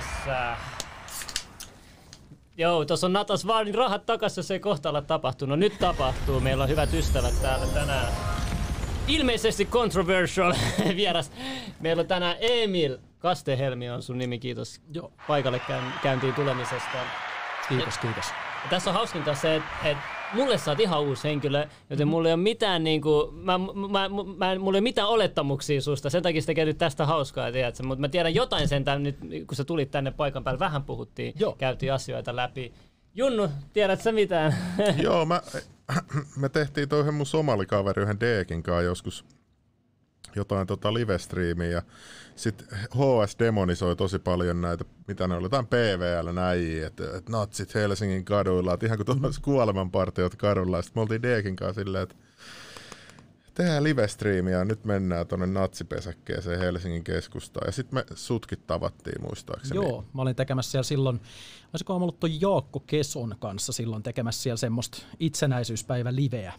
tässä. Joo, tuossa on Natas vaan niin rahat takaisin, jos ei kohta ole tapahtunut. No nyt tapahtuu. Meillä on hyvät ystävät täällä tänään. Ilmeisesti controversial vieras. Meillä on tänään Emil Kastehelmi on sun nimi, kiitos Joo. paikalle käyntiin tulemisesta. Kiitos, kiitos. Ja tässä on hauskinta se, että et mulle sä oot ihan uusi henkilö, joten mulla ei ole mitään, niinku, mä, mä, mä, mä, mulla ei ole mitään olettamuksia susta, sen takia sitä nyt tästä hauskaa, tiedätkö? mutta mä tiedän jotain sen tämän nyt, kun sä tulit tänne paikan päälle, vähän puhuttiin, Joo. käytiin asioita läpi. Junnu, tiedät sä mitään? Joo, mä, me tehtiin toi mun somalikaveri yhden Deekin kanssa joskus jotain tota live-striimiä ja sitten HS demonisoi tosi paljon näitä, mitä ne oli, jotain PVL näin, että, että natsit Helsingin kaduilla, että ihan kuin tuollaisi kuolemanpartiot kadulla. Ja sitten me oltiin Deekin kanssa silleen, että tehdään live-striimiä ja nyt mennään tuonne natsipesäkkeeseen Helsingin keskustaan. Ja sitten me sutkit tavattiin muistaakseni. Joo, mä olin tekemässä siellä silloin, olisiko ollut tuon Jaakko Keson kanssa silloin tekemässä siellä semmoista itsenäisyyspäivä liveä.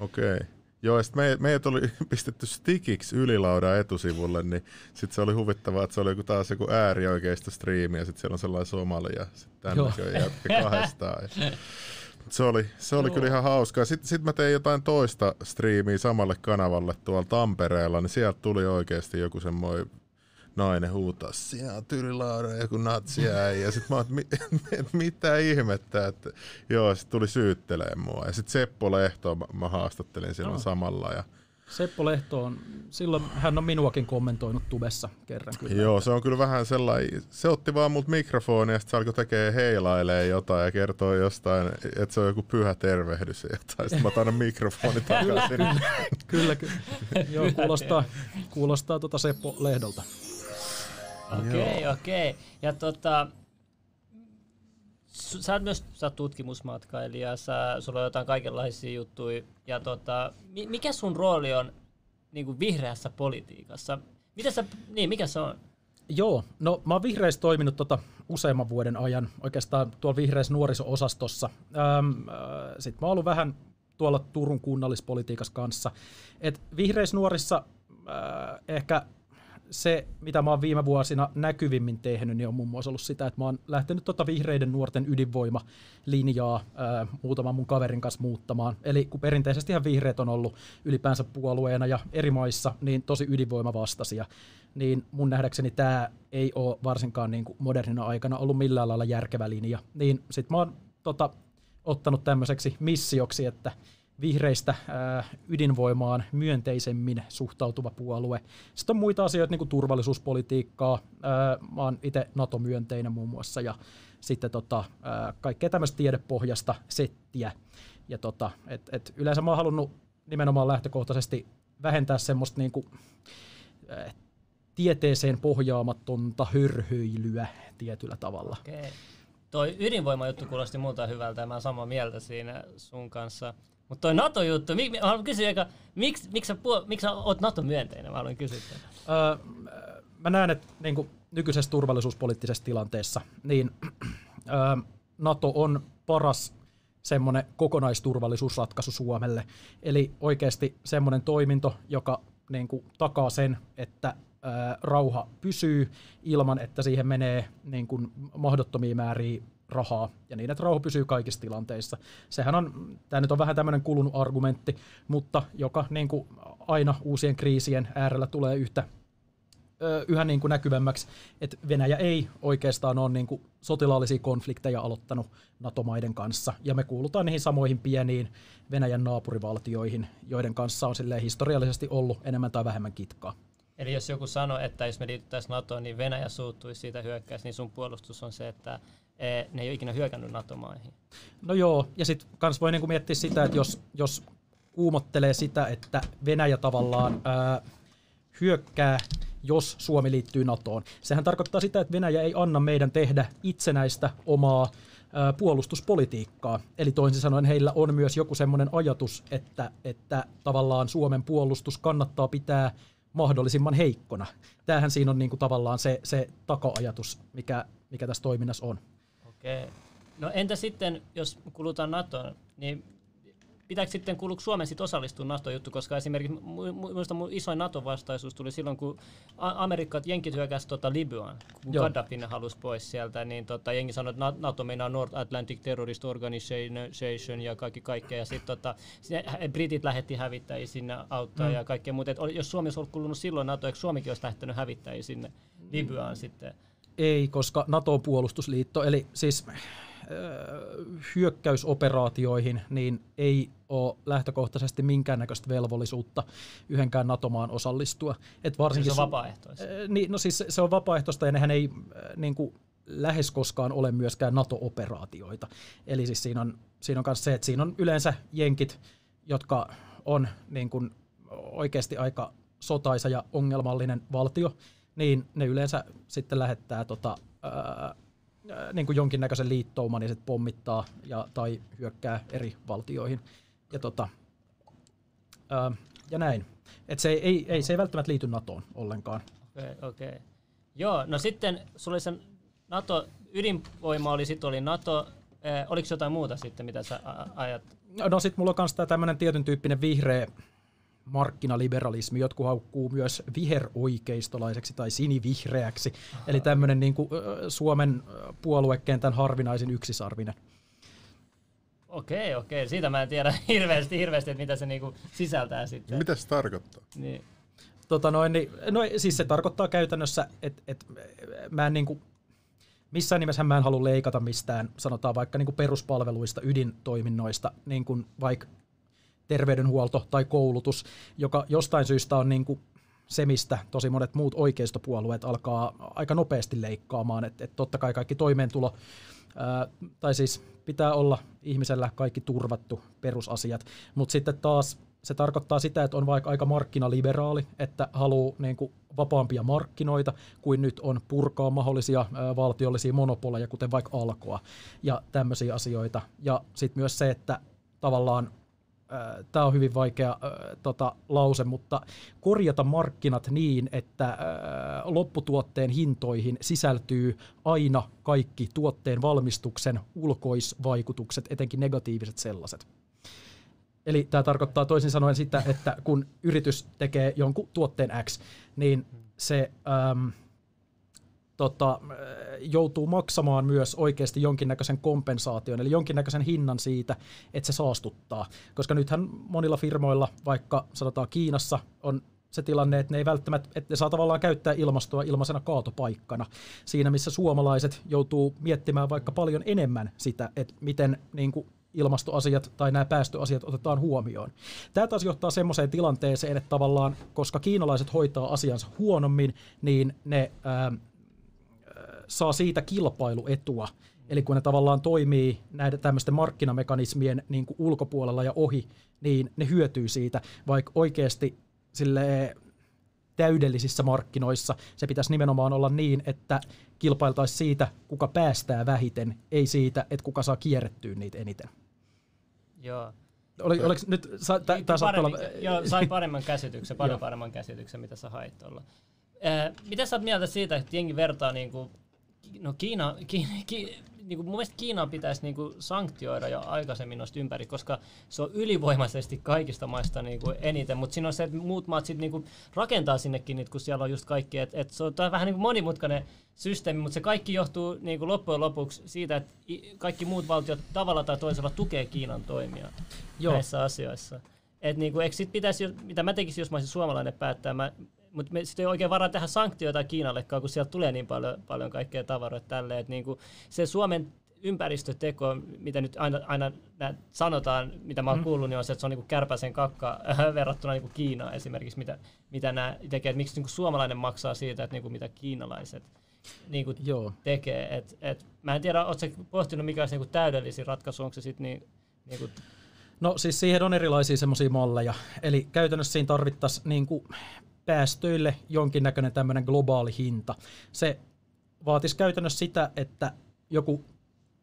Okei. Okay. Joo, ja me, meidät oli pistetty stikiksi ylilaudan etusivulle, niin sitten se oli huvittavaa, että se oli joku taas joku äärioikeista striimi, ja sitten siellä on sellainen somali, ja sitten näköinen jätkä kahdestaan. Ja se oli, se oli kyllä ihan hauskaa. Sitten sit mä tein jotain toista striimiä samalle kanavalle tuolla Tampereella, niin sieltä tuli oikeasti joku semmoinen nainen huutaa, siellä on Tyri Laura joku natsi Ja sitten mä oon, mit, mitä ihmettä, että joo, sitten tuli syyttelemään mua. Ja sitten Seppo Lehto mä, mä haastattelin silloin no. samalla. Ja, Seppo Lehto on, silloin hän on minuakin kommentoinut tubessa kerran kyllä. Joo, se on kyllä vähän sellainen, se otti vaan mut mikrofonia ja sitten se alkoi tekee heilailee jotain ja kertoo jostain, että se on joku pyhä tervehdys ja jotain. Sitten mä otan mikrofoni takaisin. kyllä, kyllä, kyllä. Joo, kuulostaa, kuulostaa tuota Seppo Lehdolta. Okei, okay, okei. Okay. Ja tota, sä oot myös sä oot tutkimusmatkailija, sä, sulla on jotain kaikenlaisia juttuja. Ja tota, mikä sun rooli on niin kuin vihreässä politiikassa? Mitä sä, niin, mikä se on? Joo, no mä oon vihreissä toiminut tota useamman vuoden ajan, oikeastaan tuolla vihreissä nuoriso-osastossa. Ähm, äh, Sitten mä oon ollut vähän tuolla Turun kunnallispolitiikassa kanssa. Et vihreissä nuorissa äh, ehkä se, mitä mä oon viime vuosina näkyvimmin tehnyt, niin on muun muassa ollut sitä, että mä oon lähtenyt tota vihreiden nuorten ydinvoimalinjaa ää, muutaman mun kaverin kanssa muuttamaan. Eli kun perinteisesti ihan vihreät on ollut ylipäänsä puolueena ja eri maissa, niin tosi ydinvoimavastaisia, niin mun nähdäkseni tämä ei ole varsinkaan niin kuin modernina aikana ollut millään lailla järkevä linja. Niin sit mä oon tota, ottanut tämmöiseksi missioksi, että vihreistä ydinvoimaan myönteisemmin suhtautuva puolue. Sitten on muita asioita, niin kuin turvallisuuspolitiikkaa. Mä oon itse NATO-myönteinen muun muassa, ja sitten tota, kaikkea tämmöistä tiedepohjasta settiä. Ja tota, et, et yleensä mä oon halunnut nimenomaan lähtökohtaisesti vähentää semmoista niin kuin, tieteeseen pohjaamatonta hörhöilyä tietyllä tavalla. Okay. Toi ydinvoimajuttu kuulosti muuta hyvältä ja mä oon samaa mieltä siinä sun kanssa. Mutta toi NATO-juttu, mi, mä haluan kysyä, joka, miksi, miksi, sä, miksi sä oot NATO-myönteinen? Mä haluan kysyä. Öö, mä näen, että niin kuin nykyisessä turvallisuuspoliittisessa tilanteessa, niin öö, NATO on paras semmoinen kokonaisturvallisuusratkaisu Suomelle. Eli oikeasti semmoinen toiminto, joka niin kuin, takaa sen, että ää, rauha pysyy ilman, että siihen menee niin kuin, mahdottomia määriä rahaa ja niin, että rauha pysyy kaikissa tilanteissa. Sehän on, tämä nyt on vähän tämmöinen kulunut argumentti, mutta joka niin kuin aina uusien kriisien äärellä tulee yhtä yhä niin kuin näkyvämmäksi, että Venäjä ei oikeastaan ole niin kuin sotilaallisia konflikteja aloittanut NATO-maiden kanssa, ja me kuulutaan niihin samoihin pieniin Venäjän naapurivaltioihin, joiden kanssa on historiallisesti ollut enemmän tai vähemmän kitkaa. Eli jos joku sanoo, että jos me liityttäisiin NATOon, niin Venäjä suuttuisi siitä hyökkäys, niin sun puolustus on se, että ne ei ole ikinä hyökännyt NATO-maihin. No joo, ja sitten kans voi niinku miettiä sitä, että jos, jos kuumottelee sitä, että Venäjä tavallaan ää, hyökkää, jos Suomi liittyy NATOon. Sehän tarkoittaa sitä, että Venäjä ei anna meidän tehdä itsenäistä omaa ää, puolustuspolitiikkaa. Eli toisin sanoen heillä on myös joku semmoinen ajatus, että, että tavallaan Suomen puolustus kannattaa pitää mahdollisimman heikkona. Tämähän siinä on niinku tavallaan se, se taka-ajatus, mikä, mikä tässä toiminnassa on. Okei. No entä sitten, jos kulutaan NATOon, niin pitääkö sitten kuuluuko Suomen sitten osallistua NATO-juttu, koska esimerkiksi minusta mun isoin NATO-vastaisuus tuli silloin, kun Amerikkat, jenkit hyökkäsi tota Libyaan, kun Joo. Gaddafi halusi pois sieltä, niin tota, jengi sanoi, että NATO meinaa North Atlantic Terrorist Organization ja kaikki kaikkea, ja sitten tota, britit lähetti hävittäjiä sinne auttaa mm. ja kaikkea muuta. jos Suomi olisi ollut kuulunut silloin NATO, eikö Suomikin olisi lähtenyt hävittäjiä sinne Libyaan sitten? Ei, koska NATO on puolustusliitto, eli siis hyökkäysoperaatioihin, niin ei ole lähtökohtaisesti minkäännäköistä velvollisuutta yhdenkään NATO-maan osallistua. Et varsinkin se on vapaaehtoista? Niin, no siis se on vapaaehtoista ja nehän ei niin kuin, lähes koskaan ole myöskään NATO-operaatioita. Eli siis siinä on, siinä on myös se, että siinä on yleensä jenkit, jotka on niin kuin, oikeasti aika sotaisa ja ongelmallinen valtio, niin ne yleensä sitten lähettää tota, ää, niin kuin jonkinnäköisen liittouman ja sitten pommittaa ja, tai hyökkää eri valtioihin. Ja, tota, ää, ja näin. Et se, ei, ei, se ei välttämättä liity NATOon ollenkaan. Okei, okay, okei. Okay. Joo, no sitten sulla oli sen NATO, ydinvoima oli, sitten oli NATO, eh, oliko jotain muuta sitten, mitä sä ajat? No, no sitten mulla on myös tämmöinen tietyn tyyppinen vihreä markkinaliberalismi, jotkut haukkuu myös viheroikeistolaiseksi tai sinivihreäksi, Aha. eli tämmöinen niin kuin, Suomen puoluekentän harvinaisin yksisarvinen. Okei, okei. Siitä mä en tiedä hirveästi, hirveästi että mitä se niinku sisältää sitten. Mitä se tarkoittaa? Niin. Tota noin, niin, no siis se tarkoittaa käytännössä, että et, mä en niinku, missään nimessä mä en halua leikata mistään, sanotaan vaikka niinku peruspalveluista, ydintoiminnoista, niin kuin vaikka terveydenhuolto tai koulutus, joka jostain syystä on niin kuin se, mistä tosi monet muut oikeistopuolueet alkaa aika nopeasti leikkaamaan, että et totta kai kaikki toimeentulo, ää, tai siis pitää olla ihmisellä kaikki turvattu perusasiat, mutta sitten taas se tarkoittaa sitä, että on vaikka aika markkinaliberaali, että haluaa niin kuin vapaampia markkinoita kuin nyt on purkaa mahdollisia ää, valtiollisia monopoleja, kuten vaikka alkoa ja tämmöisiä asioita. Ja sitten myös se, että tavallaan tämä on hyvin vaikea tota, lause, mutta korjata markkinat niin, että lopputuotteen hintoihin sisältyy aina kaikki tuotteen valmistuksen ulkoisvaikutukset, etenkin negatiiviset sellaiset. Eli tämä tarkoittaa toisin sanoen sitä, että kun yritys tekee jonkun tuotteen X, niin se ähm, tota, joutuu maksamaan myös oikeasti jonkinnäköisen kompensaation, eli jonkinnäköisen hinnan siitä, että se saastuttaa. Koska nythän monilla firmoilla, vaikka sanotaan Kiinassa, on se tilanne, että ne ei välttämättä, että ne saa tavallaan käyttää ilmastoa ilmaisena kaatopaikkana. Siinä, missä suomalaiset joutuu miettimään vaikka paljon enemmän sitä, että miten niin kuin ilmastoasiat tai nämä päästöasiat otetaan huomioon. Tämä taas johtaa semmoiseen tilanteeseen, että tavallaan, koska kiinalaiset hoitaa asiansa huonommin, niin ne ää, saa siitä kilpailuetua. Eli kun ne tavallaan toimii näiden tämmöisten markkinamekanismien niin kuin ulkopuolella ja ohi, niin ne hyötyy siitä, vaikka oikeasti sille täydellisissä markkinoissa se pitäisi nimenomaan olla niin, että kilpailtaisiin siitä, kuka päästää vähiten, ei siitä, että kuka saa kierrettyä niitä eniten. Joo. Oli, oliko nyt, sa, tä, tää olla... Joo, sai paremman käsityksen, paljon paremman käsityksen, mitä sä hait olla. Äh, mitä sä oot mieltä siitä, että jengi vertaa niin kuin No Kiina, Kiina, Kiina niin kuin mun mielestä Kiinaa pitäisi niin kuin sanktioida jo aikaisemmin noista ympäri, koska se on ylivoimaisesti kaikista maista niin kuin eniten, mutta siinä on se, että muut maat sitten niin kuin rakentaa sinnekin niitä, kun siellä on just kaikki, että, että se on vähän niin kuin monimutkainen systeemi, mutta se kaikki johtuu niin kuin loppujen lopuksi siitä, että kaikki muut valtiot tavalla tai toisella tukee Kiinan toimia Joo. näissä asioissa. Et niin kuin, eikö sit pitäisi, mitä mä tekisin, jos mä olisin suomalainen päättää, mä mutta me sitten ei oikein varaa tehdä sanktioita Kiinallekaan, kun sieltä tulee niin paljon, paljon kaikkea tavaroita tälle. Että niin kuin se Suomen ympäristöteko, mitä nyt aina, aina sanotaan, mitä mä oon mm. kuullut, niin on se, että se on niin kärpäsen kakka verrattuna niin kuin Kiinaan esimerkiksi, mitä, mitä nämä tekee. Että miksi niin kuin suomalainen maksaa siitä, että niin kuin mitä kiinalaiset niin kuin Joo. tekee. Et, et, mä en tiedä, ootko pohtinut, mikä olisi niin kuin täydellisin ratkaisu, onko se sitten niin, niin kuin No siis siihen on erilaisia semmoisia malleja. Eli käytännössä siinä tarvittaisiin niin kuin päästöille jonkinnäköinen tämmöinen globaali hinta. Se vaatisi käytännössä sitä, että joku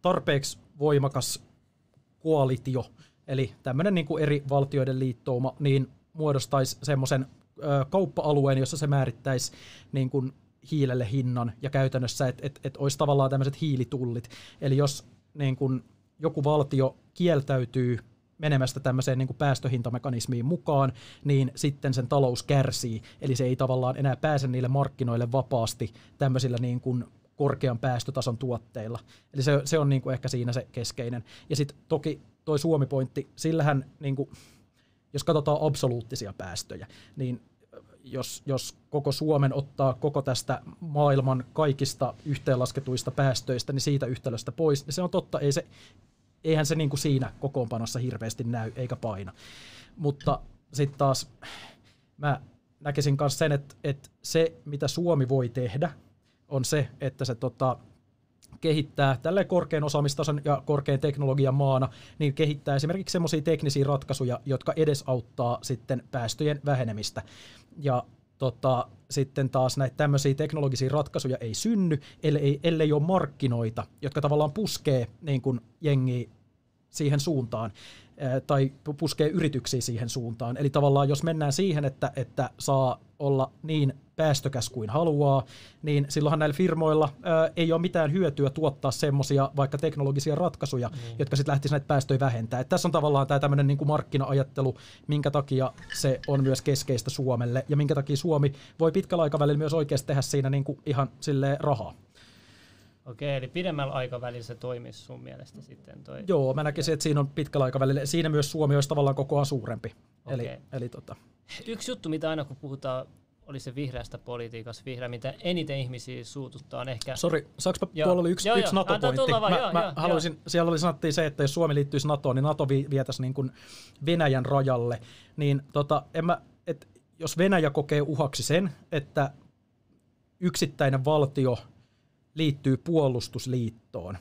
tarpeeksi voimakas koalitio, eli tämmöinen niin kuin eri valtioiden liittouma, niin muodostaisi semmoisen kauppa-alueen, jossa se määrittäisi niin kuin hiilelle hinnan ja käytännössä, että et, et olisi tavallaan tämmöiset hiilitullit. Eli jos niin kuin joku valtio kieltäytyy menemästä tämmöiseen niin kuin päästöhintamekanismiin mukaan, niin sitten sen talous kärsii. Eli se ei tavallaan enää pääse niille markkinoille vapaasti tämmöisillä niin kuin korkean päästötason tuotteilla. Eli se, se on niin kuin ehkä siinä se keskeinen. Ja sitten toki toi Suomi-pointti, sillähän niin kuin, jos katsotaan absoluuttisia päästöjä, niin jos, jos koko Suomen ottaa koko tästä maailman kaikista yhteenlasketuista päästöistä, niin siitä yhtälöstä pois, niin se on totta, ei se, eihän se niin kuin siinä kokoonpanossa hirveästi näy eikä paina. Mutta sitten taas mä näkisin myös sen, että, että se, mitä Suomi voi tehdä, on se, että se tota, kehittää tällä korkean osaamistason ja korkean teknologian maana, niin kehittää esimerkiksi semmoisia teknisiä ratkaisuja, jotka edesauttaa sitten päästöjen vähenemistä. Ja tota, sitten taas näitä tämmöisiä teknologisia ratkaisuja ei synny, ellei, ellei ole markkinoita, jotka tavallaan puskee niin kuin jengiä siihen suuntaan tai puskee yrityksiä siihen suuntaan. Eli tavallaan jos mennään siihen, että, että saa olla niin päästökäs kuin haluaa, niin silloinhan näillä firmoilla ää, ei ole mitään hyötyä tuottaa semmoisia vaikka teknologisia ratkaisuja, mm. jotka sitten lähtisivät näitä päästöjä vähentää. Et tässä on tavallaan tämä tämmöinen niin markkina-ajattelu, minkä takia se on myös keskeistä Suomelle ja minkä takia Suomi voi pitkällä aikavälillä myös oikeasti tehdä siinä niin kuin ihan silleen rahaa. Okei, eli pidemmällä aikavälillä se toimisi sun mielestä sitten? Toi... Joo, mä näkisin, että siinä on pitkällä aikavälillä. Siinä myös Suomi olisi tavallaan kokoaan suurempi. Eli, eli tota. Yksi juttu, mitä aina kun puhutaan oli se vihreästä politiikassa, vihreä, mitä eniten ihmisiä suututtaa on ehkä... Sori, saanko tuolla oli yksi, joo, yksi NATO-pointti. Mä, joo, mä joo, haluaisin, joo. siellä oli sanottiin se, että jos Suomi liittyisi NATOon, niin NATO vietäisi niin kuin Venäjän rajalle. Niin tota, en mä, et, jos Venäjä kokee uhaksi sen, että yksittäinen valtio liittyy puolustusliittoon,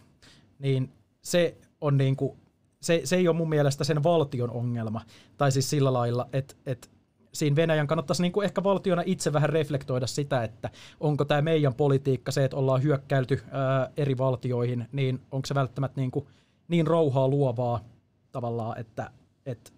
niin se on niin kuin, se, se ei ole mun mielestä sen valtion ongelma. Tai siis sillä lailla, että, että siinä Venäjän kannattaisi niin kuin ehkä valtiona itse vähän reflektoida sitä, että onko tämä meidän politiikka se, että ollaan hyökkäilty ää, eri valtioihin, niin onko se välttämättä niin, kuin niin rouhaa luovaa tavallaan, että, että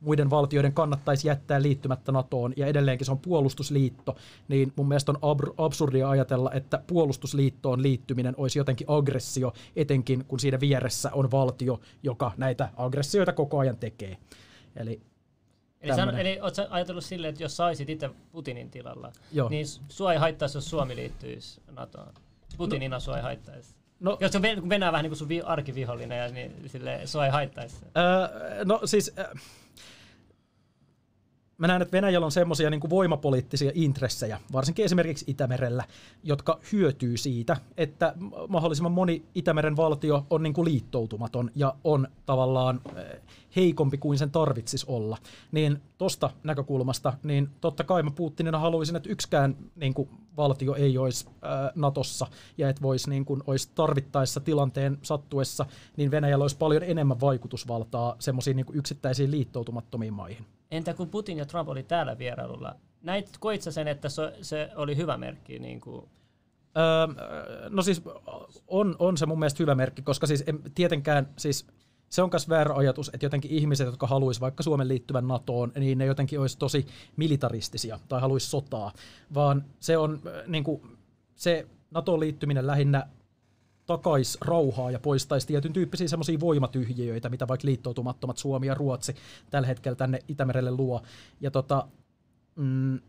muiden valtioiden kannattaisi jättää liittymättä NATOon, ja edelleenkin se on puolustusliitto, niin mun mielestä on ab- absurdia ajatella, että puolustusliittoon liittyminen olisi jotenkin aggressio, etenkin kun siinä vieressä on valtio, joka näitä aggressioita koko ajan tekee. Eli Eli, san, eli oletko ajatellut silleen, että jos saisit itse Putinin tilalla, Joo. niin sua ei haittaisi, jos Suomi liittyisi NATOon? Putinina no, sua ei haittaisi? No, jos on Venäjä vähän niin kuin sun arkivihollinen, ja niin sille sua ei haittaisi? Öö, no siis... Mä näen, että Venäjällä on semmoisia niin voimapoliittisia intressejä, varsinkin esimerkiksi Itämerellä, jotka hyötyy siitä, että mahdollisimman moni Itämeren valtio on niin kuin liittoutumaton ja on tavallaan heikompi kuin sen tarvitsisi olla. Niin tosta näkökulmasta, niin totta kai mä Putinina haluaisin, että yksikään niin kuin, valtio ei olisi ää, Natossa ja että voisi niin kuin, olisi tarvittaessa tilanteen sattuessa, niin Venäjällä olisi paljon enemmän vaikutusvaltaa semmoisiin niin yksittäisiin liittoutumattomiin maihin. Entä kun Putin ja Trump oli täällä vierailulla? Näit, koit sen, että se, se oli hyvä merkki? Niin kuin? Öö, no siis on, on se mun mielestä hyvä merkki, koska siis en, tietenkään siis se on myös väärä ajatus, että jotenkin ihmiset, jotka haluaisivat vaikka Suomen liittyvän NATOon, niin ne jotenkin olisi tosi militaristisia tai haluaisi sotaa, vaan se on niin kuin, se NATOon liittyminen lähinnä takaisi rauhaa ja poistaisi tietyn tyyppisiä semmoisia voimatyhjiöitä, mitä vaikka liittoutumattomat Suomi ja Ruotsi tällä hetkellä tänne Itämerelle luo. Ja, tota, mm,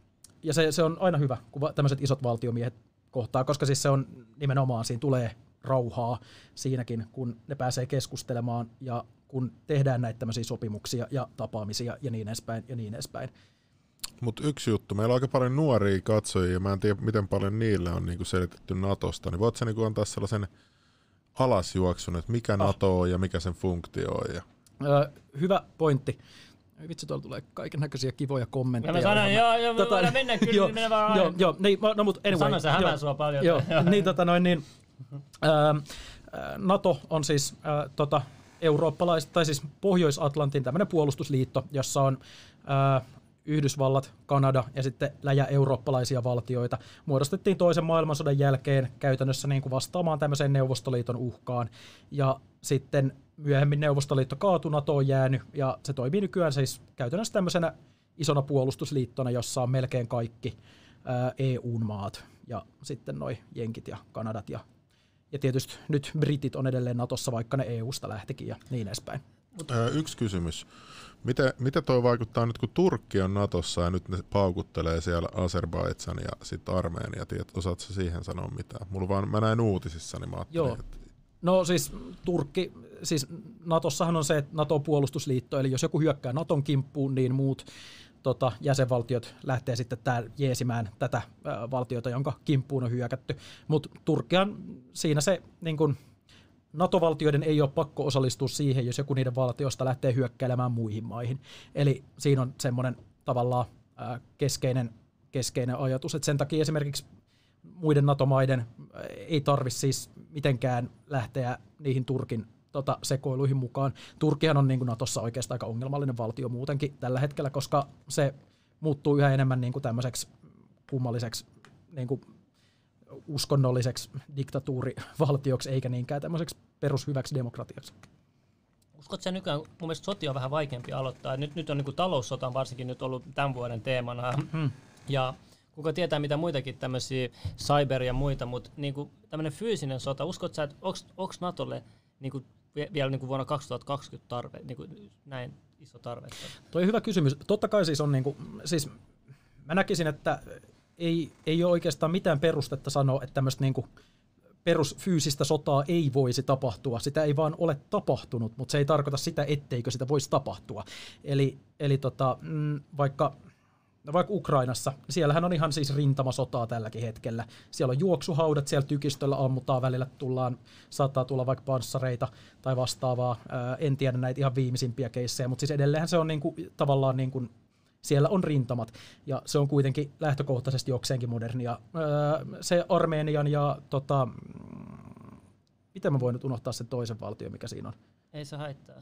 ja se, se on aina hyvä, kun tämmöiset isot valtiomiehet kohtaa, koska siis se on nimenomaan, siinä tulee rauhaa siinäkin, kun ne pääsee keskustelemaan ja kun tehdään näitä tämmöisiä sopimuksia ja tapaamisia ja niin edespäin ja niin edespäin. Mutta yksi juttu, meillä on aika paljon nuoria katsojia ja mä en tiedä miten paljon niille on niinku selitetty Natosta, niin voitko sä niinku antaa sellaisen alasjuoksun, että mikä ah. NATO on ja mikä sen funktio on? Ja... Öö, hyvä pointti. Vitsi, tuolla tulee kaiken näköisiä kivoja kommentteja. Ja mä sanon, joo, joo, tota, voidaan mennä kyllä, joo, niin vaan joo, joo, niin, no, mutta anyway. Sano, se hämää sua paljon. Joo, niin, tota, noin, niin, NATO on siis ää, tota, eurooppalais, tai siis Pohjois-Atlantin tämmöinen puolustusliitto, jossa on ää, Yhdysvallat, Kanada ja sitten läjä eurooppalaisia valtioita. Muodostettiin toisen maailmansodan jälkeen käytännössä niin kuin vastaamaan tämmöiseen Neuvostoliiton uhkaan. Ja sitten myöhemmin Neuvostoliitto kaatui, NATO on jäänyt ja se toimii nykyään siis käytännössä tämmöisenä isona puolustusliittona, jossa on melkein kaikki EU-maat ja sitten noin Jenkit ja Kanadat ja ja tietysti nyt britit on edelleen Natossa, vaikka ne EUsta lähtikin ja niin edespäin. Yksi kysymys. Mitä, mitä toi vaikuttaa nyt, kun Turkki on Natossa ja nyt ne paukuttelee siellä Azerbaidsan ja sitten Armeenia, tiedät, osaatko siihen sanoa mitään? Mulla vaan, mä näin uutisissa, niin mä Joo. Että... No siis Turkki, siis Natossahan on se, että NATO-puolustusliitto, eli jos joku hyökkää Naton kimppuun, niin muut tota, jäsenvaltiot lähtee sitten tää jeesimään tätä ää, valtiota, jonka kimppuun on hyökätty. Mutta Turkkihan siinä se niin kun, NATO-valtioiden ei ole pakko osallistua siihen, jos joku niiden valtiosta lähtee hyökkäilemään muihin maihin. Eli siinä on semmoinen tavallaan ää, keskeinen, keskeinen ajatus, että sen takia esimerkiksi muiden NATO-maiden ei tarvitse siis mitenkään lähteä niihin Turkin tota, sekoiluihin mukaan. Turkihan on niin kuin Natossa oikeastaan aika ongelmallinen valtio muutenkin tällä hetkellä, koska se muuttuu yhä enemmän niin kuin tämmöiseksi kummalliseksi niin kuin uskonnolliseksi diktatuurivaltioksi, eikä niinkään tämmöiseksi perushyväksi demokratiaksi. Uskotko sä nykyään, mun mielestä sotia on vähän vaikeampi aloittaa. Nyt, nyt on niin kuin taloussota on varsinkin nyt ollut tämän vuoden teemana. Mm-hmm. Ja kuka tietää mitä muitakin tämmöisiä cyber ja muita, mutta niin kuin tämmöinen fyysinen sota, uskotko sä, että onko Natolle niin kuin vielä niin kuin vuonna 2020 tarve, niin kuin näin iso tarve? On hyvä kysymys. Totta kai siis on, niin kuin, siis mä näkisin, että ei, ei ole oikeastaan mitään perustetta sanoa, että tämmöistä niin perusfyysistä sotaa ei voisi tapahtua. Sitä ei vaan ole tapahtunut, mutta se ei tarkoita sitä, etteikö sitä voisi tapahtua. Eli, eli tota, mm, vaikka vaikka Ukrainassa, siellähän on ihan siis rintamasotaa tälläkin hetkellä. Siellä on juoksuhaudat, siellä tykistöllä ammutaan välillä, tullaan, saattaa tulla vaikka panssareita tai vastaavaa. en tiedä näitä ihan viimeisimpiä keissejä, mutta siis edelleenhän se on niinku, tavallaan niinku, siellä on rintamat, ja se on kuitenkin lähtökohtaisesti jokseenkin modernia. se Armenian ja tota, miten mä voin nyt unohtaa sen toisen valtion, mikä siinä on? Ei se haittaa.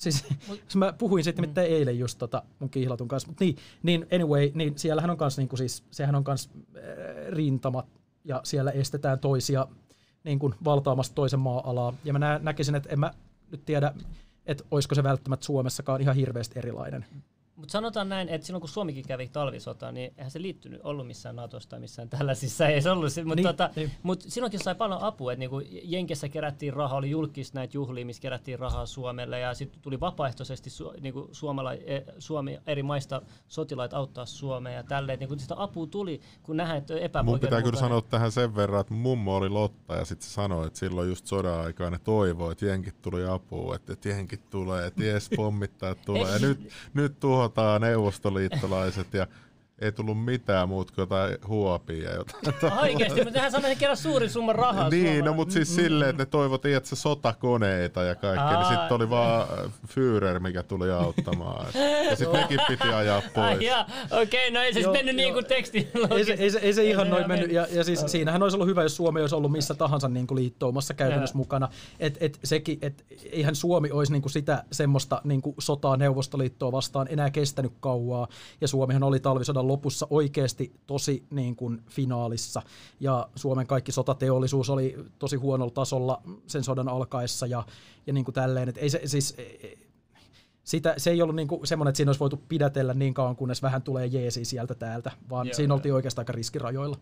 Siis Mut, mä puhuin sitten mm. eilen just tota mun kihlatun kanssa, mutta niin, niin anyway, niin siellähän on kans niinku siis, sehän on kans äh, rintamat ja siellä estetään toisia niin kuin valtaamasta toisen maa-alaa. Ja mä nä- näkisin, että en mä nyt tiedä, että olisiko se välttämättä Suomessakaan ihan hirveästi erilainen. Mutta sanotaan näin, että silloin kun Suomikin kävi talvisota, niin eihän se liittynyt ollut missään Natosta tai missään tällaisissa, ei se ollut. Mutta niin, tota, niin. mut silloinkin sai paljon apua, että niinku Jenkessä kerättiin rahaa, oli julkista näitä juhlia, missä kerättiin rahaa Suomelle ja sitten tuli vapaaehtoisesti su, niinku Suomella, e, Suomi eri maista sotilaita auttaa Suomea ja tälleen. Niinku sitä apua tuli, kun nähdään, että Mun pitää kyllä sanoa tähän sen verran, että mummo oli Lotta ja sitten se sanoi, että silloin just sodan aikaa ne toivoi, että jenkit tuli apua, että, jenkit tulee, että jes pommittaa tulee. ja nyt, nyt tuohon sotaa neuvostoliittolaiset ja ei tullut mitään muuta kuin jotain huopia. Jotain Oikeasti, mutta nehän sanoi kerran suurin summa rahaa Niin, Suomaan. no mutta siis mm. silleen, että ne toivottiin, että se sotakoneita ja kaikkea, niin sitten oli vaan äh, Führer, mikä tuli auttamaan. ja sitten nekin piti ajaa pois. Okei, okay, no ei se mennyt niin kuin teksti. Ei se, ei, se, ei se ihan noin mennyt, ja, ja siis siinähän olisi ollut hyvä, jos Suomi olisi ollut missä tahansa niin kuin liittoumassa käytännössä mukana. Et, et sekin, et eihän Suomi olisi niin kuin sitä semmoista niin kuin sotaa Neuvostoliittoa vastaan enää kestänyt kauaa, ja Suomihan oli talvisodan lopussa oikeasti tosi niin kuin finaalissa. Ja Suomen kaikki sotateollisuus oli tosi huonolla tasolla sen sodan alkaessa ja, ja niin kuin tälleen. Et ei se, siis, sitä, se ei ollut niin kuin semmoinen, että siinä olisi voitu pidätellä niin kauan, kunnes vähän tulee jeesi sieltä täältä, vaan joo, siinä joo. oltiin oikeastaan aika riskirajoilla.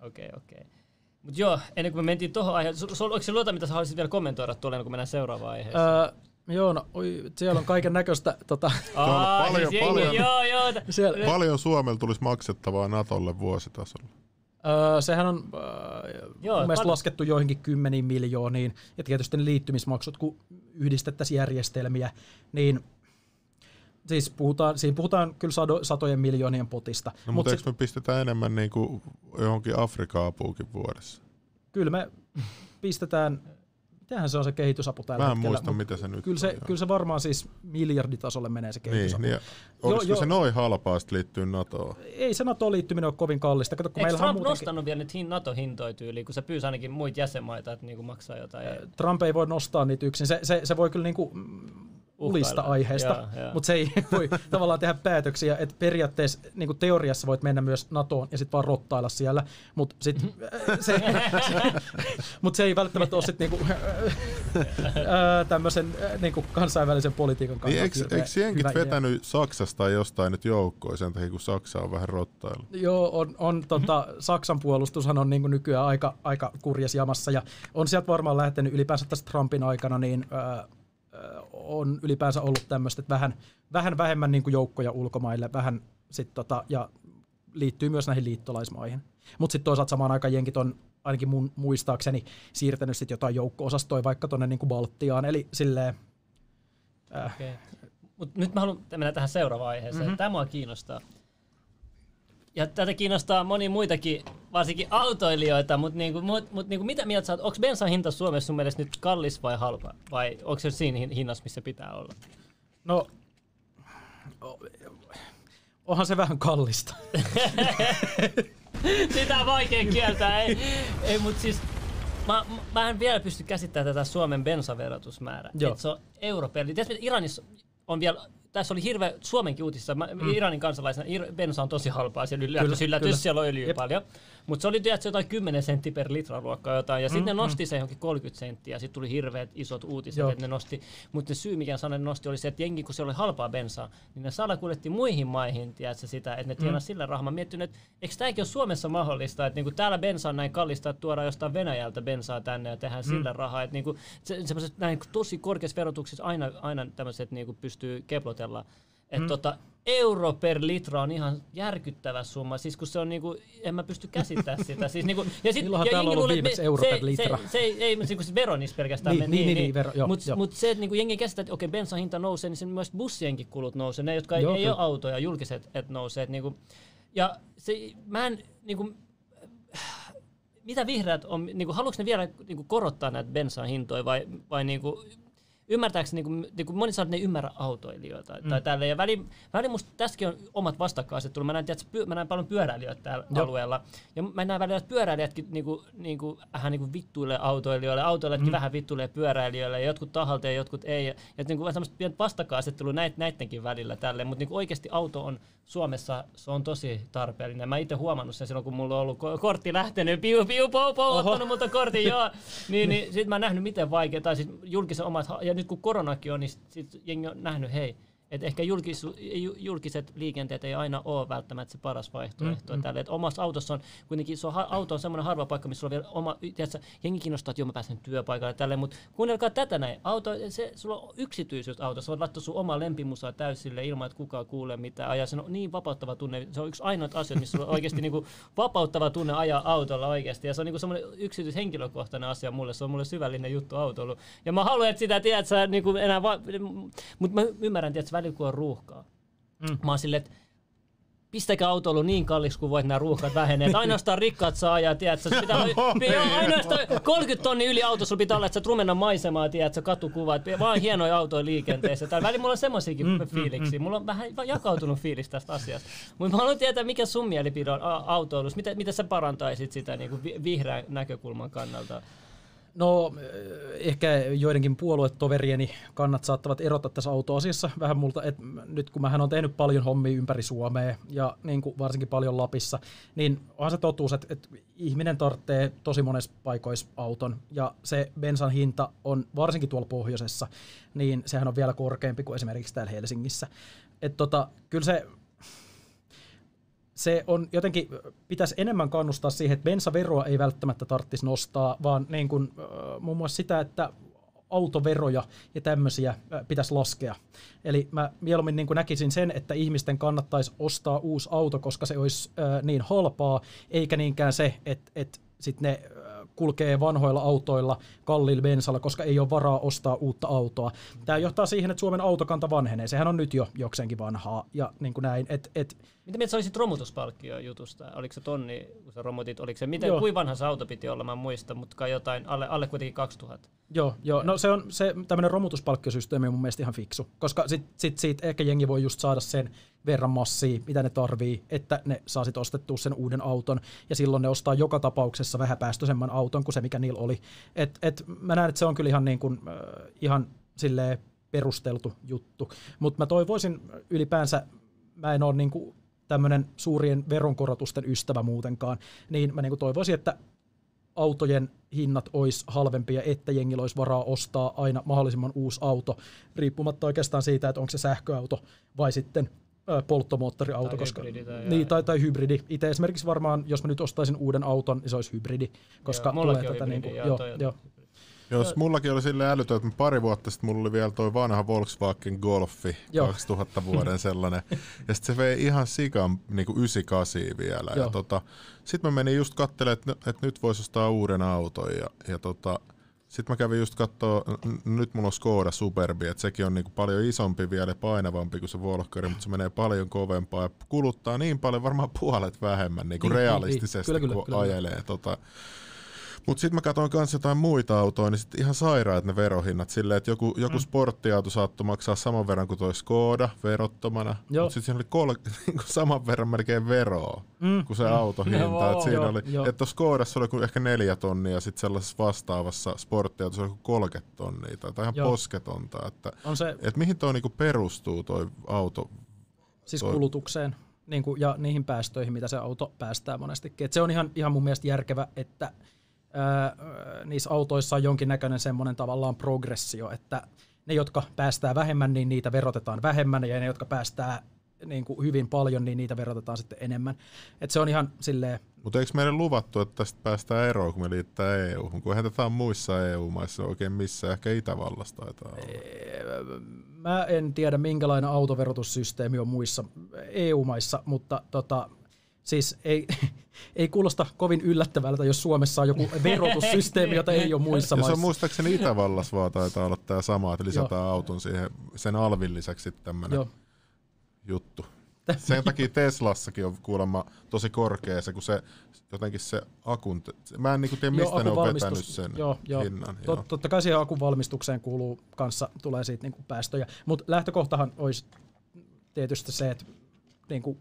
Okei, okay, okei. Okay. Mutta joo, ennen kuin me mentiin tuohon aiheeseen, oliko se luota, mitä sä haluaisit vielä kommentoida tuolla, kun mennään seuraavaan aiheeseen? Öö, Joo, no, oi, siellä on kaiken näköistä. Tota. Aa, paljon, siis paljon, joo, joo. Siellä. paljon Suomella tulisi maksettavaa Natolle vuositasolla? Öö, sehän on öö, Joo, mun mielestä laskettu joihinkin kymmeniin miljooniin. Ja tietysti ne liittymismaksut, kun yhdistettäisiin järjestelmiä, niin siis puhutaan, siinä puhutaan kyllä sado, satojen miljoonien potista. No, mutta eikö me pistetään enemmän niin kuin johonkin Afrika-apuukin vuodessa? Kyllä me pistetään Mitähän se on se kehitysapu tällä Mä en hetkellä. muista, mitä se nyt kyllä se, on. Kyllä se varmaan siis miljarditasolle menee se kehitysapu. Niin, niin olisiko jo, jo, se noin halpaa liittyy NATOon? Ei se NATO liittyminen ole kovin kallista. Kato, kun Eikö Trump muutenkin... nostanut vielä nyt NATO-hintoja tyyliin, kun se pyysi ainakin muita jäsenmaita, että niinku maksaa jotain? Trump ei voi nostaa niitä yksin. Se, se, se voi kyllä niinku ulista aiheesta, mutta se ei voi tavallaan tehdä päätöksiä, että periaatteessa niin kuin teoriassa voit mennä myös NATOon ja sitten vaan rottailla siellä, mutta sit, se, se, mut se ei välttämättä ole sitten niinku, tämmöisen niinku kansainvälisen politiikan kannalta. Niin, eikö, eikö jenkit vetänyt idea. Saksasta tai jostain nyt joukkoon sen takia, kun Saksa on vähän rottailla? Joo, on, on tota, Saksan puolustushan on niinku nykyään aika, aika kurjas jamassa ja on sieltä varmaan lähtenyt ylipäänsä tästä Trumpin aikana niin, äh, on ylipäänsä ollut tämmöistä, että vähän, vähän vähemmän niin kuin joukkoja ulkomaille, vähän sit tota, ja liittyy myös näihin liittolaismaihin. Mutta sitten toisaalta samaan aikaan jenkit on ainakin mun muistaakseni siirtänyt sit jotain joukko-osastoja vaikka tuonne niin Baltiaan, eli silleen... Äh. Okay. Mut nyt mä haluan mennä tähän seuraavaan aiheeseen. Mm-hmm. Tämä mua kiinnostaa. Ja tätä kiinnostaa moni muitakin, varsinkin autoilijoita, mutta niinku, mut, mut niinku, mitä mieltä sä oot, onko bensan hinta Suomessa sun mielestä nyt kallis vai halpa? Vai onko se siinä hinnassa, missä pitää olla? No, onhan se vähän kallista. Sitä on vaikea kieltää, ei, ei mutta siis Mä, mä en vielä pysty käsittämään tätä Suomen bensaverotusmäärää. se on euro per Iranissa on vielä tässä oli hirveä, Suomenkin uutisissa, mä, mm. Iranin kansalaisena, Ir, bensa on tosi halpaa, siellä yllätys, yllätys kyllä. siellä on öljyä Jep. paljon. Mutta se oli tietysti jotain 10 senttiä per litra luokkaa jotain, ja mm, sitten ne nosti mm. se johonkin 30 senttiä, ja sitten tuli hirveät isot uutiset, Joo. että ne nosti. Mutta se syy, mikä sanen nosti, oli se, että jengi, kun se oli halpaa bensaa, niin ne salakuljetti muihin maihin, tiedätkö, sitä, että ne tienasi mm. sillä rahaa. Mä miettinyt, että eikö tämäkin ole Suomessa mahdollista, että niinku täällä bensa on näin kallista, että tuodaan jostain Venäjältä bensaa tänne ja tehdään mm. sillä rahaa. Että niinku, se, semmoiset näin tosi korkeassa verotuksessa aina, aina tämmöiset niinku pystyy keplotella. Että mm. tota, euro per litra on ihan järkyttävä summa. Siis kun se on niinku, en mä pysty käsittämään sitä. Siis niinku, ja sit, Milloinhan ja täällä on ollut viimeksi euro se, per litra? Se, se, ei, se, se veronis pelkästään. Niin, niin, niin, niin, vero, Mutta mut se, että niinku jengi käsittää, että okei, bensan hinta nousee, niin sen myös bussienkin kulut nousee. Ne, jotka joo, ei, ei ole autoja, julkiset, että nousee. Et niinku, ja se, mä en, niinku, mitä vihreät on, niinku, haluatko ne vielä niinku, korottaa näitä bensan hintoja vai, vai niinku, ymmärtääkseni, niin kuin, niin kuin moni sanoo, että ne ei ymmärrä autoilijoita. Mm. Tai tälle. Ja väli, väli musta tässäkin on omat vastakkainasettelut. Mä näen, tiedätkö, mä näen paljon pyöräilijöitä täällä Joo. alueella. Ja mä näen välillä, että pyöräilijätkin niin kuin, niin kuin, vähän niin kuin vittuilee autoilijoille. Autoilijatkin mm. vähän vittuilee pyöräilijöille. Ja jotkut tahalta ja jotkut ei. Ja, ja niin kuin, semmoista pientä vastakkainasettelua näit, näidenkin välillä tälle. Mutta niin oikeasti auto on Suomessa se on tosi tarpeellinen. Mä itse huomannut sen silloin, kun mulla on ollut kortti lähtenyt, piu, piu, pou, pou, ottanut multa kortin, joo. Niin, niin sit mä oon nähnyt, miten vaikea, tai siis julkisen omat, ja nyt kun koronakin on, niin sit jengi on nähnyt, hei, et ehkä julkis, julkiset liikenteet ei aina ole välttämättä se paras vaihtoehto. Mm, mm. Tälle, et omassa autossa on kuitenkin, se on, auto on semmoinen harva paikka, missä on vielä oma, tiedätkö, jengi kiinnostaa, että joo mä pääsen työpaikalle tälle, mutta kuunnelkaa tätä näin. Auto, se, sulla on yksityisyys auto, sä voit laittaa sun oma lempimusaa täysille ilman, että kukaan kuulee mitään. Ajaa, se on niin vapauttava tunne, se on yksi ainoa asia, missä on oikeasti niinku vapauttava tunne ajaa autolla oikeasti. Ja se on niinku semmoinen yksityis henkilökohtainen asia mulle, se on mulle syvällinen juttu autoilu. Ja mä haluan, että sitä tiedät, sä, niinku enää va- mutta mä ymmärrän, että välillä on ruuhkaa. Mm. Mä oon silleen, että pistäkää autoilu niin kallis kuin voit nämä ruuhkat vähenee. Ainoastaan rikkaat saa ajaa, tiedätkö, pitää olla, ainoastaan 30 tonni yli autossa pitää olla, että sä trumenna maisemaa, tiedätkö, katukuvat, vaan hienoja autoja liikenteessä. Tällä välillä mulla on semmoisiakin mm, fiiliksiä. Mm, mm. Mulla on vähän jakautunut fiilis tästä asiasta. Mutta mä haluan tietää, mikä sun mielipide on autoilussa. Miten, miten sä parantaisit sitä niin kuin vihreän näkökulman kannalta? No ehkä joidenkin puoluetoverieni kannat saattavat erota tässä autoasiassa vähän multa, että nyt kun mähän on tehnyt paljon hommia ympäri Suomea ja niin kuin varsinkin paljon Lapissa, niin onhan se totuus, että, että ihminen tarvitsee tosi monessa paikoissa auton ja se bensan hinta on varsinkin tuolla pohjoisessa, niin sehän on vielä korkeampi kuin esimerkiksi täällä Helsingissä. Että tota, kyllä se se on jotenkin, pitäisi enemmän kannustaa siihen, että bensaveroa ei välttämättä tarvitsisi nostaa, vaan niin kuin, muun muassa sitä, että autoveroja ja tämmöisiä pitäisi laskea. Eli mä mieluummin niin näkisin sen, että ihmisten kannattaisi ostaa uusi auto, koska se olisi niin halpaa, eikä niinkään se, että, että sitten ne kulkee vanhoilla autoilla kalliilla bensalla, koska ei ole varaa ostaa uutta autoa. Tämä johtaa siihen, että Suomen autokanta vanhenee. Sehän on nyt jo jokseenkin vanhaa ja niin kuin näin. Et, et, Mitä mieltä sä olisit romutuspalkkio jutusta? Oliko se tonni, kun sä romutit, oliko se, miten, kuinka vanha se auto piti olla, mä muistan, mutta jotain, alle, alle kuitenkin 2000. Joo, joo. no se on se tämmöinen romutuspalkkiosysteemi on mun mielestä ihan fiksu, koska sit, sit siitä ehkä jengi voi just saada sen verran massia, mitä ne tarvii, että ne saa sitten ostettua sen uuden auton, ja silloin ne ostaa joka tapauksessa vähäpäästöisemmän auton kuin se, mikä niillä oli. Et, et mä näen, että se on kyllä ihan, niin kuin, äh, ihan silleen perusteltu juttu, mutta mä toivoisin ylipäänsä, mä en ole niin kuin tämmöinen suurien veronkorotusten ystävä muutenkaan, niin mä niin kuin toivoisin, että autojen hinnat olisi halvempia, että jengillä olisi varaa ostaa aina mahdollisimman uusi auto, riippumatta oikeastaan siitä, että onko se sähköauto vai sitten polttomoottoriauto. Tai koska, hybridi. Tai, niin, tai, tai hybridi. Itse esimerkiksi varmaan, jos mä nyt ostaisin uuden auton, niin se olisi hybridi, koska joo, tulee tätä... Hybridi, niin kuin, joo, joo, joo. Jos mullakin oli sille älytö, että pari vuotta sitten mulla oli vielä toi vanha Volkswagen Golfi, Joo. 2000 vuoden sellainen. ja sitten se vei ihan sikan niin 98 vielä. Ja tota, sitten mä menin just katselemaan, että, että nyt voisi ostaa uuden auton. Ja, ja tota, sitten mä kävin just katsoa, nyt mulla on Skoda Superbi, että sekin on niinku paljon isompi vielä ja painavampi kuin se Volkari, mutta se menee paljon kovempaa ja kuluttaa niin paljon, varmaan puolet vähemmän niinku niin, realistisesti, niin, niin. Kyllä, kun kyllä, ajelee. Kyllä. Tota, mutta sitten mä katsoin myös jotain muita autoja, niin sitten ihan sairaat ne verohinnat silleen, että joku, joku mm. sporttiauto saattoi maksaa saman verran kuin toi Skoda verottomana, mutta sitten siinä oli kol- niinku saman verran melkein veroa mm. kuin se mm. autohinta. No, et siinä joo, oli, jo. että Skodassa oli ehkä neljä tonnia ja sitten sellaisessa vastaavassa sporttiautossa oli 30 tonnia tai ihan joo. posketonta. Että, on se, et mihin tuo niinku perustuu toi auto? Siis toi, kulutukseen niin kuin, ja niihin päästöihin, mitä se auto päästää monestikin. Et se on ihan, ihan mun mielestä järkevä, että niissä autoissa on jonkinnäköinen semmoinen tavallaan progressio, että ne, jotka päästää vähemmän, niin niitä verotetaan vähemmän, ja ne, jotka päästää niin kuin hyvin paljon, niin niitä verotetaan sitten enemmän. Et se on ihan silleen... Mutta eikö meille luvattu, että tästä päästään eroon, kun me liittää EU? Kun eihän tätä on muissa EU-maissa oikein missä, ehkä Itävallassa taitaa olla. Mä en tiedä, minkälainen autoverotussysteemi on muissa EU-maissa, mutta tota, Siis ei, ei kuulosta kovin yllättävältä, jos Suomessa on joku verotussysteemi, jota ei ole muissa maissa. Se on muistaakseni Itävallassa vaan taitaa olla tämä sama, että lisätään Joo. auton siihen, sen alvin lisäksi tämmöinen juttu. Sen takia Teslassakin on kuulemma tosi korkea se, kun se jotenkin se akun, mä en niinku tiedä mistä joo, ne on vetänyt sen joo, joo. hinnan. Tot, joo. Totta kai siihen akun valmistukseen kuuluu kanssa, tulee siitä niinku päästöjä, mutta lähtökohtahan olisi tietysti se, että niinku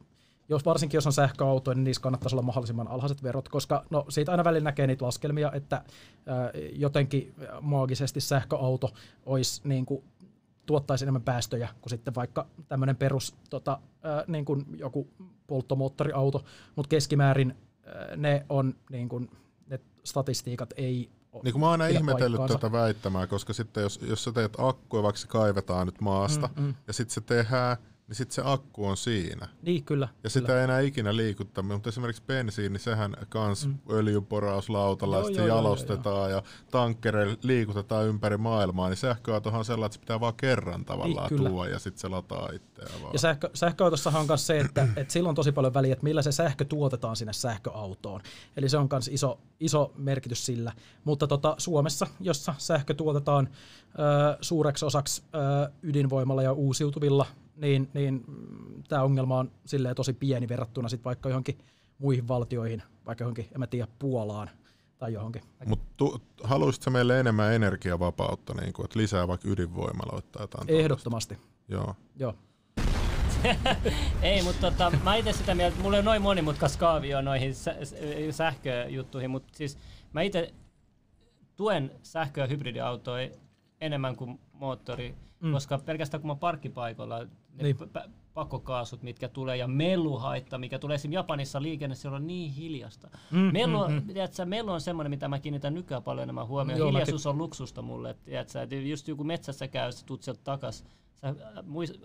jos varsinkin jos on sähköauto, niin niissä kannattaisi olla mahdollisimman alhaiset verot, koska no, siitä aina välillä näkee niitä laskelmia, että ää, jotenkin maagisesti sähköauto olisi niin kuin, tuottaisi enemmän päästöjä kuin sitten vaikka tämmöinen perus tota, ää, niin kuin joku polttomoottoriauto, mutta keskimäärin ää, ne on niin kuin, ne statistiikat ei niin kuin mä oon aina ihmetellyt paikkaansa. tätä väittämää, koska sitten jos, jos sä teet akkuja, vaikka se kaivetaan nyt maasta, mm, mm. ja sitten se tehdään, niin sitten se akku on siinä. Niin, kyllä. Ja sitä kyllä. ei enää ikinä liikuttaa, mutta esimerkiksi bensiini, niin sehän kans mm. öljynporauslautalla joo, ja joo, jalostetaan joo, joo. ja tankkereille liikutetaan ympäri maailmaa, niin sähköautohan on sellainen, että se pitää vaan kerran tavallaan niin, tuoda ja sitten se lataa itseään vaan. Ja sähkö, sähköautossahan on myös se, että, että sillä on tosi paljon väliä, että millä se sähkö tuotetaan sinne sähköautoon. Eli se on myös iso, iso merkitys sillä. Mutta tota, Suomessa, jossa sähkö tuotetaan ö, suureksi osaksi ö, ydinvoimalla ja uusiutuvilla niin, niin tämä ongelma on silleen tosi pieni verrattuna sit vaikka johonkin muihin valtioihin, vaikka johonkin, en mä tiedä, Puolaan tai johonkin. Mutta haluaisitko meille enemmän energiavapautta, niin kuin, että lisää vaikka ydinvoimaloita tai jotain? Ehdottomasti. Tuollaista? Joo. Joo. ei, mutta tota, mä itse sitä mieltä, että mulla on noin monimutkas kaavio noihin sä- sähköjuttuihin, mutta siis mä itse tuen sähkö- ja hybridiautoja enemmän kuin moottori, mm. koska pelkästään kun mä parkkipaikoilla, ne niin. p- pakokaasut, mitkä tulee, ja meluhaitta, mikä tulee esimerkiksi Japanissa liikenne, se on niin hiljasta. Mm, melu, mm, mm. Tiedätkö, melu on semmoinen, mitä mä kiinnitän nykyään paljon enemmän huomioon. Joo, Hiljaisuus mäkin. on luksusta mulle. Tiedätkö, että just joku metsässä käy, sä tuut sieltä takas, sä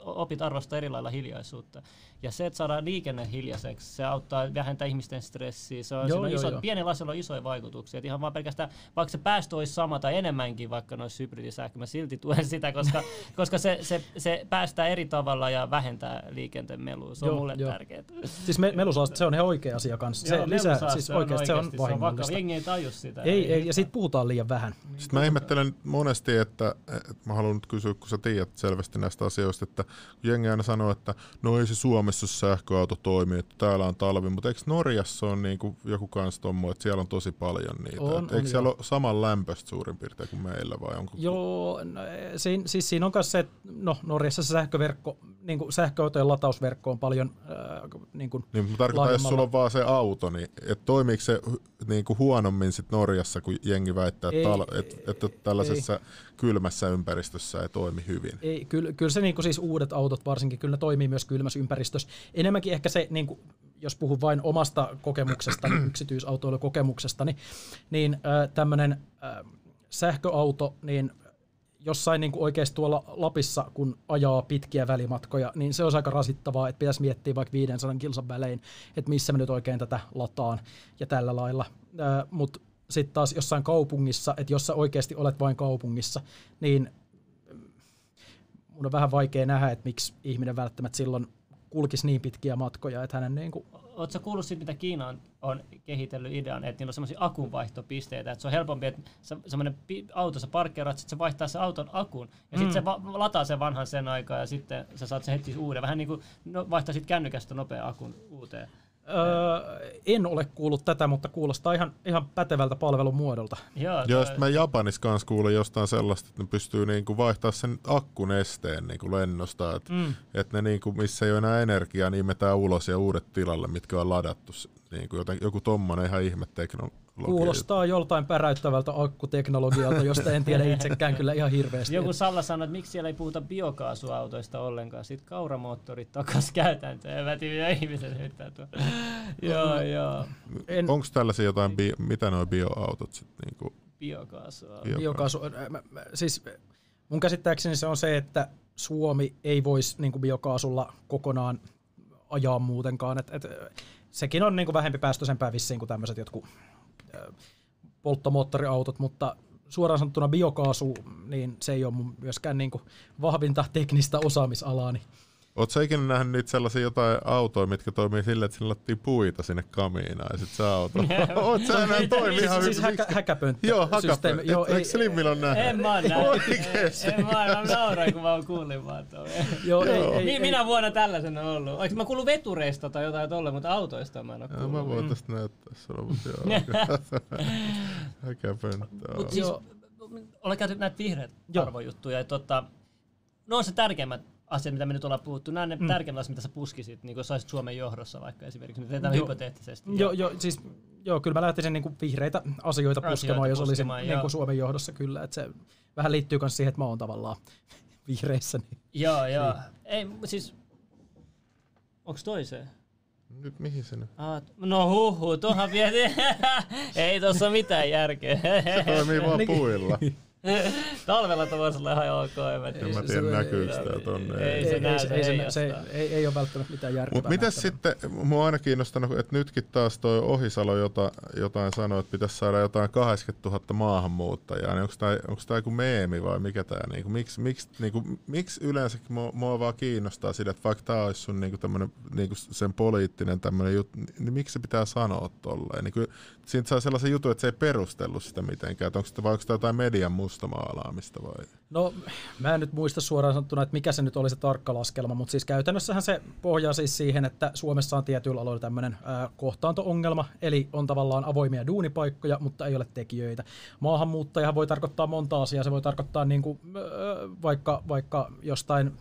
opit arvostaa eri lailla hiljaisuutta. Ja se, että saadaan liikenne hiljaiseksi, se auttaa vähentää ihmisten stressiä. Se on, joo, joo, iso, joo. Pienellä asialla on isoja vaikutuksia. Et ihan vaan pelkästään, vaikka se päästö olisi sama tai enemmänkin vaikka noissa hybridisähkö, mä silti tuen sitä, koska, koska se, se, se, päästää eri tavalla ja vähentää liikenteen melua. Se on joo, mulle joo. tärkeää. Siis me, melusaaste, se on ihan oikea asia kanssa. Se joo, lisää, siis se oikeasti, se on vahingollista. Se on Jengi ei taju sitä. Ei, ei, ja siitä puhutaan liian vähän. Sitten mä ihmettelen monesti, että, että mä haluan nyt kysyä, kun sä tiedät selvästi näistä asioista, että jengi aina sanoo, että no ei se Suomessa sähköauto toimii, että täällä on talvi, mutta eikö Norjassa on niin kuin joku kans tommo, että siellä on tosi paljon niitä? On, eikö on, siellä jo. ole saman lämpöistä suurin piirtein kuin meillä vai onko? Joo, no, siinä, siis siinä on myös se, että no, Norjassa se sähköverkko, niin kuin sähköautojen latausverkko on paljon äh, niin kuin niin, tarkoittaa, jos sulla on vaan se auto, niin että toimiiko se niin kuin huonommin sit Norjassa, kun jengi väittää, että, ei, tal- että, että tällaisessa ei. kylmässä ympäristössä ei toimi hyvin? Ei, kyllä, kyllä se niin kuin siis uudet autot varsinkin, kyllä ne toimii myös kylmässä ympäristössä. Enemmänkin ehkä se, niin kuin, jos puhun vain omasta kokemuksesta, niin yksityisautoilukokemuksesta, niin, niin äh, tämmöinen äh, sähköauto, niin jossain niin kuin oikeasti tuolla Lapissa, kun ajaa pitkiä välimatkoja, niin se on aika rasittavaa, että pitäisi miettiä vaikka 500 kilsan välein, että missä mä nyt oikein tätä lataan ja tällä lailla. Äh, Mutta sitten taas jossain kaupungissa, että jos sä oikeasti olet vain kaupungissa, niin mun on vähän vaikea nähdä, että miksi ihminen välttämättä silloin kulkisi niin pitkiä matkoja, että hänen niin kuin... Oletko kuullut siitä, mitä Kiina on, on kehitellyt idean, että niillä on semmoisia akunvaihtopisteitä, että se on helpompi, että semmoinen auto, sä parkkeeraat, sitten se vaihtaa se auton akun, ja sitten mm. se va- lataa sen vanhan sen aikaa, ja sitten sä saat sen heti uuden. Vähän niin kuin no, vaihtaa sitten kännykästä nopea akun uuteen. Öö, en ole kuullut tätä, mutta kuulostaa ihan, ihan pätevältä palvelun muodolta. Joo, Joo mä Japanissa kanssa kuulin jostain sellaista, että ne pystyy niinku vaihtaa sen akkun esteen niinku lennosta, että mm. et ne niinku, missä ei ole enää energiaa, niin imetään ulos ja uudet tilalle, mitkä on ladattu. Niinku joten, joku tommonen ihan ihme teknologia. Kuulostaa joltain päräyttävältä akkuteknologialta, josta en tiedä itsekään kyllä ihan hirveästi. Joku Salla sanoi, että miksi siellä ei puhuta biokaasuautoista ollenkaan. Sitten kauramoottorit takas käytäntöön. Mä tiedän, ihmiset heittää tuo. joo, joo. En... Onko tällaisia jotain, bio, mitä nuo bioautot sitten? Niin Biokaasua. Biokaasu. Siis mun käsittääkseni se on se, että Suomi ei voisi niin biokaasulla kokonaan ajaa muutenkaan. Et, et, sekin on niin kuin vähempi päästöisempää vissiin kuin tämmöiset jotkut polttomoottoriautot, mutta suoraan sanottuna biokaasu, niin se ei ole myöskään niin kuin vahvinta teknistä osaamisalaani. Niin Oletko ikinä nähnyt niitä sellaisia jotain autoja, mitkä toimii sillä, että sinne lattii puita sinne kamiinaan ja sitten se auto. Oot sä enää toimi siis, ihan siis häkä, häkäpönttö. Joo, häkäpönttö. Joo, ei, Slimmillä on nähnyt? En mä oon nähnyt. En mä oon nauroin, kun mä oon kuulin vaan. Joo, ei, ei, ei, Minä vuonna tällaisen on ollut? Oliko mä kuullut vetureista tai jotain tolle, mutta autoista mä en oo kuullut. Mä voin tästä näyttää sulla, mutta joo. häkäpönttö. Mut siis, olen käyty näitä vihreät arvojuttuja. Ja tota, no on se tärkeimmät asiat, mitä me nyt ollaan puhuttu, nämä ne mm. tärkeimmät asiat, mitä sä puskisit, niin kun sä Suomen johdossa vaikka esimerkiksi, nyt teetään hypoteettisesti. Joo, jo, siis, joo, kyllä mä lähtisin niin kuin vihreitä asioita puskemaan, jos olisin niin kuin Suomen johdossa kyllä, että se vähän liittyy myös siihen, että mä oon tavallaan vihreissä. Niin. Joo, joo. Niin. Ei, siis, onks toiseen? Nyt mihin se nyt? Ah, no huhu, tuohan pieni. Ei tuossa mitään järkeä. se toimii vaan niin. puilla. Talvella tuo voisi olla ihan ok. En mä tiedä näkyykö sitä tonne. Ei, se, näy, se, ei, se, se, ei, ei ole välttämättä mitään järkeä. Mutta miten sitten, mua aina kiinnostanut, että nytkin taas toi Ohisalo jota, jotain sanoi, että pitäisi saada jotain 80 000 maahanmuuttajaa, niin onko tämä, onko joku meemi vai mikä tämä, niin kuin, miksi, miksi, niin kuin, miksi yleensä mua, mua vaan kiinnostaa sitä, että vaikka tämä olisi sun niin kuin tämmönen, niin kuin sen poliittinen tämmöinen juttu, niin miksi se pitää sanoa tolleen? Niin kuin, siitä saa sellaisen jutun, että se ei perustellut sitä mitenkään, että onko, vai onko tämä jotain median mustamaalaamista vai? No mä en nyt muista suoraan sanottuna, että mikä se nyt oli se tarkka laskelma, mutta siis käytännössähän se pohjaa siis siihen, että Suomessa on tietyillä aloilla tämmöinen kohtaanto-ongelma, eli on tavallaan avoimia duunipaikkoja, mutta ei ole tekijöitä. Maahanmuuttajahan voi tarkoittaa monta asiaa, se voi tarkoittaa niin kuin, vaikka, vaikka jostain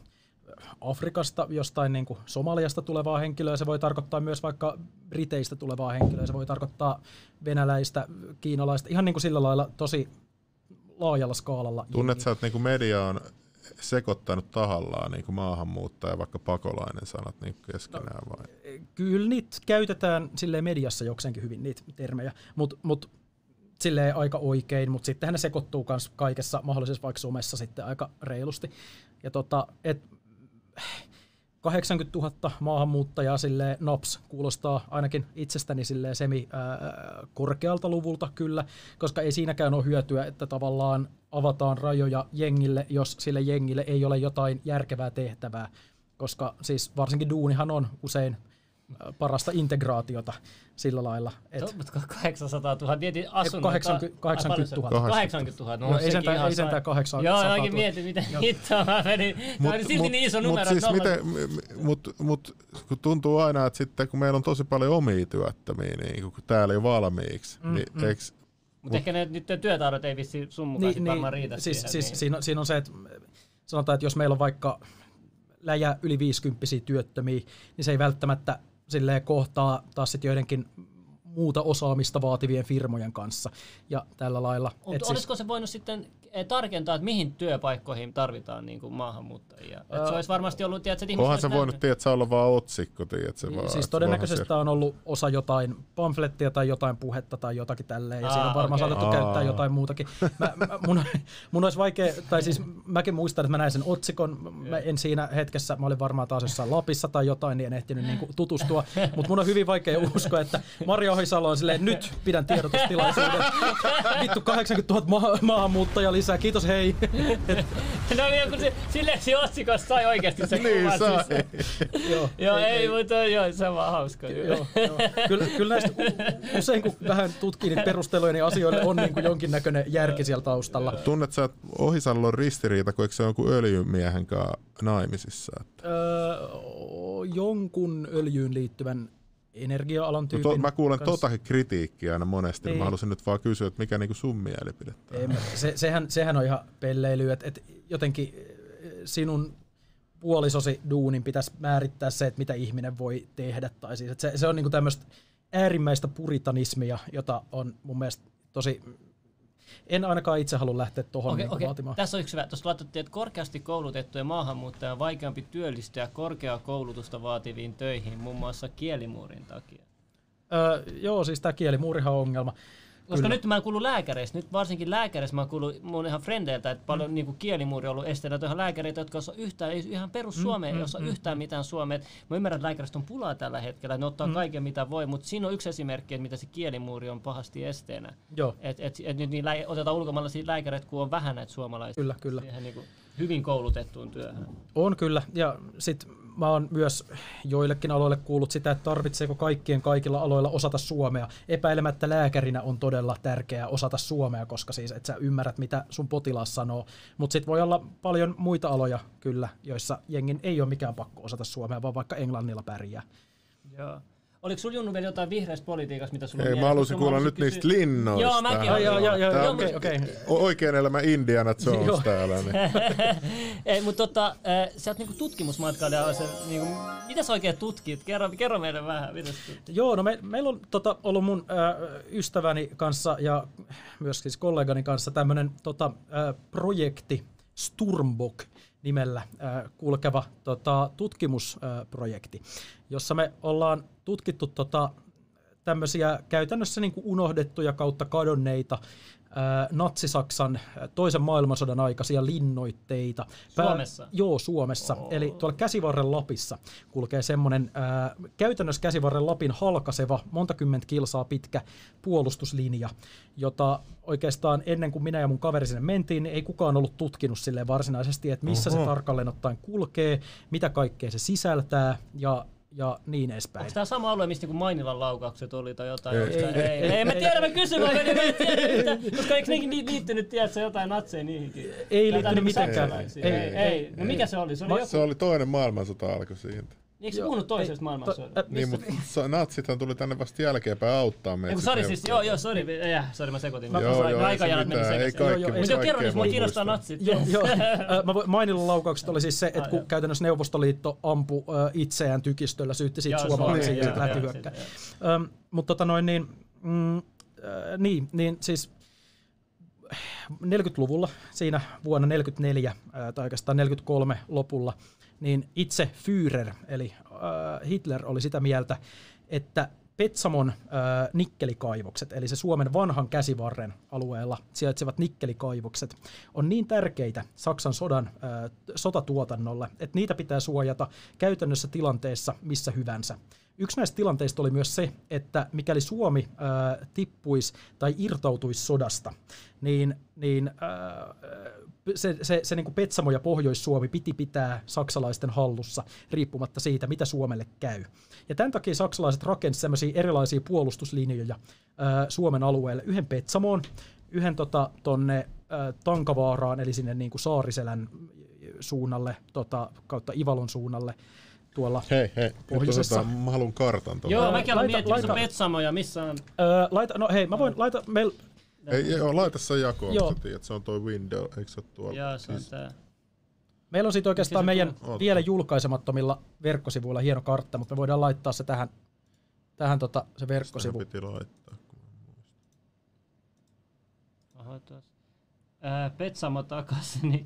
Afrikasta, jostain niin kuin Somaliasta tulevaa henkilöä, se voi tarkoittaa myös vaikka Briteistä tulevaa henkilöä, se voi tarkoittaa venäläistä, kiinalaista, ihan niin kuin sillä lailla tosi laajalla skaalalla. Tunnet sä, että niin media on sekoittanut tahallaan niin kuin maahanmuuttaja, vaikka pakolainen sanat niin keskenään vai? No, kyllä niitä käytetään silleen mediassa jokseenkin hyvin niitä termejä, mutta mut, silleen aika oikein, mutta sittenhän ne sekoittuu myös kaikessa mahdollisessa vaikka somessa sitten aika reilusti. Ja tota, et, 80 000 maahanmuuttajaa sille naps kuulostaa ainakin itsestäni sille semi ää, korkealta luvulta kyllä, koska ei siinäkään ole hyötyä, että tavallaan avataan rajoja jengille, jos sille jengille ei ole jotain järkevää tehtävää, koska siis varsinkin duunihan on usein parasta integraatiota sillä lailla. Et... 800 000, mietin asunnon. 80, 80 000. 80 000, no, no ei sentään, ei sentään 800 Joo, oikein mietin, miten hittoa mä menin. Tämä oli silti niin iso numero. Mutta siis mut, mut, kun tuntuu aina, että sitten kun meillä on tosi paljon omia työttömiä, niin kun täällä ei valmiiksi, mm, niin mm. eikö mutta ehkä ne nyt työtaidot ei vissi sun mukaan niin, varmaan riitä siis, siihen. Siis, niin. siinä, siinä on se, että sanotaan, että jos meillä on vaikka läjä yli 50 työttömiä, niin se ei välttämättä silleen kohtaa taas sitten joidenkin muuta osaamista vaativien firmojen kanssa ja tällä lailla. Mutta siis olisiko siis, se voinut sitten Eh, tarkentaa, että mihin työpaikkoihin tarvitaan niin kuin maahanmuuttajia. Öö, se olisi varmasti ollut, tiedätkö, että Onhan se voinut, tiedätkö, olla vaan otsikko, tiedätkö, vaan, Siis todennäköisesti tämä on ollut osa jotain pamflettia tai jotain puhetta tai jotakin tälleen, ja Aa, siinä on varmaan okay. saatettu Aa. käyttää jotain muutakin. Mä, mä, mun, mun olisi vaikea, tai siis mäkin muistan, että mä näin sen otsikon, mä en siinä hetkessä, mä olin varmaan taas jossain Lapissa tai jotain, niin en ehtinyt niin kuin tutustua, mutta mun on hyvin vaikea uskoa, että Maria Ohisalo on silleen, nyt pidän tiedotustilaisuuden. Vittu 80 000 ma- maahanmuuttajaa lisää, kiitos hei. no niin, kun se, silleen se otsikossa sai oikeasti se Niin kuva. sai. Siis. joo, Joo, ei, mutta joo, se on vaan hauska. joo, joo. Kyllä, kyllä näistä usein kun vähän tutkii niitä perusteluja, niin asioille on niin kuin jonkinnäköinen järki siellä taustalla. Tunnet sä, että Ohisallon ristiriita, kun eikö se on jonkun öljymiehen kanssa naimisissa? Että- Öö, jonkun öljyyn liittyvän energia-alan No tyypin to, mä kuulen kanssa. totakin kritiikkiä aina monesti, niin. Niin. mä haluaisin nyt vaan kysyä, että mikä niinku sun mielipide se, sehän, sehän on ihan pelleilyä, että et jotenkin eh, sinun puolisosi duunin pitäisi määrittää se, että mitä ihminen voi tehdä. Tai siis, että se, se on niinku tämmöistä äärimmäistä puritanismia, jota on mun mielestä tosi... En ainakaan itse halua lähteä tuohon Okei, niinku okei. vaatimaan. Tässä on yksi hyvä. Tuossa laitettiin, että korkeasti koulutettujen maahanmuuttajien on vaikeampi työllistyä korkeaa koulutusta vaativiin töihin, muun muassa kielimuurin takia. Öö, joo, siis tämä kielimuurihan on ongelma. Koska Kyllä. nyt mä en kuulu lääkäreistä, nyt varsinkin lääkäreissä mä kuulun mun ihan frendeiltä, että paljon mm. niin kielimuuri on ollut esteenä, että on ihan lääkäreitä, jotka osaa yhtään, ei ihan perus suomea, mm, ei osaa mm, yhtään mitään suomea. Et Mä ymmärrän, että lääkäristä on pulaa tällä hetkellä, ne ottaa mm. kaiken mitä voi, mutta siinä on yksi esimerkki, että mitä se kielimuuri on pahasti esteenä. Joo, Et, et, et nyt niin lä- otetaan ulkomaalaisia lääkäreitä, kun on vähän näitä suomalaisia kyllä, kyllä. siihen niin kuin hyvin koulutettuun työhön. On kyllä, ja sit mä oon myös joillekin aloille kuullut sitä, että tarvitseeko kaikkien kaikilla aloilla osata suomea. Epäilemättä lääkärinä on todella tärkeää osata suomea, koska siis et sä ymmärrät, mitä sun potilas sanoo. Mutta sit voi olla paljon muita aloja kyllä, joissa jengin ei ole mikään pakko osata suomea, vaan vaikka englannilla pärjää. Joo. Oliko sulla Junnu vielä jotain vihreästä politiikasta, mitä sulla on Ei, mä mielessä? haluaisin Koska mä kuulla haluaisin nyt niistä kysyä- linnoista. Joo, mäkin on- joo, joo, joo, on okei, okei. o- Oikein elämä Indiana Jones Joo. täällä. Niin. Ei, mutta tota, äh, sä oot niinku tutkimusmatkailija, se, niinku, mitä sä oikein tutkit? Kerro, kerro meille vähän, mitä? Joo, no me, meillä on tota, ollut mun ö, ystäväni kanssa ja myös siis kollegani kanssa tämmöinen tota, ö, projekti Sturmbok nimellä kulkeva tota, tutkimusprojekti, jossa me ollaan tutkittu tota, tämmöisiä käytännössä niin kuin unohdettuja kautta kadonneita ää, Natsi-Saksan toisen maailmansodan aikaisia linnoitteita. Suomessa? joo, Suomessa. Oh. Eli tuolla Käsivarren Lapissa kulkee semmoinen ää, käytännössä Käsivarren Lapin halkaseva, monta kymmentä kilsaa pitkä puolustuslinja, jota oikeastaan ennen kuin minä ja mun kaveri sinne mentiin, niin ei kukaan ollut tutkinut silleen varsinaisesti, että missä Oho. se tarkalleen ottaen kulkee, mitä kaikkea se sisältää ja, ja niin edespäin. Onko tämä sama alue, mistä niinku Mainilan laukaukset oli tai jotain? Ei. Tää- Ei, ei, ei, ei, ei, mä ei, tiedän, mä ei. kysyn, mä en tiedä, koska eikö nekin liittynyt, tiedätkö, jotain natseja niihinkin? Ei liittynyt mitenkään. saksalaisia? Ei, Ei, ei, No mikä se oli? Se oli joku, Se oli toinen maailmansota alkoi siitä. Eikö se puhunut toisesta maailmansodasta? to- ä, Niin, mutta so- natsithan tuli tänne vasta jälkeenpäin auttaa meitä. Eiku, sori siis, joo, joo, sori, äh, sori mä sekoitin. Joo, Mä- joo, se aikajanat meni sekaisin. kaikki- Joo, joo, Mutta kerro, voi mua kiinnostaa natsit. Joo, joo. Ö, Mä voin- Mainilan laukaukset oli siis se, että kun käytännössä Neuvostoliitto ampui ö, itseään tykistöllä, syytti siitä suomalaisia Suomi, ja sitten lähti hyökkää. Öm, Mutta tota noin niin, mm, äh, niin, niin siis 40-luvulla, siinä vuonna 44 äh, tai oikeastaan 43 lopulla, niin itse Führer, eli äh, Hitler oli sitä mieltä, että Petsamon äh, nikkelikaivokset, eli se Suomen vanhan käsivarren alueella sijaitsevat nikkelikaivokset, on niin tärkeitä Saksan sodan äh, sotatuotannolle, että niitä pitää suojata käytännössä tilanteessa missä hyvänsä. Yksi näistä tilanteista oli myös se, että mikäli Suomi äh, tippuisi tai irtautuisi sodasta, niin, niin äh, se, se, se niin kuin Petsamo ja Pohjois-Suomi piti pitää saksalaisten hallussa riippumatta siitä, mitä Suomelle käy. Ja tämän takia saksalaiset rakensivat sellaisia erilaisia puolustuslinjoja äh, Suomen alueelle. Yhden Petsamoon, yhden tota, tonne äh, Tankavaaraan, eli sinne niin kuin Saariselän suunnalle, tota, kautta Ivalon suunnalle tuolla Hei, hei, Pohjoisessa. otetaan, mä haluan kartan tuolla. Joo, Ää, mäkin missä on laita- Petsamo ja missä on... Öö, laita, no hei, mä voin laita, meil, Ei, joo, laita se jakoon, Joo. sä tiedät, se on toi window, eikö se ole tuolla? Joo, se on Siis- tää. meillä on siitä oikeastaan meidän tuo? vielä julkaisemattomilla verkkosivuilla hieno kartta, mutta me voidaan laittaa se tähän, tähän tota, se verkkosivu. piti laittaa. Oho, tuossa. Ää, Petsamo takas, niin...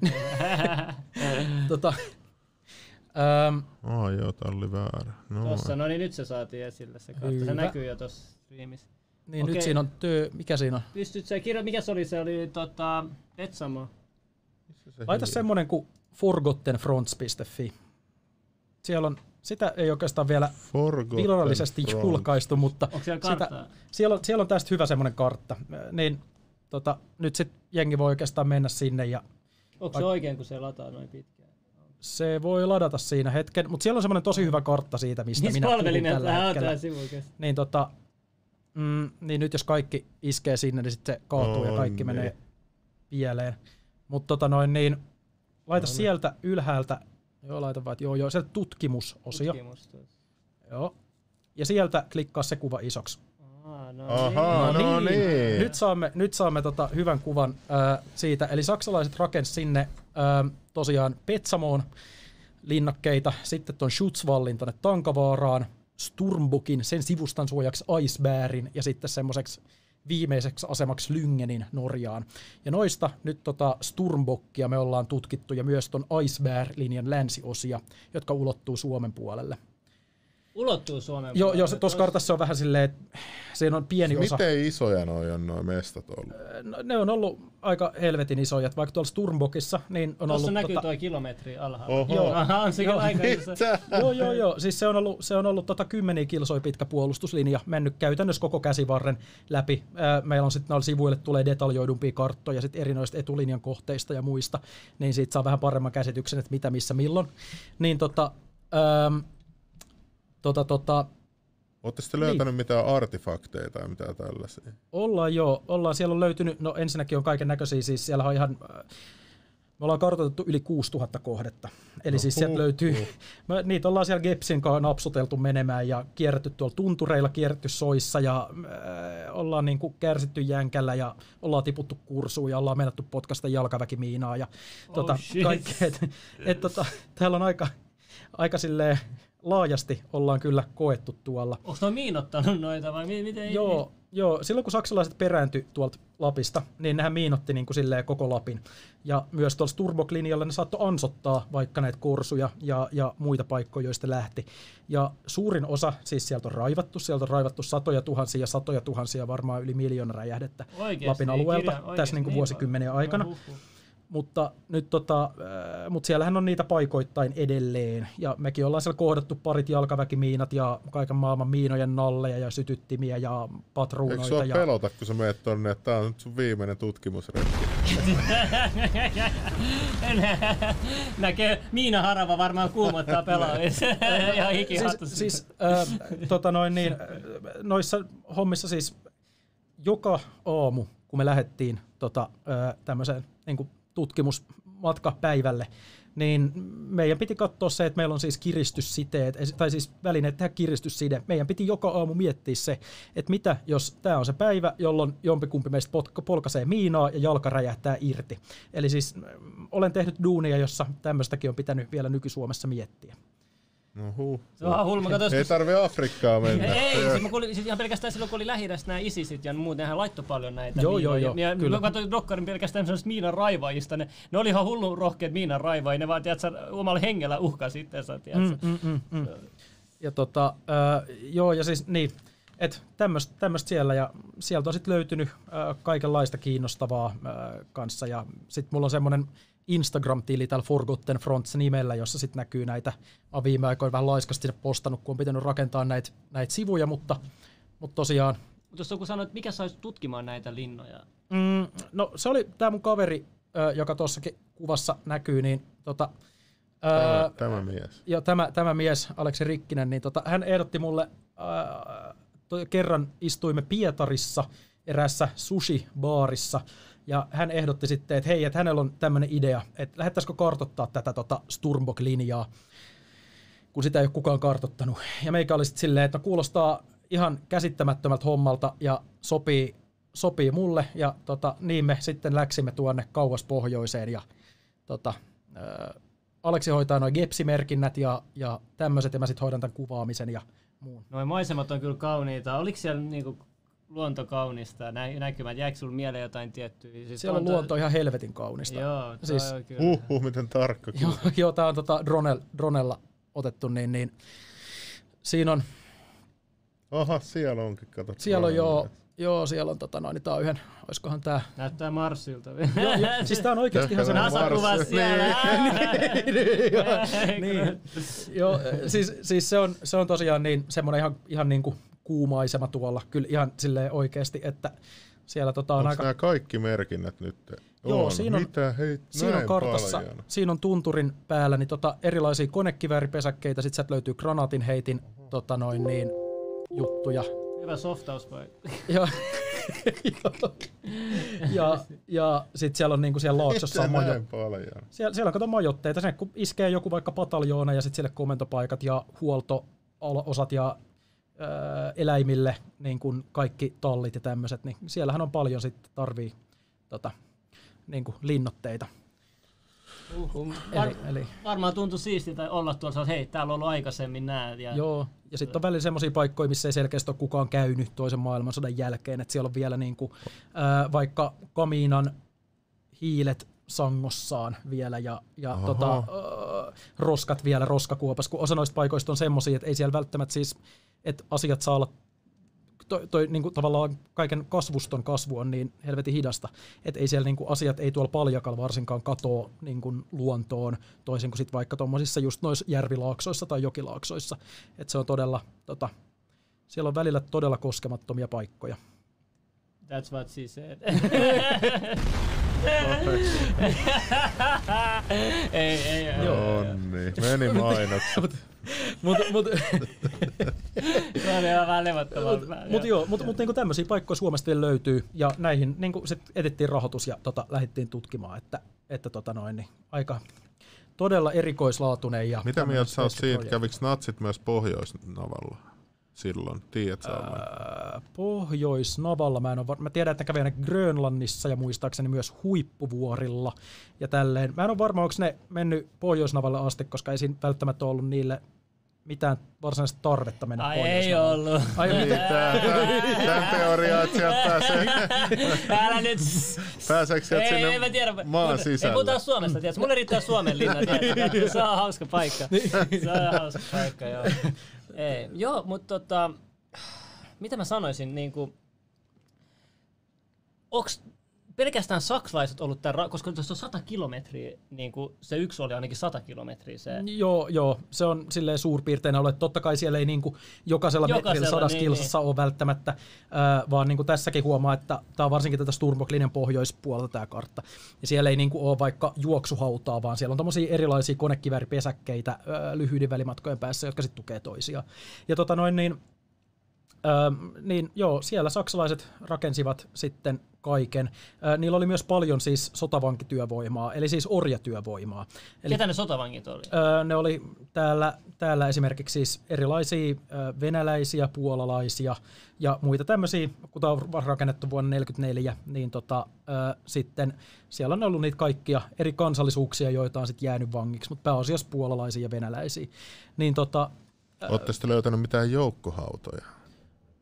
tota, öö, Aa joo, tää oli väärä. No, Tossa, no niin nyt se saatiin esille se kartta. Se näkyy jo tossa streamissä. Niin Okei. nyt siinä on työ, mikä siinä on? Pystyt sä kirjo, mikä se oli? Se oli tota, Petsamo. missä se Laita hiiri- semmonen kuin forgottenfronts.fi. Siellä on, sitä ei oikeastaan vielä Forgotten virallisesti Front. julkaistu, mutta Onko siellä sitä, siellä, on, siellä on tästä hyvä semmoinen kartta. Niin tota, nyt sitten jengi voi oikeastaan mennä sinne ja Onko se oikein, kun se lataa noin pitkään? se voi ladata siinä hetken, mutta siellä on semmoinen tosi hyvä kartta siitä, mistä Missä minä puhun tällä hetkellä. Niin, tota, mm, niin nyt jos kaikki iskee sinne, niin sitten se kaatuu ja On kaikki niin. menee pieleen. Mutta tota noin, niin laita No niin. sieltä ylhäältä, joo laita vaan, joo joo, sieltä tutkimusosio, Tutkimus joo. Ja sieltä klikkaa se kuva isoksi. Aa, no Ahaa, no niin. Nyt saamme, nyt saamme tota hyvän kuvan ää, siitä. Eli saksalaiset rakensi sinne ää, tosiaan Petsamoon linnakkeita, sitten tuon Schutzwallin tonne Tankavaaraan, Sturmbukin, sen sivustan suojaksi Icebergin ja sitten semmoiseksi viimeiseksi asemaksi Lyngenin Norjaan. Ja noista nyt tota Sturmbokkia me ollaan tutkittu ja myös ton Iceberg-linjan länsiosia, jotka ulottuu Suomen puolelle. Ulottuu Suomen Joo, se, tuossa kartassa on vähän silleen, että siinä on pieni osa. Miten isoja noi on noin mestat ollut? No, ne on ollut aika helvetin isoja, että vaikka tuolla Sturmbokissa niin on Tuossa ollut... näkyy tota, tuo kilometri alhaalla. Oho. Joo. Aha, on sekin Joo. aika iso. Joo, joo, joo. Siis se on ollut, se on ollut tota kymmeniä kilsoja pitkä puolustuslinja, mennyt käytännössä koko käsivarren läpi. Meillä on sitten noilla sivuille tulee detaljoidumpia karttoja sit eri noista etulinjan kohteista ja muista, niin siitä saa vähän paremman käsityksen, että mitä, missä, milloin. Niin tota, ähm, tota, tota, Oletteko te löytänyt mitään artefakteja tai mitään tällaisia? Ollaan joo, ollaan, siellä on löytynyt, no ensinnäkin on kaiken näköisiä, siis siellä on ihan, äh, me ollaan kartoitettu yli 6000 kohdetta. Eli No siis sieltä löytyy, me, niitä ollaan siellä Gepsin kanssa napsuteltu menemään ja kierretty tuolla tuntureilla, kierretty soissa ja äh, ollaan niin kuin kärsitty jänkällä ja ollaan tiputtu kursuun ja ollaan menetty potkasta jalkaväkimiinaa ja Oh, tota, kaikkea. Et, et, tota, täällä on aika, aika silleen laajasti ollaan kyllä koettu tuolla. Onko noin miinottanut noita vai mi- miten? Joo, joo, silloin kun saksalaiset perääntyi tuolta Lapista, niin nehän miinotti niin kuin silleen koko Lapin. Ja myös tuolla Turbok-linjalla ne saattoi ansottaa vaikka näitä korsuja ja, ja muita paikkoja, joista lähti. Ja suurin osa, siis sieltä on raivattu, sieltä on raivattu satoja tuhansia ja satoja tuhansia, varmaan yli miljoona räjähdettä Oikeesti, Lapin alueelta kirja- oikeesti tässä niin kuin niin vuosikymmenen paljon? aikana. No, huhhuh. Mutta, nyt tota, äh, mut siellähän on niitä paikoittain edelleen. Ja mekin ollaan siellä kohdattu parit jalkaväkimiinat ja kaiken maailman miinojen nalleja ja sytyttimiä ja Eikö patruunoita. sua ja... pelota, kun sä meet tonne, että tää on nyt sun viimeinen tutkimusretki? Näkee Miina Harava varmaan kuumottaa pelaamista. ja hiki siis, siis äh, tota noin niin, noissa hommissa siis joka aamu, kun me lähdettiin tota, äh, tämmöiseen niin tutkimusmatkapäivälle, niin meidän piti katsoa se, että meillä on siis kiristyssiteet, tai siis välineet tehdä kiristysside. Meidän piti joka aamu miettiä se, että mitä jos tämä on se päivä, jolloin jompikumpi meistä polkaisee miinaa ja jalka räjähtää irti. Eli siis mm, olen tehnyt duunia, jossa tämmöistäkin on pitänyt vielä nyky-Suomessa miettiä. No huh. Se on ihan hullu. Mä katsoin Ei tarvi Afrikkaa mennä. Ei, siis mä kuulin, siis ihan pelkästään silloin, kun oli lähi nämä ISISit ja muut, nehän laittoi paljon näitä Joo, miinoja. joo, joo, ja kyllä. mä katsoin dokkarin pelkästään sellaisista miinan raivaajista. Ne, ne oli ihan hullu rohkeat miinan raivaajia. Ne vaan, tiedätkö, omalla hengellä uhkaa sitten. Tiedätkö? Mm, mm, mm, mm. Ja tota, äh, joo, ja siis niin, että tämmöistä siellä, ja sieltä on sitten löytynyt äh, kaikenlaista kiinnostavaa äh, kanssa, ja sitten mulla on semmoinen Instagram-tili täällä Forgotten Fronts nimellä, jossa sitten näkyy näitä, mä oon viime aikoina vähän laiskasti postannut, kun on pitänyt rakentaa näitä näitä sivuja, mutta, mutta tosiaan, Mutta jos joku sanoi, että mikä saisi tutkimaan näitä linnoja? mm, no se oli tämä mun kaveri, joka tuossakin kuvassa näkyy, niin tota, Tämä, ää, tämä mies. ja tämä, tämä mies, Aleksi Rikkinen, niin tota, hän ehdotti mulle, ää, to, kerran istuimme Pietarissa erässä sushi-baarissa, ja hän ehdotti sitten, että hei, että hänellä on tämmöinen idea, että lähettäisikö kartottaa tätä tota Sturmbok-linjaa, kun sitä ei ole kukaan kartottanut. Ja meikä oli sitten silleen, että no kuulostaa ihan käsittämättömältä hommalta ja sopii, sopii mulle. Ja tota, niin me sitten läksimme tuonne kauas pohjoiseen ja tota, ää, Aleksi hoitaa noin gepsimerkinnät ja, ja tämmöiset, ja mä sitten hoidan tämän kuvaamisen ja muun. Noin maisemat on kyllä kauniita. Oliko siellä niinku luonto kaunista, nä- näkymät? Jäikö sulla mieleen jotain tiettyä? Siis Siellä on to- luonto ihan helvetin kaunista. Joo, Siis- siis, on kyllä. Huhhuh, miten tarkka. Joo, joo tää on tota dronel, dronella otettu, niin, niin siinä on, Aha, siellä onkin, kato. siellä on jo Joo, siellä on tota noin, niin tää on yhden, oiskohan tää... Näyttää Marsilta. Joo, joo, siis tää on oikeesti ihan semmoinen... NASA kuvaa Mars. siellä. niin, joo, siis, siis se, on, se on tosiaan niin, semmoinen ihan, ihan niin kuin kuumaisema tuolla, kyllä ihan silleen oikeesti, että siellä tota on Onko aika... nämä kaikki merkinnät nyt? Joo, on. siinä on- Mitä? Hei, Siinä on kartassa, paljon. siinä on tunturin päällä niin tota, erilaisia konekivääripesäkkeitä, sit sieltä löytyy granaatinheitin tota noin niin, juttuja. Hyvä softauspaikka. Ja, ja, ja sitten siellä on niinku siellä laaksossa on majo, siellä, siellä on kato majoitteita, sinne kun iskee joku vaikka pataljoona ja sitten siellä komentopaikat ja huolto-osat ja ää, eläimille niin kuin kaikki tallit ja tämmöiset, niin siellähän on paljon sitten tarvii tota, niin kuin linnotteita. Uhuh. Eli, Var, eli, varmaan tuntuu siistiltä olla tuolla, että hei, täällä on ollut aikaisemmin näet. Ja joo, ja sitten on välillä semmoisia paikkoja, missä ei selkeästi ole kukaan käynyt toisen maailmansodan jälkeen, että siellä on vielä niin kuin, ää, vaikka kamiinan hiilet sangossaan vielä ja, ja Oho. tota, ää, roskat vielä roskakuopassa, kun osa noista paikoista on semmoisia, että ei siellä välttämättä siis, että asiat saa olla toi, toi niin kuin tavallaan kaiken kasvuston kasvu on niin helvetin hidasta, että ei siellä niin kuin asiat ei tuolla paljakalla varsinkaan katoa niin kuin luontoon, toisin kuin sit vaikka tuommoisissa just noissa järvilaaksoissa tai jokilaaksoissa. että se on todella, tota, siellä on välillä todella koskemattomia paikkoja. That's what she said. ei, ei, ei. Onni. Meni mainokset. Mut, mut, Se oli ihan vähän levottomalta. mut joo, mut, mut niinku tämmöisiä paikkoja Suomesta vielä löytyy, ja näihin niinku sit etittiin rahoitus ja tota, lähdettiin tutkimaan, että, että tota noin, niin aika todella erikoislaatuinen. Ja Mitä mieltä sä oot siitä? projekti. Käviks natsit myös Pohjoisnavalla silloin? Tiedät sä oman? Ää, Pohjoisnavalla mä en ole var- Mä tiedän, että ne kävi ainakin Grönlannissa ja muistaakseni myös huippuvuorilla ja tälleen. Mä en ole varma, onko ne mennyt Pohjoisnavalle asti, koska ei siinä välttämättä ollut niille mitään varsinaista tarvetta mennä Ai ei ollut. Ai Niin, mitä? tää, tän teoriaa, että sieltä pääsee, Älä nyt... pääseekö sieltä Ei, sinne ei, mä tiedä. maan Ei sisälle? puhutaan Suomesta, tiedätkö? Mulle riittää Suomen linna, tiedätkö? Se on hauska paikka. Se on hauska paikka, joo. Ei, joo, mutta tota, mitä mä sanoisin, niin kuin, onks pelkästään saksalaiset ollut tämän, koska tuossa on 100 kilometriä, niin kuin se yksi oli ainakin 100 kilometriä se. Joo, joo, se on silleen suurpiirtein ollut, että totta kai siellä ei niinku jokaisella, Jokaisella, metrillä sadassa niin, kilsassa ole välttämättä, äh, vaan niinku tässäkin huomaa, että tämä on varsinkin tätä Sturmbocklinjan pohjoispuolelta tämä kartta. Ja siellä ei niinku ole vaikka juoksuhautaa, vaan siellä on tommosia erilaisia konekivääripesäkkeitä äh, lyhyiden välimatkojen päässä, jotka sitten tukee toisiaan. Ja tota noin niin, Öö, niin joo, siellä saksalaiset rakensivat sitten kaiken. Niillä oli myös paljon siis sotavankityövoimaa, eli siis orjatyövoimaa. Eli Ketä ne sotavangit oli? Öö, ne oli täällä, täällä esimerkiksi siis erilaisia venäläisiä, puolalaisia ja muita tämmöisiä, kun tämä on rakennettu vuonna 1944, niin tota, sitten siellä on ollut niitä kaikkia eri kansallisuuksia, joita on sitten jäänyt vangiksi, mutta pääasiassa puolalaisia ja venäläisiä. Niin tota, sitten löytänyt mitään joukkohautoja?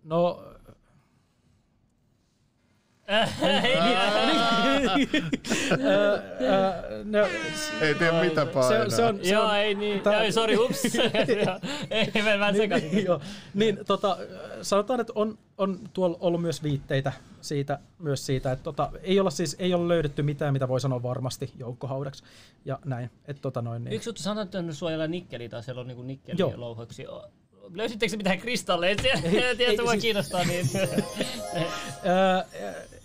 no Ei tiedä mitä painaa. se, se on, se Joo, on, ei niin. tää- Joo, sori, hups. Joo, ei, mä, mä sekasin. niin, joo. niin tota, sanotaan, että on, on tuolla ollut myös viitteitä siitä, myös siitä, että tota, ei, olla siis, ei ole löydetty mitään, mitä voi sanoa varmasti joukkohaudaksi ja näin. Et, tota noin, niin. Yksi juttu, sanotaan, että on suojella nikkeliä tai siellä on niinku nikkeliä Joo. louhoksi. Löysittekö se mitään kristalleja Tiedätkö, mua siis- kiinnostaa niin.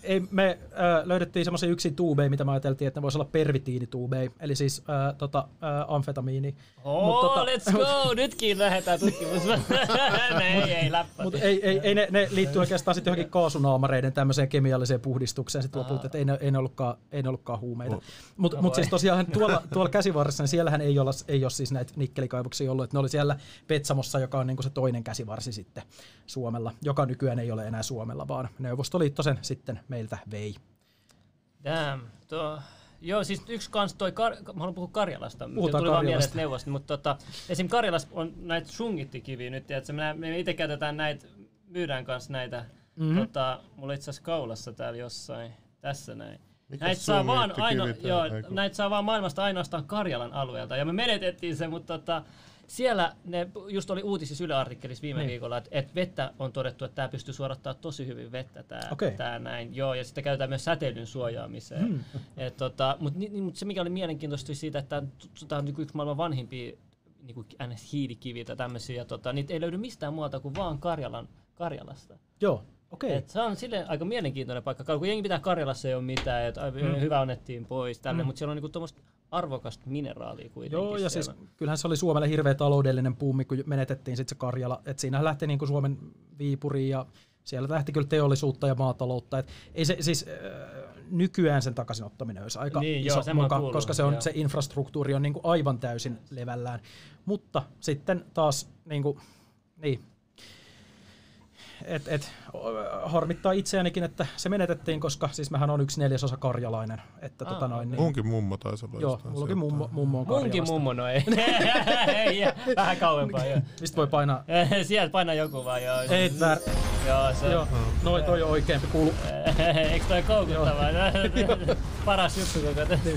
Ei, me ää, löydettiin semmoisia yksin tuubeja, mitä me ajateltiin, että ne voisi olla pervitiinituubeja, eli siis ää, tota, ää, amfetamiini. Oh, Mut tota- let's go! Nytkin lähdetään tutkimaan. ei, ei, läppä. Mutta ei, ei, ei ne, ne liittyy oikeastaan sitten johonkin kaasunaamareiden tämmöiseen kemialliseen puhdistukseen sit lopulta, että ei ne, ei ne, ollutkaan, ei ne ollutkaan huumeita. Oh. Mutta No mut voi. siis tosiaan tuolla, tuolla käsivarressa, niin siellähän ei ole, ei ole siis näitä nikkelikaivoksia ollut, että ne oli siellä Petsamossa, joka on niinku se toinen käsivarsi sitten Suomella, joka nykyään ei ole enää Suomella, vaan Neuvostoliitto sen sitten meiltä vei. Damn. Tuo, joo, siis yksi kans toi, Kar- mä haluan puhua Karjalasta. Puhutaan tuli vaan mieleen neuvosta, mutta tota, esim. Karjalassa on näitä sungittikiviä nyt, että me, me itse käytetään näitä, myydään kanssa näitä, Mhm. mm-hmm. tota, mulla itse asiassa kaulassa täällä jossain, tässä näin. Mikä Näitä saa, vaan aino, joo, näitä saa vaan maailmasta ainoastaan Karjalan alueelta. Ja me menetettiin se, mutta tota, siellä ne just oli uutisissa Yle artikkelissa viime Niin. viikolla, että, että vettä on todettu, että tämä pystyy suorattaa tosi hyvin vettä, tämä, Okei. tämä näin. Joo, ja sitten käytetään myös säteilyn suojaamiseen. Hmm. Et, tota, mutta ni, ni, mut se mikä oli mielenkiintoista siitä, että tämä on niinku yksi maailman vanhimpia niinku hiilikiviä tai tämmöisiä, ja tota, niitä ei löydy mistään muualta kuin vaan Karjalan, Karjalasta. Joo, okei. Et se on silleen aika mielenkiintoinen paikka. Kun jengi pitää Karjalassa ei ole mitään, että mm. hyvä onnettiin pois, tälle, mm. mutta siellä on niinku tuommoista arvokasta mineraalia kuitenkin Joo, ja siellä. siis kyllähän se oli Suomelle hirveä taloudellinen puumi, kun menetettiin sitten se Karjala. Et siinähän lähti niin kuin Suomen Viipuriin ja siellä lähti kyllä teollisuutta ja maataloutta. Et ei se, siis, äh, nykyään sen takaisinottaminen olisi aika Niin, iso joo, kuullut, koska se, on, joo. se infrastruktuuri on niin kuin aivan täysin levällään. Mutta sitten taas niin kuin, niin, et, et, harmittaa itseänikin, että se menetettiin, koska siis mähän on yksi neljäsosa karjalainen. Että, Aa, tota noin, niin, Munkin mummo taisi olla joo, mullakin mummo, mummo on Munkin mummo, no ei. Ei, Vähän kauempaa, joo. Mistä voi painaa? Sieltä paina joku vaan, joo. Ei, vär, Joo, se Joo, noin toi on oikeampi kuulu. Eikö toi koukuttavaa? Paras juttu koko.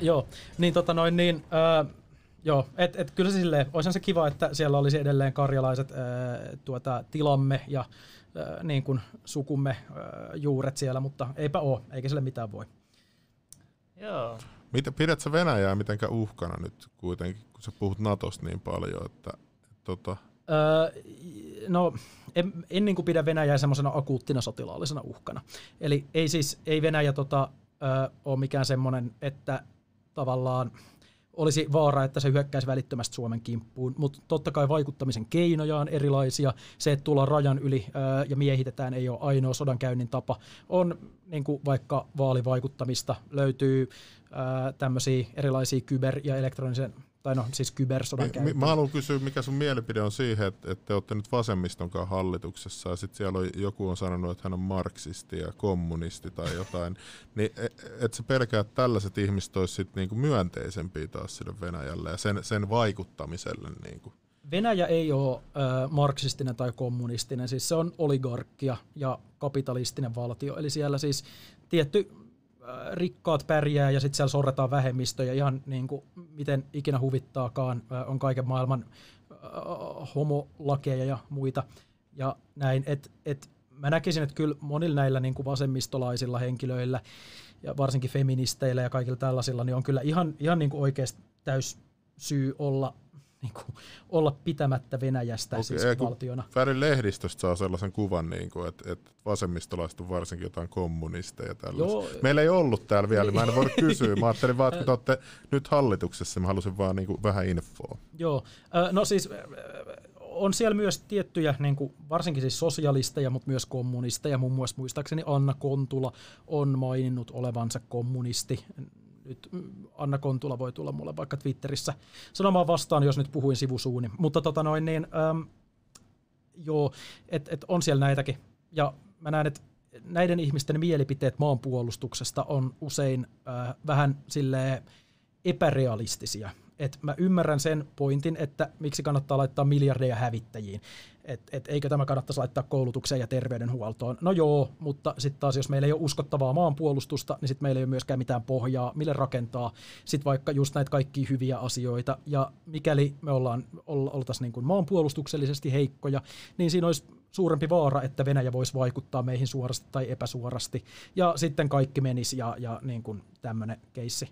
Joo, niin tota noin niin, ää, joo, et, et kyllä se silleen, olisihan se kiva, että siellä olisi edelleen karjalaiset ää, tuota, tilamme ja ää, niin kuin sukumme ää, juuret siellä, mutta eipä oo, eikä sille mitään voi. Joo. Mitä, pidät sä Venäjää mitenkään uhkana nyt kuitenkin, kun sä puhut Natosta niin paljon, että, tota, Öö, no, en, en niin kuin pidä Venäjää semmoisena akuuttina sotilaallisena uhkana. Eli ei siis, ei Venäjä tota, öö, ole mikään semmoinen, että tavallaan olisi vaara, että se hyökkäisi välittömästi Suomen kimppuun, mutta totta kai vaikuttamisen keinoja on erilaisia. Se, että tullaan rajan yli öö, ja miehitetään, ei ole ainoa sodankäynnin tapa. On niin kuin vaikka vaalivaikuttamista, löytyy tämmöisiä erilaisia kyber- ja elektronisen, tai no siis mi, kybersodankäyntiä. mä haluan kysyä, mikä sun mielipide on siihen, että, että te olette nyt vasemmiston kanssa hallituksessa ja sitten siellä on, joku on sanonut, että hän on marksisti ja kommunisti tai jotain, niin että sä pelkää, että tällaiset ihmiset olisivat sit niinku myönteisempiä taas sille Venäjälle ja sen, sen vaikuttamiselle. Niinku. Venäjä ei ole äh, marksistinen tai kommunistinen, siis se on oligarkkia ja kapitalistinen valtio. Eli siellä siis tietty rikkaat pärjää ja sitten siellä sorretaan vähemmistöjä ihan niin kuin miten ikinä huvittaakaan. Äh, on kaiken maailman äh, homolakeja ja muita ja näin. Et, et mä näkisin, että kyllä monilla näillä niin kuin vasemmistolaisilla henkilöillä ja varsinkin feministeillä ja kaikilla tällaisilla, niin on kyllä ihan, ihan niin kuin oikeasti täys syy olla, niin kuin, olla pitämättä Venäjästä Okei, siis valtiona. Värin lehdistöstä saa sellaisen kuvan, niin kuin, että, että vasemmistolaiset on varsinkin jotain kommunisteja. Joo. Meillä ei ollut täällä vielä, niin mä en voinut kysyä. Mä ajattelin vaan, että olette nyt hallituksessa, mä halusin vaan niin kuin vähän infoa. Joo, no siis on siellä myös tiettyjä, niin kuin, varsinkin siis sosialisteja, mutta myös kommunisteja. Muun muassa muistaakseni Anna Kontula on maininnut olevansa kommunisti. Nyt mm, Anna Kontula voi tulla mulle vaikka Twitterissä sanomaan vastaan, jos nyt puhuin sivusuuni. Mutta tota noin niin, äm, joo, että et on siellä näitäkin. Ja mä näen, että näiden ihmisten mielipiteet maanpuolustuksesta on usein äh, vähän silleen epärealistisia. Et mä ymmärrän sen pointin, että miksi kannattaa laittaa miljardeja hävittäjiin. Et, et eikö tämä kannattaisi laittaa koulutukseen ja terveydenhuoltoon? No joo, mutta sitten taas jos meillä ei ole uskottavaa maanpuolustusta, niin sitten meillä ei ole myöskään mitään pohjaa, mille rakentaa sitten vaikka just näitä kaikkia hyviä asioita. Ja mikäli me ollaan, ol, oltaisiin niin kuin maanpuolustuksellisesti heikkoja, niin siinä olisi suurempi vaara, että Venäjä voisi vaikuttaa meihin suorasti tai epäsuorasti. Ja sitten kaikki menisi ja, ja niin tämmöinen keissi.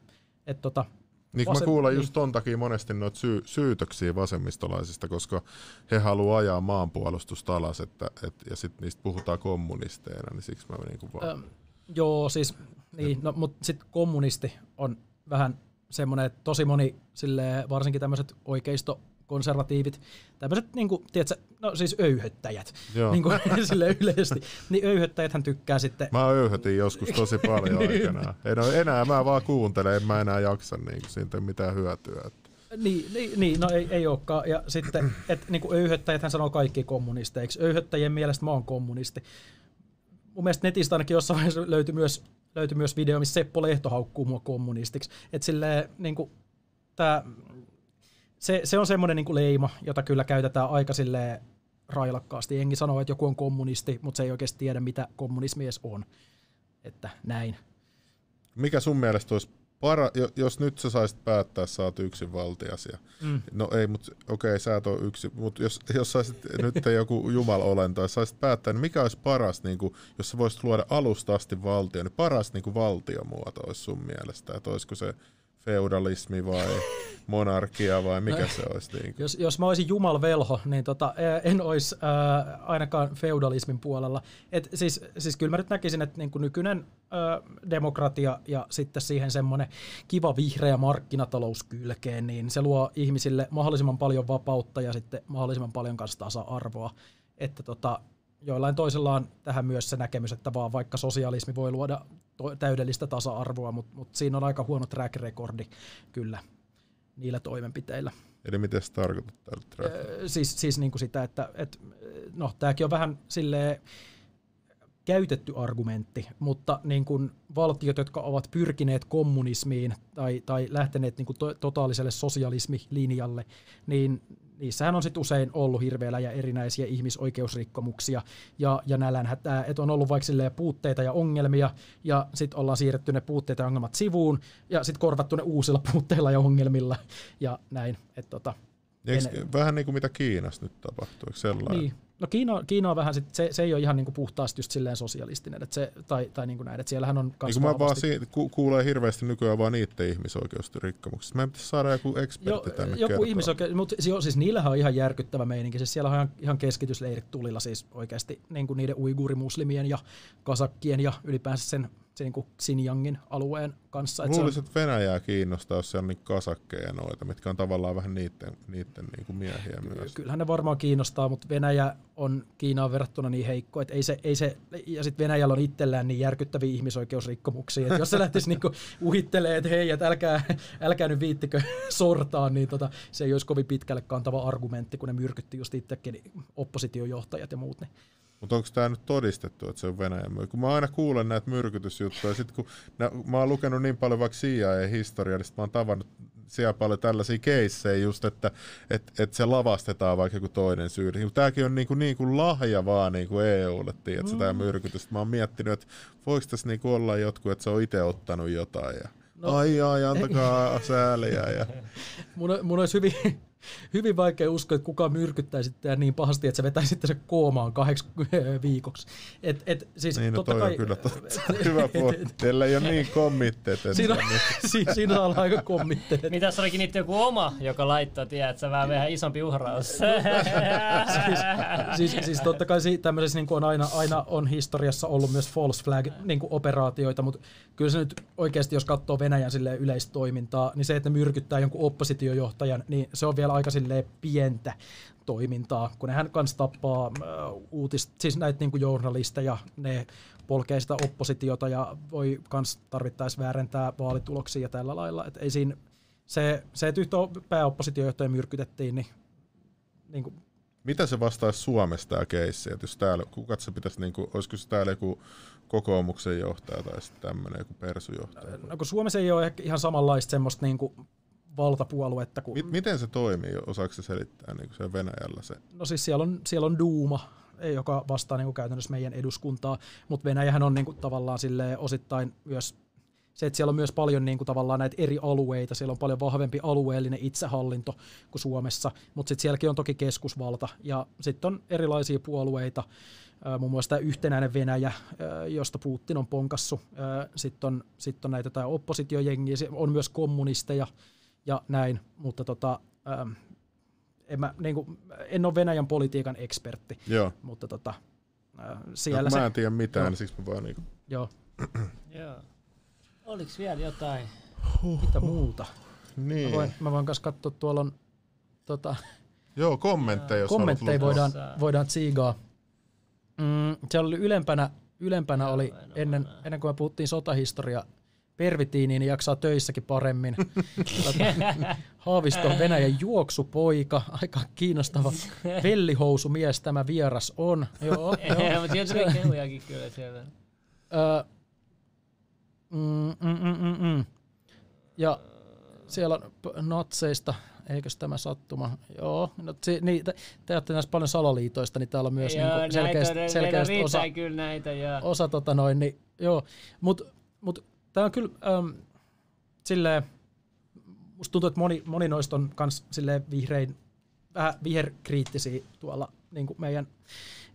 Et tota, Niin kun mä Vasem- kuulen niin. just ton takia monesti noita syy- syytöksiä vasemmistolaisista, koska he haluaa ajaa maanpuolustusta alas, että, et, ja sitten niistä puhutaan kommunisteina, niin siksi mä niinku vaan... Öm, joo, siis, niin, no, mutta sitten kommunisti on vähän semmoinen, että tosi moni, silleen, varsinkin tämmöiset oikeisto konservatiivit, tämmöiset, niin kuin, tiedätkö, no siis öyhöttäjät, Joo. niin kuin, sille yleisesti, niin öyhöttäjäthän tykkää sitten, Mä öyhötin joskus tosi paljon aikanaan. En ole enää, mä vaan kuuntelen, en mä enää jaksa, niin kuin, siitä mitään hyötyä. Että. niin, niin, niin no ei, ei olekaan, ja sitten, että niin kuin öyhöttäjäthän sanoo kaikki kommunisteiksi, öyhöttäjien mielestä mä oon kommunisti. Mun mielestä netistä ainakin jossain vaiheessa löytyi myös, löytyi myös video, missä Seppo Lehto haukkuu mua kommunistiksi. Että silleen, niin kuin, tää, se, se on semmoinen niin leima, jota kyllä käytetään aika silleen railakkaasti. Jengi sanoo, että joku on kommunisti, mutta se ei oikeasti tiedä, mitä kommunismi edes on. Että näin. Mikä sun mielestä olisi para, jos nyt sä saisit päättää, sä oot yksin valtiasia. Mm. No ei, mutta okei, okay, sä et ole yksi, mutta jos, jos saisit nyt joku jumalolento ja saisit päättää, niin mikä olisi paras, niin kuin, jos sä voisit luoda alusta asti valtio, niin paras niin kuin valtiomuoto olisi sun mielestä, että olisiko se feudalismi vai monarkia vai mikä se olisi? Niin jos, jos mä olisin jumalvelho, niin tota, en olisi äh, ainakaan feudalismin puolella. Et siis, siis kyllä mä nyt näkisin, että niin nykyinen äh, demokratia ja sitten siihen semmoinen kiva vihreä markkinatalous kylkeen, niin se luo ihmisille mahdollisimman paljon vapautta ja sitten mahdollisimman paljon kanssa tasa-arvoa. Että tota, joillain toisella on tähän myös se näkemys, että vaan vaikka sosialismi voi luoda to- täydellistä tasa-arvoa, mutta mut siinä on aika huono track recordi kyllä niillä toimenpiteillä. Eli miten se tarkoittaa track? Öö, siis siis niin kuin sitä, että et, no tämäkin on vähän silleen käytetty argumentti, mutta niin kuin valtiot, jotka ovat pyrkineet kommunismiin tai, tai lähteneet niin kuin to, totaaliselle sosialismilinjalle, niin niissähän on sitten usein ollut hirveellä ja erinäisiä ihmisoikeusrikkomuksia ja, ja nälänhätää, että on ollut vaikka puutteita ja ongelmia ja sitten ollaan siirretty ne puutteet ja ongelmat sivuun ja sitten korvattu ne uusilla puutteilla ja ongelmilla ja näin. Et tota, en... Vähän niin kuin mitä Kiinassa nyt tapahtuu, eikö sellainen? Niin. No Kiina, Kiina on vähän, sit, se, se ei ole ihan niinku puhtaasti just silleen sosialistinen, että se, tai, tai niinku näin, että siellähän on niin mä vaan si- ku, kuulee hirveästi nykyään vaan niiden ihmisoikeusrikkomuksista. Meidän pitäisi saada joku ekspertti jo, tänne Joku ihmisoikeus, mutta jo, siis niillähän on ihan järkyttävä meininki. Siis siellä on ihan, ihan keskitysleirit tulilla siis oikeasti niin kuin niiden uiguurimuslimien ja kasakkien ja ylipäänsä sen se niin kuin Xinjiangin alueen kanssa. Luulisin, että Venäjää kiinnostaa, jos siellä on niin kasakkeja noita, mitkä on tavallaan vähän niiden, niiden niin kuin miehiä myös. Kyllähän ne varmaan kiinnostaa, mutta Venäjä on Kiinaan verrattuna niin heikko, että ei se, ei se ja sitten Venäjällä on itsellään niin järkyttäviä ihmisoikeusrikkomuksia, että jos se lähtisi niin uhittelee, että hei, että älkää, älkää nyt viittikö sortaa, niin tota, se ei olisi kovin pitkälle kantava argumentti, kun ne myrkytti just itsekin oppositiojohtajat ja muut. Niin mutta onko tämä nyt todistettu, että se on Venäjän myrky? Kun mä aina kuulen näitä myrkytysjuttuja, sit kun nä, mä oon lukenut niin paljon vaikka CIA-historiaa, niin mä oon tavannut siellä paljon tällaisia keissejä just, että et, et se lavastetaan vaikka joku toinen syy. Niin tämäkin on niinku, niinku lahja vaan niinku EUlle, tiedätkö, mm. tämä myrkytys. Mä oon miettinyt, että voiko tässä niinku olla jotkut, että se on itse ottanut jotain. Ja, no. Ai ai, antakaa sääliä. Ja. mun, mun olisi hyvin, hyvin vaikea uskoa, että kukaan myrkyttäisi sitä niin pahasti, että se vetäisi sitten se koomaan kahdeksi viikoksi. Et, et, siis niin, no toi kai, on kyllä totta. Hyvä pointti. Teillä ei ole niin kommitteet. Siinä, si, siinä on aika kommitteet. Mitäs olikin niitä joku oma, joka laittaa, tiedät, sä vähän vähän isompi uhraus. siis, siis, siis, totta kai tämmöisessä niin on aina, aina on historiassa ollut myös false flag niin operaatioita, mutta kyllä se nyt oikeasti, jos katsoo Venäjän yleistoimintaa, niin se, että ne myrkyttää jonkun oppositiojohtajan, niin se on vielä aika pientä toimintaa, kun nehän kanssa tappaa äh, uutista, siis näitä niin journalisteja, ne polkee sitä oppositiota ja voi kans tarvittaessa väärentää vaalituloksia ja tällä lailla. Et ei siinä, se, se, että yhtä pääoppositiojohtaja myrkytettiin, niin, niin kuin, mitä se vastaisi Suomesta tämä keissi, että jos täällä, kuka se pitäisi, niin kuin, olisiko se täällä joku kokoomuksen johtaja tai sitten tämmöinen joku persujohtaja? No kun Suomessa ei ole ehkä ihan samanlaista semmoista niin kuin valtapuoluetta. Kuin... Miten se toimii, osaako se selittää niin se Venäjällä se? No siis siellä on, siellä on Duuma, joka vastaa niin kuin käytännössä meidän eduskuntaa, mutta Venäjähän on niin kuin tavallaan osittain myös se, että siellä on myös paljon niin kuin tavallaan näitä eri alueita, siellä on paljon vahvempi alueellinen itsehallinto kuin Suomessa, mutta sitten sielläkin on toki keskusvalta ja sitten on erilaisia puolueita, muun muassa tämä yhtenäinen Venäjä, josta Putin on ponkassu, sitten on, sit on näitä oppositiojengiä, on myös kommunisteja, ja näin, mutta tota, ähm, en, mä, niin kuin, en ole Venäjän politiikan ekspertti, Joo. mutta tota, äh, siellä no, mä en tiedä mitään, joo. niin siksi mä vaan niin Joo. Joo. Oliko vielä jotain? Mitä muuta? Niin. Mä voin, mä voin kanssa katsoa, tuolla on tota, Joo, kommentteja, jos Kommentteja voidaan, voidaan tsiigaa. Mm, siellä oli ylempänä, ylempänä oli, ennen, ennen kuin me puhuttiin sotahistoria, pervitiiniin niin jaksaa töissäkin paremmin. Haavisto on Venäjän juoksupoika, aika kiinnostava vellihousumies tämä vieras on. Joo, joo. mutta sieltä kehujakin kyllä siellä. mm, mm, mm, mm, mm. Ja siellä on natseista, eikös tämä sattuma? Joo, no, si, niin, te, te olette näissä paljon salaliitoista, niin täällä on myös joo, niin selkeästi, selkeästi osa, kyllä näitä, joo. osa tota noin, niin, joo, mutta mut, Tämä on kyllä, ähm, silleen, musta tuntuu, että moni, moni noista on kans silleen vihrein, vähän viherkriittisiä tuolla niin kuin meidän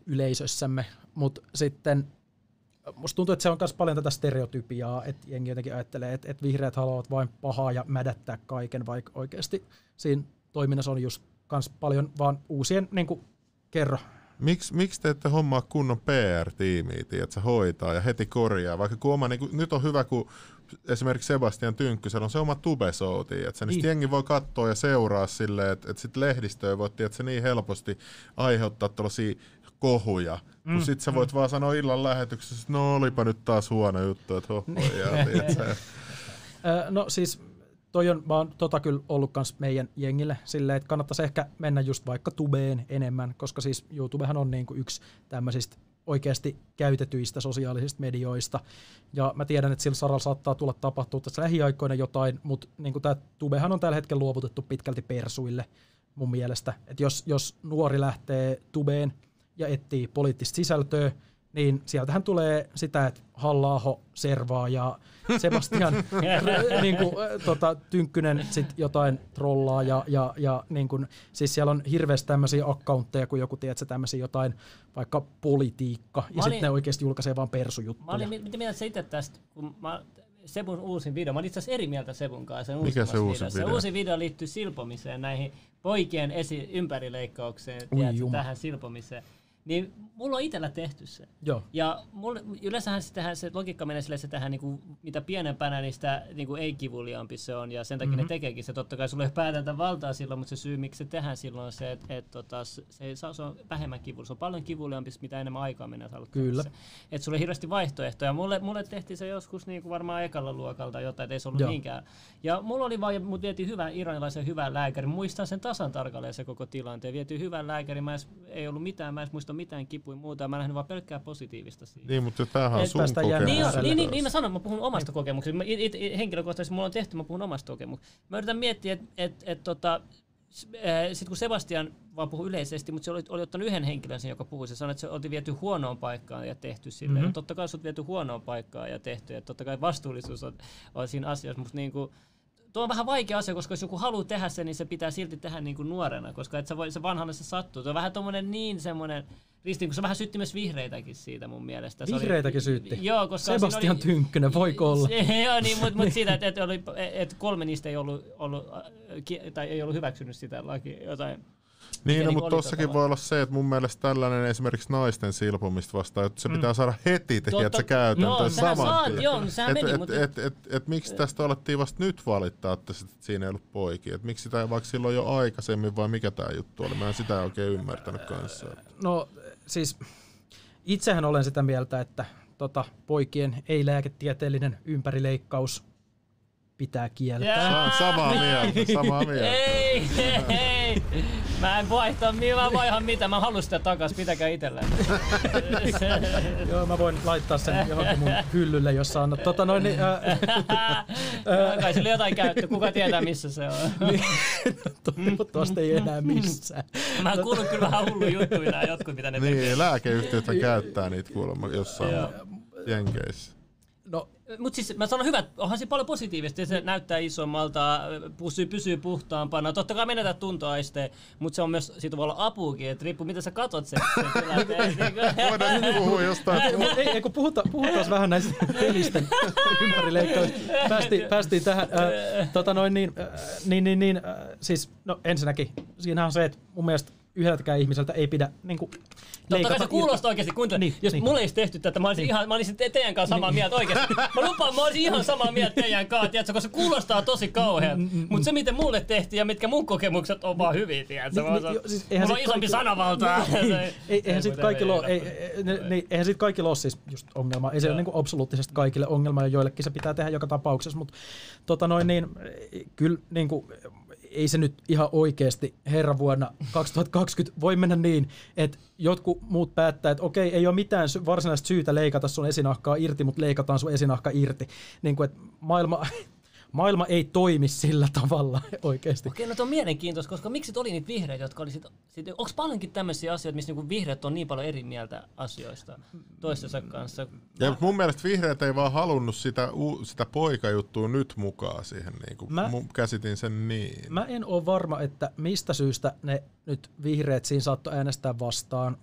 yleisössämme, mutta sitten musta tuntuu, että se on myös paljon tätä stereotypiaa, että jengi jotenkin ajattelee, että, että vihreät haluavat vain pahaa ja mädättää kaiken, vaikka oikeasti siinä toiminnassa on just kans paljon vaan uusien, niin kuin, kerro. Miksi miks te ette hommaa kunnon PR-tiimiä, että se hoitaa ja heti korjaa, vaikka kun oma, niin kuin, nyt on hyvä, kun esimerkiksi Sebastian Tynkkysellä on se oma tubesouti, että se niin. jengi voi katsoa ja seuraa silleen, että, että sitten lehdistöä voi, että se niin helposti aiheuttaa tällaisia kohuja, mm, kun sit sä voit mm. vaan sanoa illan lähetyksessä, että no olipa nyt taas huono juttu, että hoho, ja, No siis toi on, mä oon tota kyllä ollut kans meidän jengille silleen, että kannattaisi ehkä mennä just vaikka tubeen enemmän, koska siis YouTubehan on niinku yksi tämmöisistä oikeasti käytetyistä sosiaalisista medioista. Ja mä tiedän, että sillä saralla saattaa tulla tapahtua tässä lähiaikoina jotain, mutta niin tämä tubehan on tällä hetkellä luovutettu pitkälti persuille mun mielestä. Että jos, jos nuori lähtee tubeen ja etsii poliittista sisältöä, niin sieltähän tulee sitä, että halla servaa ja Sebastian niin kuin, tota, Tynkkynen sit jotain trollaa ja, ja, ja niin kuin, siis siellä on hirveästi tämmöisiä accountteja, kun joku tiedät, tämmöisiä jotain vaikka politiikka ja sitten ne oikeasti julkaisee vaan persujuttuja. Mä olin, mitä mieltä sä itse tästä, kun mä Sebun uusin video. Mä olin itse asiassa eri mieltä Sebun kanssa. Sen Mikä se uusi video? Se uusi video liittyy silpomiseen, näihin poikien esi- ympärileikkaukseen, tiedätkö, tähän silpomiseen. Niin mulla on itsellä tehty se. Joo. Ja mulla, yleensähän se, tehdään, se logiikka menee sille, että se tehdään niinku, mitä pienempänä, niin sitä niinku ei-kivuliaampi se on. Ja sen takia mm-hmm. ne tekeekin se. Totta kai sulla ei päätäntä valtaa silloin, mutta se syy, miksi se tehdään silloin on se, että et, tota, se, se, on vähemmän kivulia. Se on paljon kivuliaampi, mitä enemmän aikaa menee Kyllä. Että sulla ei hirveästi vaihtoehtoja. Mulle, mulle tehtiin se joskus niinku varmaan ekalla luokalta jotain, että ei se ollut Joo. niinkään. Ja mulla oli vaan, mut vietiin hyvän iranilaisen hyvän lääkärin. Muistan sen tasan tarkalleen se koko tilanteen. Vietiin hyvän lääkärin. Mä edes, ei ollut mitään, mä en muista mitään kipuja muuta. Mä nähnyt vaan pelkkää positiivistä siitä. Niin, mutta tämähän on sun kokemus. Niin, niin, niin, niin, mä sanon, mä puhun omasta niin. kokemuksesta. Mä, it, it, henkilökohtaisesti mulla on tehty, mä puhun omasta kokemuksesta. Mä yritän miettiä, että et, et, tota, sitten kun Sebastian vaan puhui yleisesti, mutta se oli, oli ottanut yhden henkilön sen, joka puhui. Se sanoi, että se oli viety huonoon paikkaan ja tehty sille. Mm-hmm. totta kai se on viety huonoon paikkaan ja tehty. Ja totta kai vastuullisuus on, on siinä asiassa. Mutta niin kuin, tuo on vähän vaikea asia, koska jos joku haluaa tehdä sen, niin se pitää silti tehdä niin kuin nuorena, koska et sä voi, se vanhalle se sattuu. Tuo on vähän tuommoinen niin semmoinen ristiin, kun se vähän sytti myös vihreitäkin siitä mun mielestä. Se Vihreitäkin oli, syytti? Joo, koska Sebastian oli, Tynkkynen, voiko olla? joo, niin, mutta mut siitä, että et, et kolme niistä ei ollut, ollut, tai ei ollut hyväksynyt sitä laki, jotain niin, no, mutta tossakin voi olla se, että mun mielestä tällainen esimerkiksi naisten silpomista vastaan, että se mm. pitää saada heti tehdä se käytäntöön saman saat, joo, no et, meni, et, mutta... et, et, et, et, miksi tästä alettiin vasta nyt valittaa, että siinä ei ollut poikia? Et miksi sitä vaikka silloin jo aikaisemmin vai mikä tämä juttu oli? Mä en sitä oikein ymmärtänyt kanssa. No siis itsehän olen sitä mieltä, että tota, poikien ei-lääketieteellinen ympärileikkaus pitää kieltää. Yeah. Samaa mieltä, samaa mieltä. ei, ei, Mä en vaihtaa, mä voin ihan mitä. Mä haluan sitä takas, pitäkää itselleen. Joo, mä voin laittaa sen johonkin mun hyllylle, jos on. Tota noin, niin, äh, Kai sillä jotain käyttö, kuka tietää missä se on. niin, toivottavasti ei enää missään. Mä oon kuullut kyllä vähän hullu juttuja jotkut, mitä ne niin, tekee. Niin, lääkeyhtiöt käyttää niitä kuulemma jossain Jenkeissä. Mutta siis mä sanon hyvät, onhan se paljon positiivista, se näyttää isommalta, pysyy, pysyy puhtaampana. Totta kai menetään tuntoaisteen, mutta se on myös, siitä voi olla apuukin, että riippuu mitä sä katot sen, sen Voidaan puhua jostain. ei, ei, kun puhuta, puhutaan vähän näistä pelisten ympärileikkauksista. Päästiin, päästiin tähän. Äh, tota noin, niin, äh, niin, niin, niin äh, siis no ensinnäkin, siinä on se, että mun mielestä yhdeltäkään ihmiseltä ei pidä niin kuin, Totta kai se kuulostaa oikeasti, niin, jos niin. mulle ei tehty tätä, mä olisin, niin. ihan, mä olisin te- teidän kanssa samaa niin. mieltä oikeasti. Mä lupaan, mä olisin ihan samaa mieltä teidän kanssa, tiedätkö, koska se kuulostaa tosi kauhean. Mm, mm, mm, mutta se, miten mulle tehtiin ja mitkä mun kokemukset on vaan hyviä, tiedätkö. Niin, niin, siis mulla on isompi sanavalta. Eihän sit kaikilla eihän sit kaikilla ole siis just ongelma. Ei se ole niin absoluuttisesti kaikille ongelma ja joillekin se pitää tehdä joka tapauksessa, mutta tota noin niin, kyllä niin kuin, ei se nyt ihan oikeasti herra vuonna 2020 voi mennä niin, että jotkut muut päättää, että okei, ei ole mitään varsinaista syytä leikata sun esinahkaa irti, mutta leikataan sun esinahka irti. Niin kuin, että maailma, maailma ei toimi sillä tavalla oikeasti. Okei, no on mielenkiintoista, koska miksi oli niitä vihreitä, jotka oli sit, sit onko paljonkin tämmöisiä asioita, missä niinku vihreät on niin paljon eri mieltä asioista toistensa kanssa? Ja mun mielestä vihreät ei vaan halunnut sitä, sitä poikajuttua nyt mukaan siihen, niin kuin mä, käsitin sen niin. Mä en ole varma, että mistä syystä ne nyt vihreät siinä saattoi äänestää vastaan.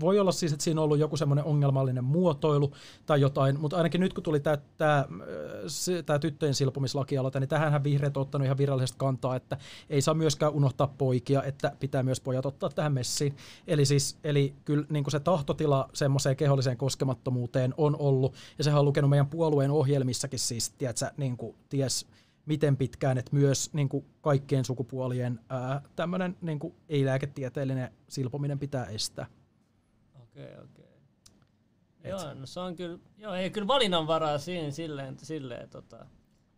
Voi olla siis, että siinä on ollut joku semmoinen ongelmallinen muotoilu tai jotain, mutta ainakin nyt kun tuli tämä tyttöjen silpomislakialoite, niin tähän vihreät on ottanut ihan virallisesti kantaa, että ei saa myöskään unohtaa poikia, että pitää myös pojat ottaa tähän messiin. Eli siis, eli kyllä niin kuin se tahtotila semmoiseen keholliseen koskemattomuuteen on ollut, ja sehän on lukenut meidän puolueen ohjelmissakin siis, tiedätkö, niin kuin, ties, miten pitkään, että myös niin kuin kaikkien sukupuolien tämmöinen niin kuin ei-lääketieteellinen silpominen pitää estää. Okei, okay, okei. Okay. Joo, no se on kyllä, joo, ei kyllä valinnanvaraa siinä silleen, silleen tota,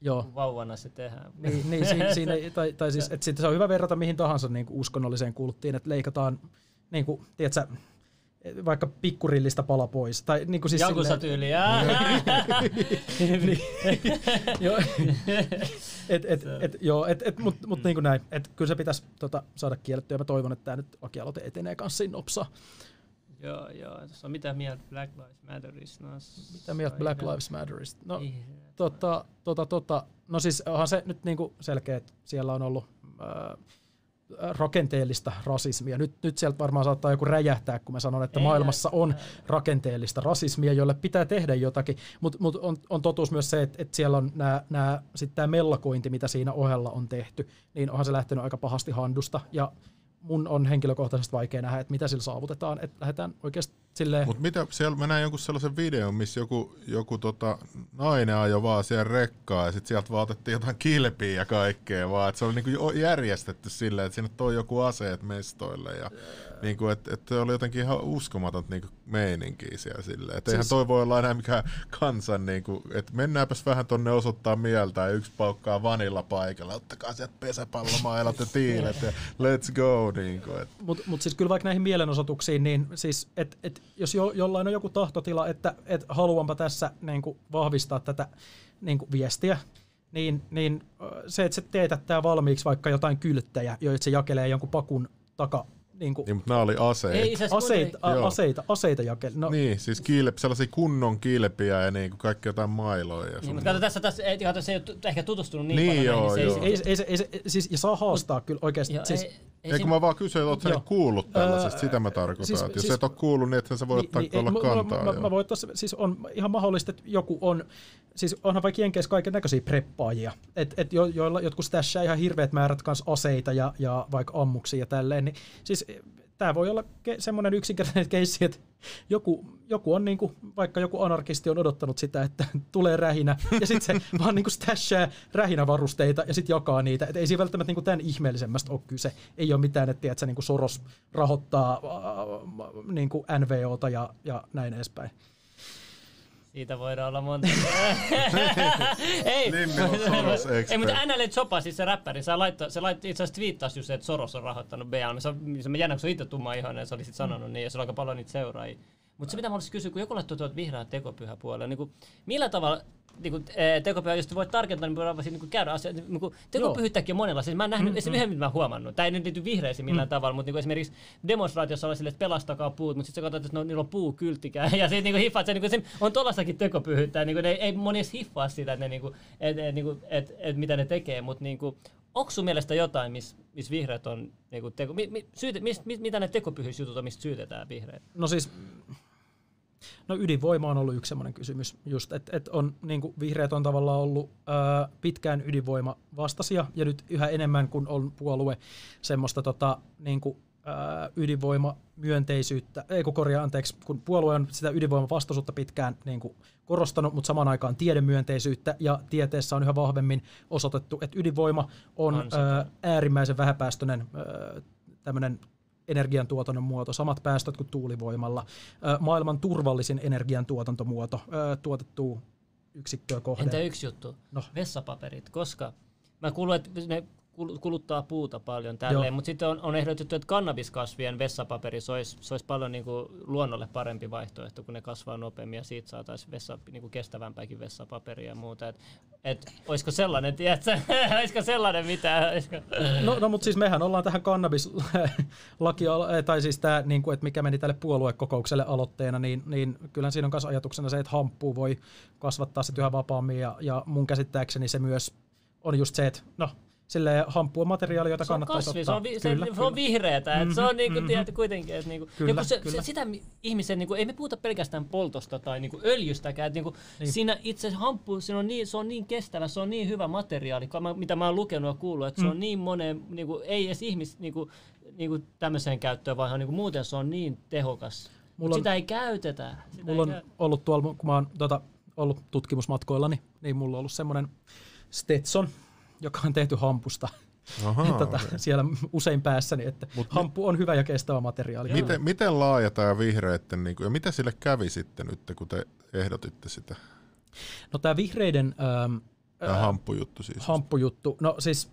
Joo. vauvana se tehdään. Niin, niin siinä, siinä, tai, tai siis, että se on hyvä verrata mihin tahansa niin kuin uskonnolliseen kulttiin, että leikataan, niin kuin, tiedätkö, vaikka pikkurillista pala pois. Tai niin kuin siis Jakusa tyyli, niin, joo, et, et, et, joo, et, et, mutta mut niin kuin näin. Et, kyllä se pitäisi tota, saada kiellettyä. Mä toivon, että tämä nyt lakialoite etenee kanssa nopsaa. Joo, joo. Tässä on mitä mieltä Black Lives Matterista? No, mitä mieltä Black Lives Matterista? No, tota, tota, tota, no siis onhan se nyt niinku selkeä, että siellä on ollut äh, rakenteellista rasismia. Nyt, nyt sieltä varmaan saattaa joku räjähtää, kun mä sanon, että Ei maailmassa on rakenteellista rasismia, jolle pitää tehdä jotakin, mutta mut on, on totuus myös se, että, että siellä on nämä, sitten tämä mellakointi, mitä siinä ohella on tehty, niin onhan se lähtenyt aika pahasti handusta, ja mun on henkilökohtaisesti vaikea nähdä, että mitä sillä saavutetaan, että lähdetään oikeasti silleen... Mutta mitä, siellä mä näin jonkun sellaisen videon, missä joku, joku tota, nainen ajoi vaan siellä rekkaa ja sitten sieltä vaan otettiin jotain kilpiä ja kaikkea vaan, että se oli niinku järjestetty silleen, että sinne toi joku aseet mestoille ja niinku, että et oli jotenkin ihan uskomaton niinku meininkiä siellä silleen, että siis... eihän toi voi olla enää mikään kansan niinku, että mennäänpäs vähän tonne osoittaa mieltä ja yksi paukkaa vanilla paikalla, ottakaa sieltä pesäpallomailat ja tiilet ja let's go niinku. Mutta mut siis kyllä vaikka näihin mielenosoituksiin, niin siis, että et jos jo, jollain on joku tahtotila, että et haluanpa tässä niin kuin, vahvistaa tätä niin kuin, viestiä, niin, niin se, että se teetättää valmiiksi vaikka jotain kylttejä, joita se jakelee jonkun pakun taka niin, kuin, niin mutta nämä oli aseita. Ei, aseita, a, aseita, aseita jakeli. No. Niin, siis kiilep, sellaisia kunnon kilpiä ja niin kuin kaikki jotain mailoja. Ja niin, mutta kato, tässä, tässä ei, se ei ole ehkä tutustunut niin, niin paljon. Joo, niin, joo. Ei, ei, ei, ei, siis, ja saa haastaa kyllä oikeasti. Joo, siis, ei, ei, kun mä vaan kysyin, että oletko kuullut tällaisesta, sitä mä tarkoitan. Siis, että jos siis, et ole kuullut, niin että sä voi niin, ottaa niin, olla kantaa. Mä, mä, mä voin ottaa, siis on ihan mahdollista, että joku on, siis onhan vaikka Jenkeissä kaiken näköisiä preppaajia, että et jo, joilla jotkut stashaa ihan hirveät määrät kanssa aseita ja, ja vaikka ammuksia ja tälleen, niin siis tämä voi olla ke- semmoinen yksinkertainen keissi, että joku, joku on niin kuin, vaikka joku anarkisti on odottanut sitä, että tulee rähinä, ja sitten se vaan niin kuin stashaa rähinävarusteita ja sitten jakaa niitä. Et ei siinä välttämättä niin kuin tämän ihmeellisemmästä ole kyse. Ei ole mitään, että, että niin kuin Soros rahoittaa äh, niin kuin NVOta ja, ja näin edespäin. Siitä voidaan olla monta. ei, ei, mutta NL Chopa, siis se räppäri, se, laittoi, se laittoi itse asiassa twiittasi just, että Soros on rahoittanut BL. Se on, se on jännä, kun se on itse tumma ihoinen, se oli sitten sanonut mm. niin, ja se on aika paljon niitä seuraajia. Mutta se mitä mä olisin kysyä, kun joku laittoi tuolta vihreän tekopyhä puolella, niin kuin, millä tavalla niin kuin, tekopyhä, jos voit tarkentaa, niin voidaan niin kuin käydä asia, niin kuin, tekopyhyyttäkin on monella. Siis mä en nähnyt, mm, mm. yhden, mitä mä huomannut. Tämä ei nyt liity vihreisiin millään mm. tavalla, mutta niin kuin esimerkiksi demonstraatiossa oli silleen, että pelastakaa puut, mutta sitten sä katsot, että no, niillä on puukylttikään. Ja sitten niin hiffaat, että niin se on tuollaistakin tekopyhyyttä. Niin kuin, ne, ei moni edes hiffaa sitä, että ne, niin kuin, et, et, niin kuin, et, et, mitä ne tekee, mutta niin kuin, onko sun mielestä jotain, missä mis vihreät on, niin kuin, teko, mi, mi, syyte, mis, mis, mitä ne tekopyhyysjutut on, mistä syytetään vihreät? No siis No ydinvoima on ollut yksi sellainen kysymys, just, että et on, niin kuin vihreät on tavallaan ollut ää, pitkään ydinvoima vastasia ja nyt yhä enemmän, kun on puolue semmoista tota, niin kuin, ää, ydinvoimamyönteisyyttä, ei kun korjaa, anteeksi, kun puolue on sitä ydinvoimavastaisuutta pitkään niin kuin korostanut, mutta samaan aikaan tiedemyönteisyyttä ja tieteessä on yhä vahvemmin osoitettu, että ydinvoima on, on ää, äärimmäisen vähäpäästöinen tämmöinen energiantuotannon muoto, samat päästöt kuin tuulivoimalla, maailman turvallisin energiantuotantomuoto tuotettu yksikköä kohden. Entä yksi juttu? No. Vessapaperit, koska mä kuulun, että ne kuluttaa puuta paljon tälleen, mutta sitten on, on ehdotettu, että kannabiskasvien vessapaperi se olisi, se olisi paljon niin kuin luonnolle parempi vaihtoehto, kun ne kasvaa nopeammin ja siitä saataisiin vessa, niin kuin kestävämpääkin vessapaperia ja muuta. Et, et, olisiko sellainen, tiedätkö, olisiko sellainen mitään? Olisiko? No, no mutta siis mehän ollaan tähän kannabislaki, tai siis tämä, niin kuin, että mikä meni tälle puoluekokoukselle aloitteena, niin, niin kyllähän siinä on myös ajatuksena se, että hamppuu voi kasvattaa se yhä vapaammin ja, ja mun käsittääkseni se myös on just se, että no, sille hamppua materiaali, jota kannattaisi kasvi, ottaa. Se on, vi, kyllä, se, se on vihreätä, mm-hmm, se on niinku, mm-hmm. tiedät, kuitenkin, että niinku, kyllä, se, kyllä. Se, sitä ihmisen, niinku, ei me puhuta pelkästään poltosta tai niinku öljystäkään, että niinku, niin. siinä itse hamppu, siinä on niin, se on niin kestävä, se on niin hyvä materiaali, mitä mä oon lukenut ja kuullut, että mm. se on mm. niin monen, niinku, ei edes ihmis, niinku, niinku tämmöiseen käyttöön, vaan niinku, muuten se on niin tehokas. Mulla on, sitä ei käytetä. Sitä mulla ei on käy... ollut tuolla, kun mä oon tota, ollut tutkimusmatkoilla, niin, niin mulla on ollut semmoinen Stetson, joka on tehty hampusta. Aha, tota, okay. siellä usein päässäni, että Mut hampu on hyvä ja kestävä materiaali. Miten, miten laaja tämä vihreiden, niin kuin, ja mitä sille kävi sitten nyt, kun te ehdotitte sitä? No tämä vihreiden... Ähm, tämä hamppujuttu siis. Hamppujuttu. No siis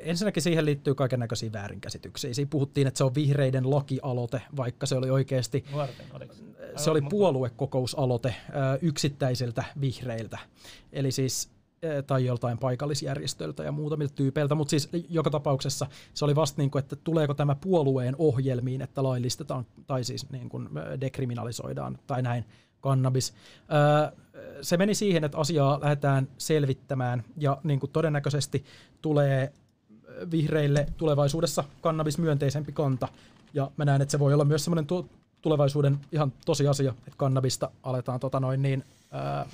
ensinnäkin siihen liittyy kaiken näköisiä väärinkäsityksiä. Siinä puhuttiin, että se on vihreiden lakialoite, vaikka se oli oikeasti, Nuorten, se oli puoluekokousaloite yksittäisiltä vihreiltä. Eli siis tai joltain paikallisjärjestöltä ja muutamilta tyypeiltä, mutta siis joka tapauksessa se oli vasta niin kuin, että tuleeko tämä puolueen ohjelmiin, että laillistetaan tai siis niin kuin eh, dekriminalisoidaan tai näin kannabis. Eh, se meni siihen, että asiaa lähdetään selvittämään ja niin kuin todennäköisesti tulee vihreille tulevaisuudessa kannabismyönteisempi kanta ja mä näen, että se voi olla myös semmoinen tulevaisuuden ihan tosiasia, että kannabista aletaan tota noin niin, ää,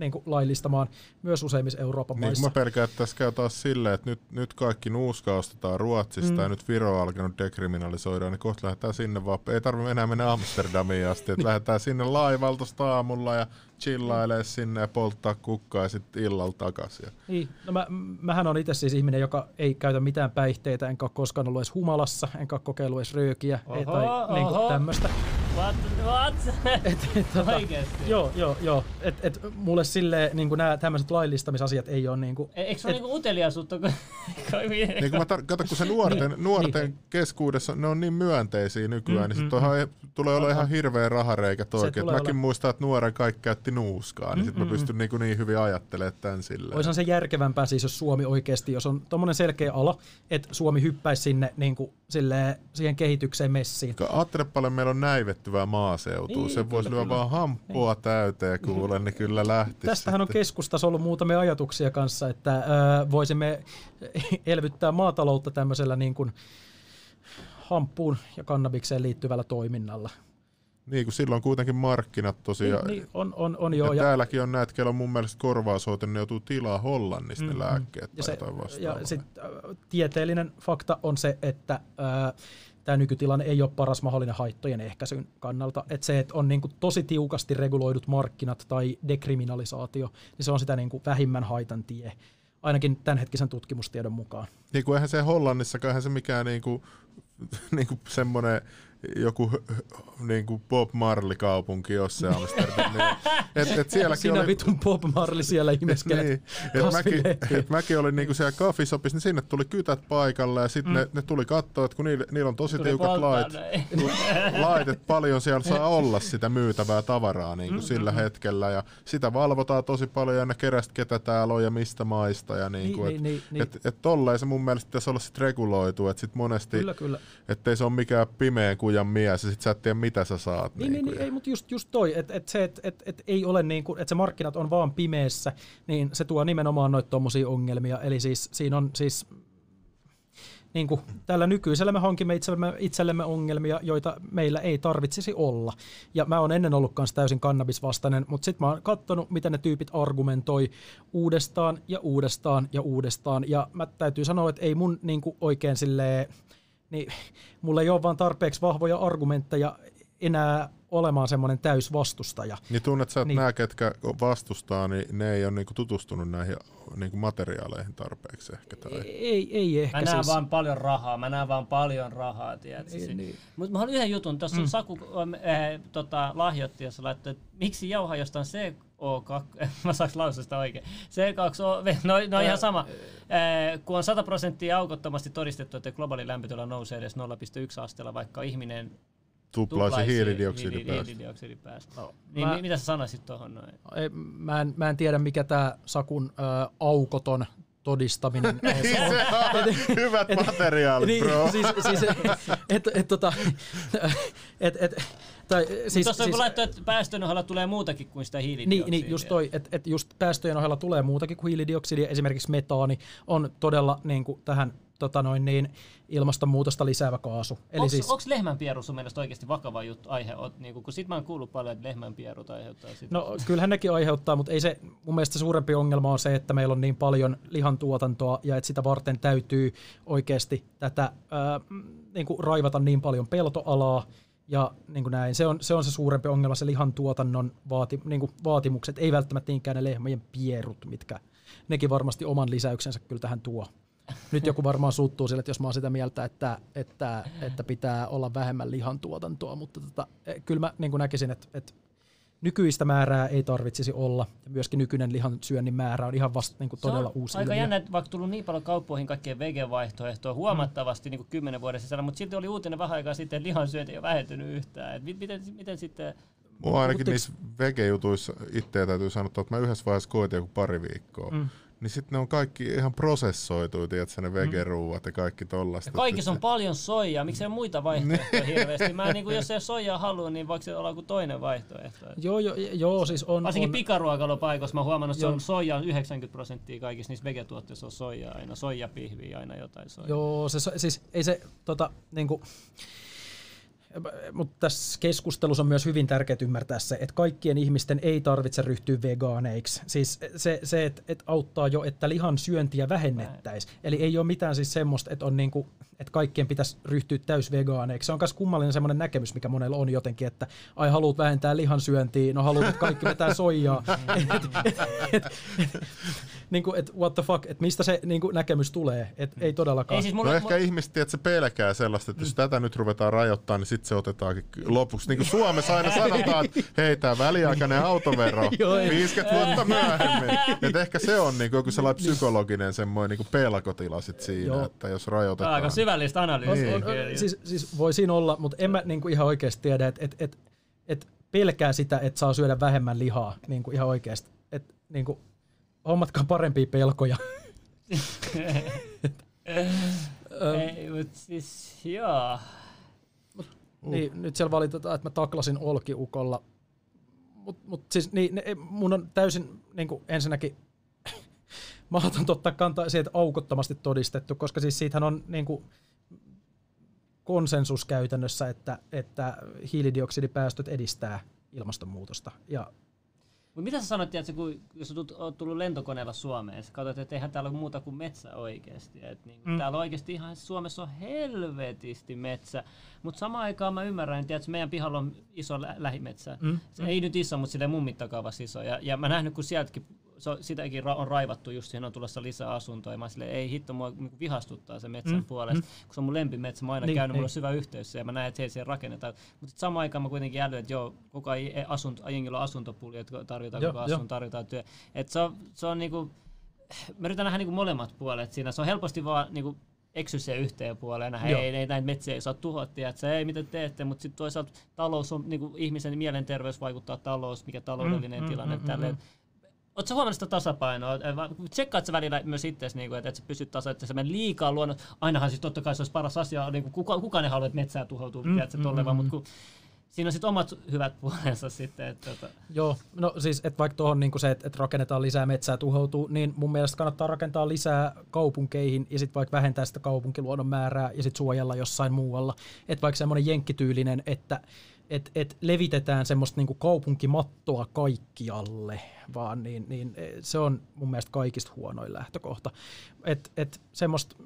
niin kuin laillistamaan myös useimmissa Euroopan niin, maissa. Mä pelkään, että tässä käy taas silleen, että nyt, nyt kaikki nuuska ostetaan Ruotsista mm. ja nyt Viro on alkanut dekriminalisoida, niin kohta lähdetään sinne vaan. Ei tarvitse enää mennä Amsterdamiin asti, että lähdetään sinne laivalta aamulla ja chillailee sinne ja polttaa kukkaa ja sitten illalla takaisin. Niin, no mä, mähän on itse siis ihminen, joka ei käytä mitään päihteitä, enkä ole koskaan ollut edes humalassa, enkä ole kokeillut edes röökiä oho, ei, tai niin tämmöistä. What? What? et, et, tota, Joo, joo, joo. Et, et, mulle silleen niin nämä tämmöiset laillistamisasiat ei ole niin kuin, e, Eikö se ole niin uteliaisuutta? niin kun mä tar- kato, kun se nuorten, niin, nuorten niin. keskuudessa, ne on niin myönteisiä nykyään, mm, niin sit mm, mm, tulee olla ihan hirveä rahareikä toikin. Mäkin olla. muistan, että nuoren kaikki käytti nuuskaa, niin mm, sit mä pystyn niin, niin hyvin ajattelemaan tämän silleen. Olisihan se järkevämpää siis, jos Suomi oikeasti, jos on tommonen selkeä ala, että Suomi hyppäisi sinne niin kuin, silleen, siihen kehitykseen messiin. Ajattele paljon meillä on näivettyvää maaseutua. Niin, se voisi lyödä vaan hamppua niin. täyteen kuule, niin kyllä lähtisi. Tästähän sitten. on keskustassa ollut muutamia ajatuksia kanssa, että ö, voisimme elvyttää maataloutta tämmöisellä niin kuin hamppuun ja kannabikseen liittyvällä toiminnalla. Niin, kun silloin kuitenkin markkinat tosiaan. Niin, niin on, on, on joo. Ja, ja täälläkin on näitä, kello on mun mielestä korvaushoito, ne joutuu tilaa Hollannista mm, lääkkeet ja tai se. Ja sit, äh, tieteellinen fakta on se, että äh, tämä nykytilanne ei ole paras mahdollinen haittojen ehkäisyn kannalta. Että se, että on niin kuin tosi tiukasti reguloidut markkinat tai dekriminalisaatio, niin se on sitä niin kuin vähimmän haitan tie ainakin tämänhetkisen tutkimustiedon mukaan. Niin kuin eihän se Hollannissa, eihän se mikään niin kuin, niin kuin semmoinen joku niin kuin Bob Marley-kaupunki se Amsterdam. Niin, et, et sielläkin Sinä oli... vitun Bob Marley siellä ihmeskelet niin, et mäkin, et mäkin olin niin kuin siellä kaffisopissa, niin sinne tuli kytät paikalle ja sitten mm. ne, ne, tuli katsoa, että kun niillä, niillä on tosi tuli tiukat lait, laitet, paljon siellä saa olla sitä myytävää tavaraa niin kuin mm, sillä hetkellä ja sitä valvotaan tosi paljon ja ne kerästä ketä täällä on ja mistä maista ja niin kuin, niin, et, niin, et, niin. et, et tolleen se mun mielestä pitäisi olla sit reguloitu, että sit monesti, kyllä, kyllä. ettei se ole mikään pimeä kuin kujan mies ja sit sä et tiedä mitä sä saat. Niin, niin, niin, niin ei, mutta just, just toi, että et se, että et, et ei ole niin kuin, että se markkinat on vaan pimeässä, niin se tuo nimenomaan noita tommosia ongelmia. Eli siis siinä on siis niin kuin tällä nykyisellä me hankimme itsellemme, itsellemme ongelmia, joita meillä ei tarvitsisi olla. Ja mä oon ennen ollut kanssa täysin kannabisvastainen, mutta sitten mä oon katsonut, miten ne tyypit argumentoi uudestaan ja uudestaan ja uudestaan. Ja mä täytyy sanoa, että ei mun niin kuin oikein silleen niin mulla ei ole vaan tarpeeksi vahvoja argumentteja enää olemaan semmoinen täysvastustaja. Niin tunnet sä, että niin. nämä, ketkä vastustaa, niin ne ei ole niinku tutustunut näihin niinku materiaaleihin tarpeeksi ehkä? Tai... Ei, ei ehkä Mä näen siis. vaan paljon rahaa, mä näen vaan paljon rahaa, tiedätkö? Niin, niin. Mutta mä haluan yhden jutun, tuossa mm. Saku äh, tota, lahjoitti ja se laittoi, että miksi jauha jostain CO2, mä saaks lausua sitä oikein, C2O, no, no ihan sama, äh, kun on 100 prosenttia aukottomasti todistettu, että globaali lämpötila nousee edes 0,1 asteella, vaikka ihminen tuplaisi hiilidioksidipäästö. hiilidioksidipäästö. No, niin mä, mitä sä sanoisit tuohon noin? Ei, mä, en, mä en tiedä, mikä tämä Sakun äh, aukoton todistaminen on. Hyvät et, materiaalit, niin, bro. Siis, siis, et, et, tota, et, et, tai, siis, Tuossa siis, kun laittoi, että päästöjen ohella tulee muutakin kuin sitä hiilidioksidia. Niin, niin just toi, että et just päästöjen ohella tulee muutakin kuin hiilidioksidia, esimerkiksi metaani on todella niin kuin, tähän tota noin, niin, ilmastonmuutosta lisäävä kaasu. Eli onks, siis, onko lehmänpieru sun mielestä oikeasti vakava juttu, aihe? Oot, niin kun sit mä oon kuullut paljon, että lehmänpierut aiheuttaa sitä. No kyllähän nekin aiheuttaa, mutta ei se, mun mielestä suurempi ongelma on se, että meillä on niin paljon lihantuotantoa ja että sitä varten täytyy oikeasti tätä ää, niin kuin raivata niin paljon peltoalaa, ja niin kuin näin, se on, se on se suurempi ongelma, se lihantuotannon vaati, niin kuin vaatimukset, ei välttämättä niinkään ne lehmien pierut, mitkä nekin varmasti oman lisäyksensä kyllä tähän tuo. Nyt joku varmaan suuttuu sille, että jos mä oon sitä mieltä, että, että, että pitää olla vähemmän lihantuotantoa, mutta tota, eh, kyllä mä niin kuin näkisin, että, että nykyistä määrää ei tarvitsisi olla. Ja myöskin nykyinen lihan syönnin määrä on ihan vasta niin kuin todella on uusi aika jännä, että vaikka tullut niin paljon kauppoihin kaikkien vegevaihtoehtoja huomattavasti mm. niin kuin kymmenen vuoden sisällä, mutta silti oli uutinen vähän aikaa sitten, että lihan syönti ei ole vähentynyt yhtään. Et miten, miten sitten... Mua ainakin niissä vegejutuissa itseä täytyy sanoa, että mä yhdessä vaiheessa koitin joku pari viikkoa. Mm niin sitten ne on kaikki ihan prosessoitu, tiedätkö, ne mm. vegeruuat ja kaikki tollasta. Ja kaikissa on paljon soijaa, miksi ei ole muita vaihtoehtoja niin. hirveästi? Mä niin kuin, jos ei soijaa halua, niin voiko se olla joku toinen vaihtoehto? Joo, joo, joo siis on... Varsinkin on... pikaruokailupaikoissa mä huomannut, että se on soija on 90 prosenttia kaikissa niissä vegetuotteissa on soijaa aina, soijapihviä aina jotain soijaa. Joo, se, siis ei se tota, niinku, mutta tässä keskustelussa on myös hyvin tärkeää ymmärtää se, että kaikkien ihmisten ei tarvitse ryhtyä vegaaneiksi. Siis se, se että et auttaa jo, että lihan syöntiä vähennettäisiin. Eli ei ole mitään siis semmoista, että, on niinku, että kaikkien pitäisi ryhtyä täysvegaaneiksi. Se on myös kummallinen semmoinen näkemys, mikä monella on jotenkin, että ai haluat vähentää lihan syöntiä, no haluat, että kaikki vetää soijaa. niin kuin, että what the fuck, että mistä se niin kuin, näkemys tulee, että ei todellakaan. Ei siis mulla, no ehkä mulla... ihmiset, että se pelkää sellaista, että jos mm. tätä nyt ruvetaan rajoittamaan, niin sitten se otetaankin lopuksi. Niin kuin Suomessa aina sanotaan, että hei, tämä väliaikainen autovero, 50 vuotta myöhemmin. Että ehkä se on niin kuin joku sellainen psykologinen semmoinen niin pelkotila sit siinä, Joo. että jos rajoitetaan. Aika syvällistä analyysiä. Niin. On, on, siis, siis voi siinä olla, mutta en mä niin kuin ihan oikeasti tiedä, että et, et, et pelkää sitä, että saa syödä vähemmän lihaa niin kuin ihan oikeasti. Et, niin kuin, hommatkaa parempia pelkoja. Ei, mutta siis joo. Uh. Niin, nyt siellä valitetaan, että mä taklasin olkiukolla. Mutta mut siis niin, ne, mun on täysin niin kuin ensinnäkin mahdoton ottaa kantaa siihen, että aukottomasti todistettu, koska siis siitähän on niin kuin, konsensus käytännössä, että, että hiilidioksidipäästöt edistää ilmastonmuutosta. Ja mutta mitä sä sanoit, että kun, jos olet tullut lentokoneella Suomeen, sä katsot, että eihän täällä ole muuta kuin metsä oikeasti. Et niin, mm. Täällä oikeasti ihan Suomessa on helvetisti metsä. Mutta samaan aikaan mä ymmärrän, että meidän pihalla on iso lä- lähimetsä. Mm. Se mm. ei nyt iso, mutta silleen mun mittakaavassa iso. Ja, ja mä nähnyt, kun sieltäkin so, sitäkin on raivattu just siihen on tulossa lisää asuntoja. Mä silleen, ei hitto, mua niin vihastuttaa se metsän mm. puolesta, mm. kun se on mun lempimetsä. Mä aina niin, käynyt, niin. mulla on syvä yhteys ja mä näen, että hei, siellä rakennetaan. Mutta samaan aikaan mä kuitenkin älyyn, että joo, koko ajan asunto, jengillä on asuntopuli, että tarvitaan joo, koko asun, tarvitaan työ. Et se on, se on niinku, mä yritän nähdä niinku molemmat puolet siinä. Se on helposti vaan niinku eksy se yhteen puoleen, hei, ei, ei, näitä metsiä ei saa tuhottia, että se ei mitä teette, mutta sitten toisaalta talous on, niin kuin ihmisen mielenterveys vaikuttaa talous, mikä taloudellinen mm, mm tilanne mm, tälleen. Mm, Oletko huomannut sitä tasapainoa? Tsekkaat sä välillä myös itseäsi, niin että, että sä pysyt tasa, että sä liikaa luonnon. Ainahan siis totta kai se olisi paras asia, niin kuin kuka, kukaan ei halua, että metsää tuhoutuu, mm, tiedätkö, mm, mm, mutta kun siinä on sitten omat hyvät puolensa sitten. Että, että. Joo, no siis että vaikka tuohon niin se, että, että rakennetaan lisää metsää tuhoutuu, niin mun mielestä kannattaa rakentaa lisää kaupunkeihin ja sitten vaikka vähentää sitä kaupunkiluonnon määrää ja sitten suojella jossain muualla. Että vaikka semmoinen jenkkityylinen, että et, et levitetään semmoista niinku kaupunkimattoa kaikkialle, vaan niin, niin e, se on mun mielestä kaikista huonoin lähtökohta. Et, et semmoista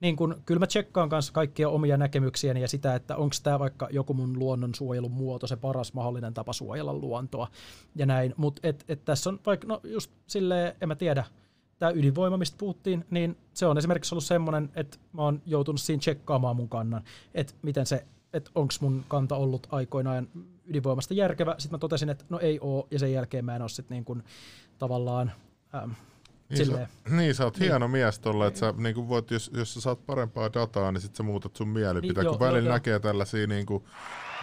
niin kun, kyllä mä tsekkaan kanssa kaikkia omia näkemyksiäni ja sitä, että onko tämä vaikka joku mun luonnonsuojelun muoto, se paras mahdollinen tapa suojella luontoa ja näin. Mutta et, et tässä on vaikka, no just silleen, en mä tiedä, tämä ydinvoima, mistä puhuttiin, niin se on esimerkiksi ollut semmoinen, että mä oon joutunut siinä tsekkaamaan mun kannan, että miten se, että onko mun kanta ollut aikoinaan ydinvoimasta järkevä. Sitten mä totesin, että no ei oo, ja sen jälkeen mä en ole sitten niin kuin, tavallaan ähm, niin, sä, niin, sä oot niin. hieno mies tolla, että sä niin voit, jos, jos sä saat parempaa dataa, niin sit sä muutat sun mielipiteä, niin, kun jo, välillä jo, näkee tällaisia niin kuin,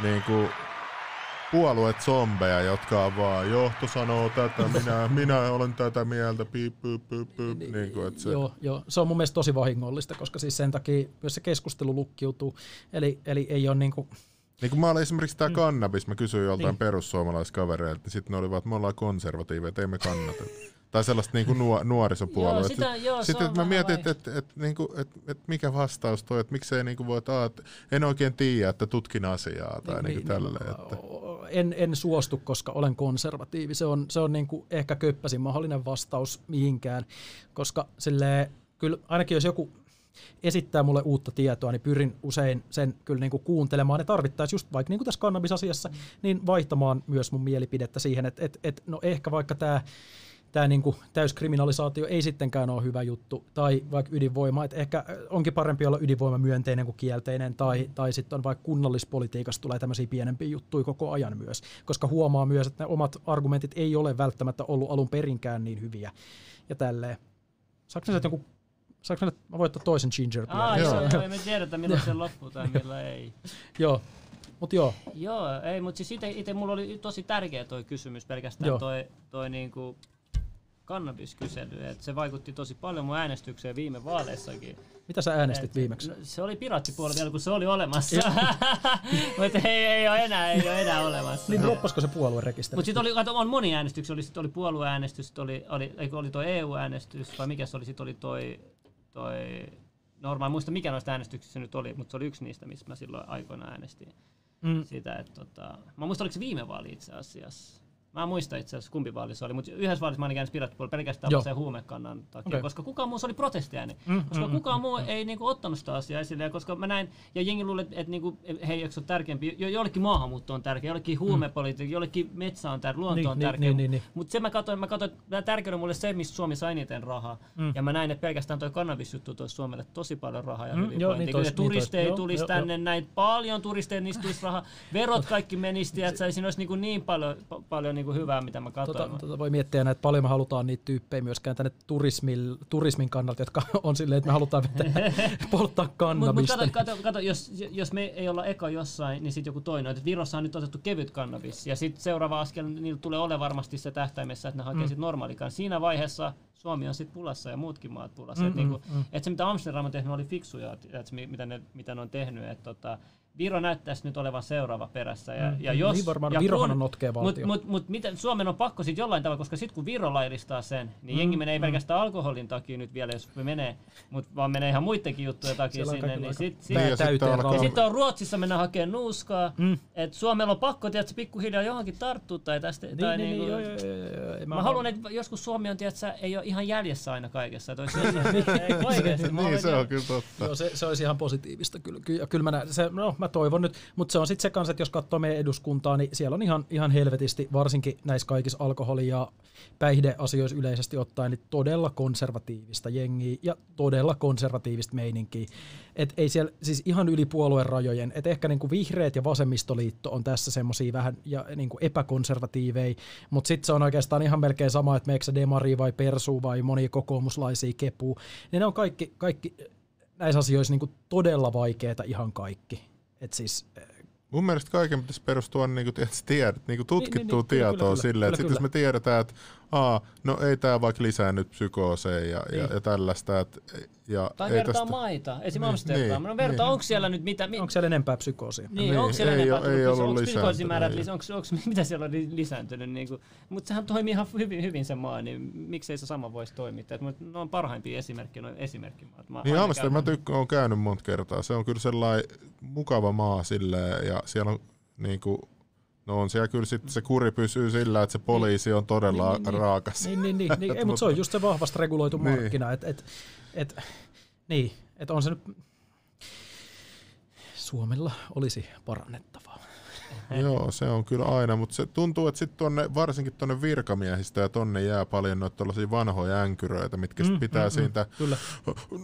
niin kuin puolueet zombeja, jotka on vaan, johto sanoo tätä, minä, minä olen tätä mieltä, piip, piip, piip, piip. Niin, niin kuin, että se... Joo, joo, se on mun mielestä tosi vahingollista, koska siis sen takia myös se keskustelu lukkiutuu, eli, eli ei ole niin kuin, niin kuin mä olin esimerkiksi tämä mm. kannabis, mä kysyin joltain niin. perussuomalaiskavereilta, niin sitten ne olivat, että me ollaan konservatiiveja, ei me kannata. tai sellaista niin kuin nuor- nuorisopuolue. Joo, sitä, joo, Sitten mä mietin, että et, et, niin kuin, et, et mikä vastaus toi, että miksei niin kuin voi, että en oikein tiedä, että tutkin asiaa tai niin, niin, niin tälleen. Että. En, en suostu, koska olen konservatiivi. Se on, se on niin kuin ehkä köppäsin mahdollinen vastaus mihinkään, koska silleen, kyllä ainakin jos joku esittää mulle uutta tietoa, niin pyrin usein sen kyllä niin kuin kuuntelemaan ja tarvittaisiin just vaikka niin kuin tässä kannabisasiassa, niin vaihtamaan myös mun mielipidettä siihen, että että että no ehkä vaikka tämä tämä niinku täyskriminalisaatio ei sittenkään ole hyvä juttu, tai vaikka ydinvoima, että ehkä onkin parempi olla ydinvoima myönteinen kuin kielteinen, tai, tai sitten on vaikka kunnallispolitiikassa tulee tämmöisiä pienempiä juttuja koko ajan myös, koska huomaa myös, että ne omat argumentit ei ole välttämättä ollut alun perinkään niin hyviä, ja tälleen. Saanko nyt joku Saanko mä, mä voittaa toisen ginger Aa, joo, joo, ei me tiedetä milloin se loppuu tai milloin ei. joo, mut joo. Joo, ei, mutta siis itse mulla oli tosi tärkeä toi kysymys pelkästään joo. toi, toi niinku kannabiskysely. Et se vaikutti tosi paljon mun äänestykseen viime vaaleissakin. Mitä sä äänestit Et, viimeksi? No, se oli piraattipuolella vielä, kun se oli olemassa. Mutta ei, ei ole enää, ei ole enää olemassa. niin droppasko se puoluerekisteri? Mutta sitten oli, kato, on moni äänestyksiä. Oli, sit oli puolueäänestys, sit oli, oli, oli, oli toi EU-äänestys, vai mikä se oli? Sitten oli toi, toi normaali, muista mikä noista äänestyksistä nyt oli, mutta se oli yksi niistä, missä mä silloin aikoina äänestin. Mm. Sitä, että tota, mä muistan, oliko se viime vaali itse asiassa. Mä en muista itse asiassa kumpi vaali se oli, mutta yhdessä vaalissa mä olin käynyt Spirit pelkästään sen huumekannan takia, okay. koska kukaan muu se oli protestiääni. Mm, koska mm, kukaan mm, muu mm. ei niinku ottanut sitä asiaa esille, koska mä näin, ja jengi luulee, että et, niinku, hei, eikö se ole tärkeämpi, jo, jollekin maahanmuutto on tärkeä, jollekin mm. huumepolitiikka, jollekin metsä on tärkeä, luonto niin, on niin, tärkeä. Niin, niin, niin. Mutta se mä katsoin, mä katsoin, että tärkeä on mulle se, missä Suomi sai eniten rahaa. Mm. Ja mä näin, että pelkästään toi kannabisjuttu toisi Suomelle tosi paljon rahaa ja mm, joo, niin tois, niin turisteja niin tulisi tänne, näin paljon turisteja, niistä tulisi rahaa. Verot kaikki menisi, että siinä olisi niinku niin paljon, paljon niinku hyvää, mitä mä Tota, tota voi miettiä, että paljon me halutaan niitä tyyppejä myöskään tänne turismin, turismin kannalta, jotka on silleen, että me halutaan polttaa kannabista. Mutta kato, kato, kato, jos, jos me ei olla eka jossain, niin sitten joku toinen. Että Virossa on nyt otettu kevyt kannabis, ja sitten seuraava askel, niillä tulee ole varmasti se tähtäimessä, että ne hakee mm. sitten normaalikaan. Siinä vaiheessa Suomi on sitten pulassa ja muutkin maat pulassa. Mm, että niinku, mm, et se mitä Amsterdam on tehnyt oli fiksuja, että mitä ne, mitä ne on tehnyt. Että tota, Viro näyttäisi nyt olevan seuraava perässä. Ja, mm, ja jos, niin varmaan, ja Virohan kun, on notkea valtio. Mutta mut, mut, Suomen on pakko sitten jollain tavalla, koska sitten kun Viro laillistaa sen, niin mm, jengi menee mm. pelkästään alkoholin takia nyt vielä, jos me menee, mutta vaan menee ihan muidenkin juttujen takia sinne. Niin sit, sit, ja sitten on, sit on Ruotsissa mennä hakemaan nuuskaa. Mm. että Suomella on pakko, että pikkuhiljaa johonkin tarttuu tai tästä. Niin, tai niin, niinku, niin, joo, joo, joo, joo, mä, mä haluan, että joskus Suomi on, tiedätkö, ei ole ihan jäljessä aina kaikessa. Että olisi niin, se on kyllä totta. Joo, se, se olisi ihan positiivista. Kyllä, kyllä, kyllä mä, näen, se, no, mä toivon nyt, mutta se on sitten se kanssa, että jos katsoo meidän eduskuntaa, niin siellä on ihan, ihan helvetisti, varsinkin näissä kaikissa alkoholi- ja päihdeasioissa yleisesti ottaen, niin todella konservatiivista jengiä ja todella konservatiivista meininkiä. Et ei siellä, siis ihan yli puolueen rajojen, että ehkä niinku vihreät ja vasemmistoliitto on tässä semmoisia vähän ja niinku epäkonservatiiveja, mutta sitten se on oikeastaan ihan melkein sama, että meikö demari vai persu vai monia kokoomuslaisia kepuu. Niin ne on kaikki, kaikki näissä asioissa niinku todella vaikeita ihan kaikki. Et siis, eh, Mun mielestä kaiken pitäisi perustua niin kuin, tiedät, niin kuin tutkittua niin, niin, niin, tietoa silleen, että jos me tiedetään, että aa, no ei tämä vaikka lisää nyt psykooseja ja, niin. ja, ja tällaista, että ja tai vertaa tästä... maita, esimerkiksi niin, Amsterdam. Niin, no vertaa, niin. onko siellä nyt mitä... Mi... Onko siellä enempää psykoosia? Niin, niin onko siellä ei, enempää ei, ei ollut lisääntynyt. Lis... Onko, onko, mitä siellä on lisääntynyt? Niin mutta sehän toimii ihan hyvin, hyvin se maa, niin miksei se sama voisi toimia? Mutta ne on parhaimpia esimerkkejä, noin esimerkkimaat. Mä niin Amsterdam mä tykkään, olen käynyt monta kertaa. Se on kyllä sellainen mukava maa silleen, ja siellä on niin kuin, No on siellä kyllä sitten se kuri pysyy sillä, että se poliisi on todella niin, niin, niin. raakas. Niin, niin, niin, niin. Ei, mutta se on just se vahvasti reguloitu niin. markkina. Et, et, et, niin, että on se nyt, Suomella olisi parannettavaa. Joo, se on kyllä aina, mutta se tuntuu, että sitten tonne, varsinkin tuonne virkamiehistä ja tonne jää paljon noita vanhoja änkyröitä, mitkä mm, pitää mm, siitä kyllä.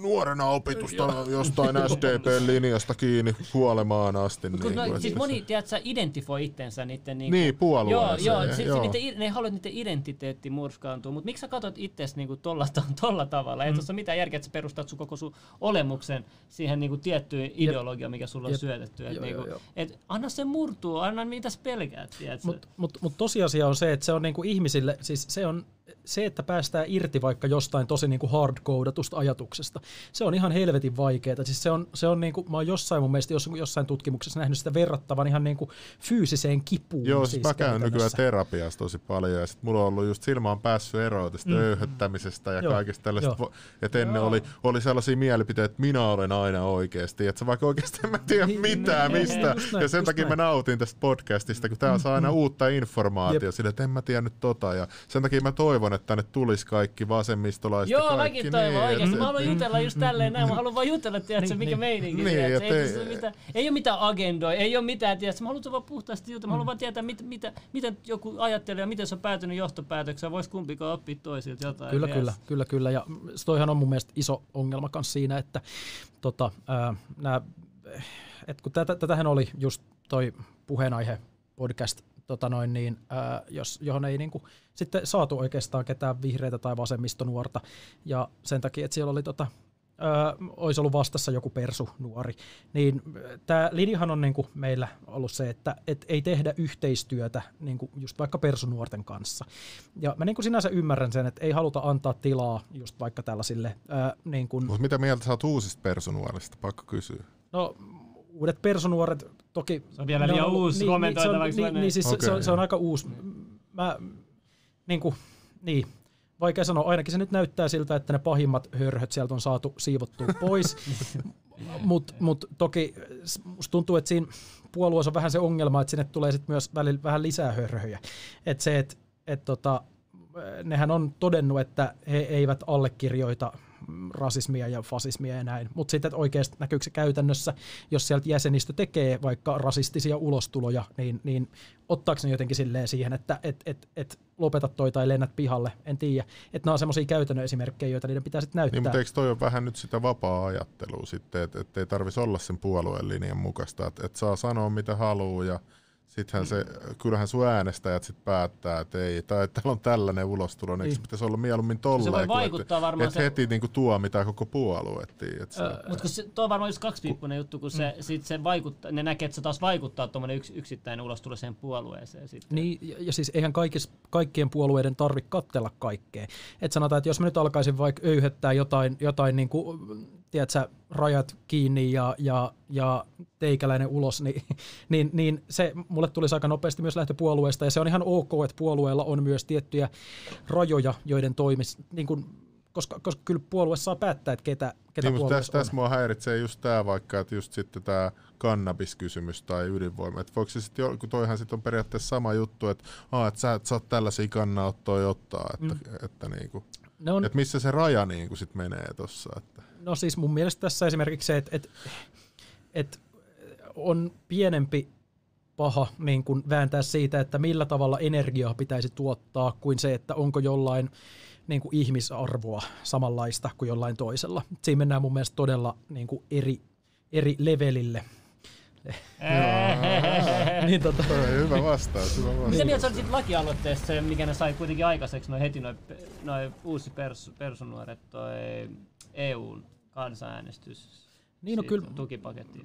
nuorena opitusta jostain SDP-linjasta kiinni kuolemaan asti. Mut, niin, no, siis moni, tiedätkö, identifoi itsensä niiden... Niin, niin puolueeseen. Joo, joo, sit, joo. Niiden, ne haluat niiden identiteetti murskaantua, mutta miksi sä katsot itsesi niinku tolla, tolla tavalla? Mm. Ei tuossa mitään järkeä, että sä perustat sun koko sun olemuksen siihen niinku tiettyyn ideologiaan, mikä sulla on Jep. syötetty. Et, joo, niinku, joo. Et, anna se murtua, anna mitä pelkäät. Mutta mut, mut tosiasia on se, että se on niinku ihmisille, siis se on se, että päästään irti vaikka jostain tosi niin kuin hardcodeatusta ajatuksesta, se on ihan helvetin vaikeaa. Siis se on, se on niin kuin, mä oon jossain mun mielestä jossain tutkimuksessa nähnyt sitä verrattavan ihan niin kuin fyysiseen kipuun. Joo, siis, siis mä käyn nykyään terapiassa tosi paljon ja sit mulla on ollut just silmä on päässyt eroon tästä mm. öyhöttämisestä ja Joo. kaikista tällaista. Että ennen oli, oli sellaisia mielipiteitä, että minä olen aina oikeasti. Että vaikka oikeasti en mä tiedä niin, mitään niin, mistä. Näin, ja sen takia näin. mä nautin tästä podcastista, kun tää saa aina mm. uutta informaatiota sille, että en mä tiedä nyt tota. Ja sen takia mä toivon, että tänne tulisi kaikki vasemmistolaiset Joo, kaikki. mäkin toivon niin, oikeasti. Mä haluan jutella just tälleen näin. Mä haluan vaan jutella, tiedätkö, mikä niin, meininki. Niin, ei, ei, mitään, ei ole mitään agendoja, ei ole mitään, tiedätkö. Mä haluan vaan puhtaasti jutella. Mä haluan vaan tietää, mit, mitä, miten joku ajattelee ja miten se on päätynyt johtopäätökseen. Voisi kumpikaan oppia toisilta jotain. Kyllä, kyllä, kyllä, kyllä. Ja toihan on mun mielestä iso ongelma myös siinä, että tota, ää, nää, et kun tätä, tätähän oli just toi puheenaihe podcast tota noin, niin, ää, jos, johon ei niin kuin, sitten saatu oikeastaan ketään vihreitä tai vasemmistonuorta. Ja sen takia, että siellä oli tota, ää, olisi ollut vastassa joku persu nuori. Niin tämä linjahan on niin kuin meillä ollut se, että et ei tehdä yhteistyötä niin kuin just vaikka persunuorten kanssa. Ja mä niin kuin sinänsä ymmärrän sen, että ei haluta antaa tilaa just vaikka tällaisille... Ää, niin kuin... Mutta mitä mieltä sä oot uusista persunuorista, pakko kysyä? No uudet personuoret toki... Se on vielä liian on, uusi niin, kommentoitavaksi. Niin, niin, niin siis okay. se, on, se on aika uusi. Mä, niin kuin, niin, vaikea sanoa, ainakin se nyt näyttää siltä, että ne pahimmat hörhöt sieltä on saatu siivottua pois. Mutta mut toki musta tuntuu, että siinä puolueessa on vähän se ongelma, että sinne tulee sit myös välillä vähän lisää hörhöjä. Että se, että et tota, nehän on todennut, että he eivät allekirjoita rasismia ja fasismia ja näin. Mutta sitten oikeasti näkyykö se käytännössä, jos sieltä jäsenistö tekee vaikka rasistisia ulostuloja, niin, niin ottaako ne jotenkin silleen siihen, että et, et, et lopeta toi tai lennät pihalle, en tiedä. Että nämä on semmoisia käytännön esimerkkejä, joita niiden pitää sitten näyttää. Niin, mutta eikö toi ole vähän nyt sitä vapaa-ajattelua sitten, että et ei tarvitsisi olla sen puolueen linjan mukaista, että et saa sanoa mitä haluaa ja Sittenhän se, kyllähän sun äänestäjät sit päättää, että ei, tai että täällä on tällainen ulostulo, niin se pitäisi olla mieluummin tolleen. Se voi vaikuttaa varmaan. Että se... heti niinku tuo mitä koko puolue. Öö, Mutta se, tuo on varmaan just kaksipiippunen juttu, kun se, mm. sit se vaikuttaa, ne näkee, että se taas vaikuttaa tuommoinen yks, yksittäinen ulostulo siihen puolueeseen. Sitten. Niin, ja, ja siis eihän kaikis, kaikkien puolueiden tarvitse kattella kaikkea. Et sanotaan, että jos mä nyt alkaisin vaikka öyhettää jotain, jotain niin kuin, tiedätkö, rajat kiinni ja, ja, ja teikäläinen ulos, niin, niin, niin se mulle tulisi aika nopeasti myös lähtöpuolueesta, ja se on ihan ok, että puolueella on myös tiettyjä rajoja, joiden toimis, niin kuin, koska, koska kyllä puolue saa päättää, että ketä, ketä niin, tässä, tässä mua häiritsee just tämä vaikka, että just sitten tämä kannabiskysymys tai ydinvoima. Että voiko se sitten, kun toihan sitten on periaatteessa sama juttu, että, aa, että sä et saa tällaisia kannanottoja ottaa, että, mm. että, että, niinku, on, että missä se raja niinku sit menee tuossa. Että. No siis mun mielestä tässä esimerkiksi se, että, että, että on pienempi paha niin kuin vääntää siitä, että millä tavalla energiaa pitäisi tuottaa, kuin se, että onko jollain niin kuin ihmisarvoa samanlaista kuin jollain toisella. Siinä mennään mun mielestä todella niin kuin eri, eri levelille. niin, tota. hyvä vastaus, hyvä vastaus. Mitä mieltä sä olisit lakialoitteesta, mikä ne sai kuitenkin aikaiseksi noin heti noin noi uusi pers, persunuoret, toi EUn kansanäänestys? Niin, no kyllä, tukipaketti.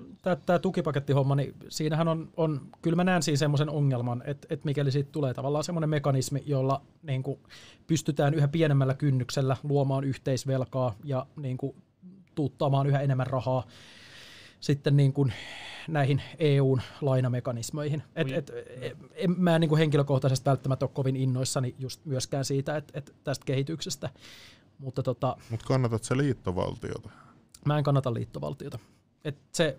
Tämä, tukipakettihomma, niin siinähän on, on, kyllä mä näen siinä semmoisen ongelman, että, että mikäli siitä tulee tavallaan semmoinen mekanismi, jolla niin kuin, pystytään yhä pienemmällä kynnyksellä luomaan yhteisvelkaa ja niin kuin, tuuttaamaan yhä enemmän rahaa sitten niin kuin näihin EUn lainamekanismeihin. Et, et, et, en, mä en niin kuin henkilökohtaisesti välttämättä ole kovin innoissani just myöskään siitä, että et tästä kehityksestä. Mutta tota, Mut kannatat se liittovaltiota? Mä en kannata liittovaltiota. Et se,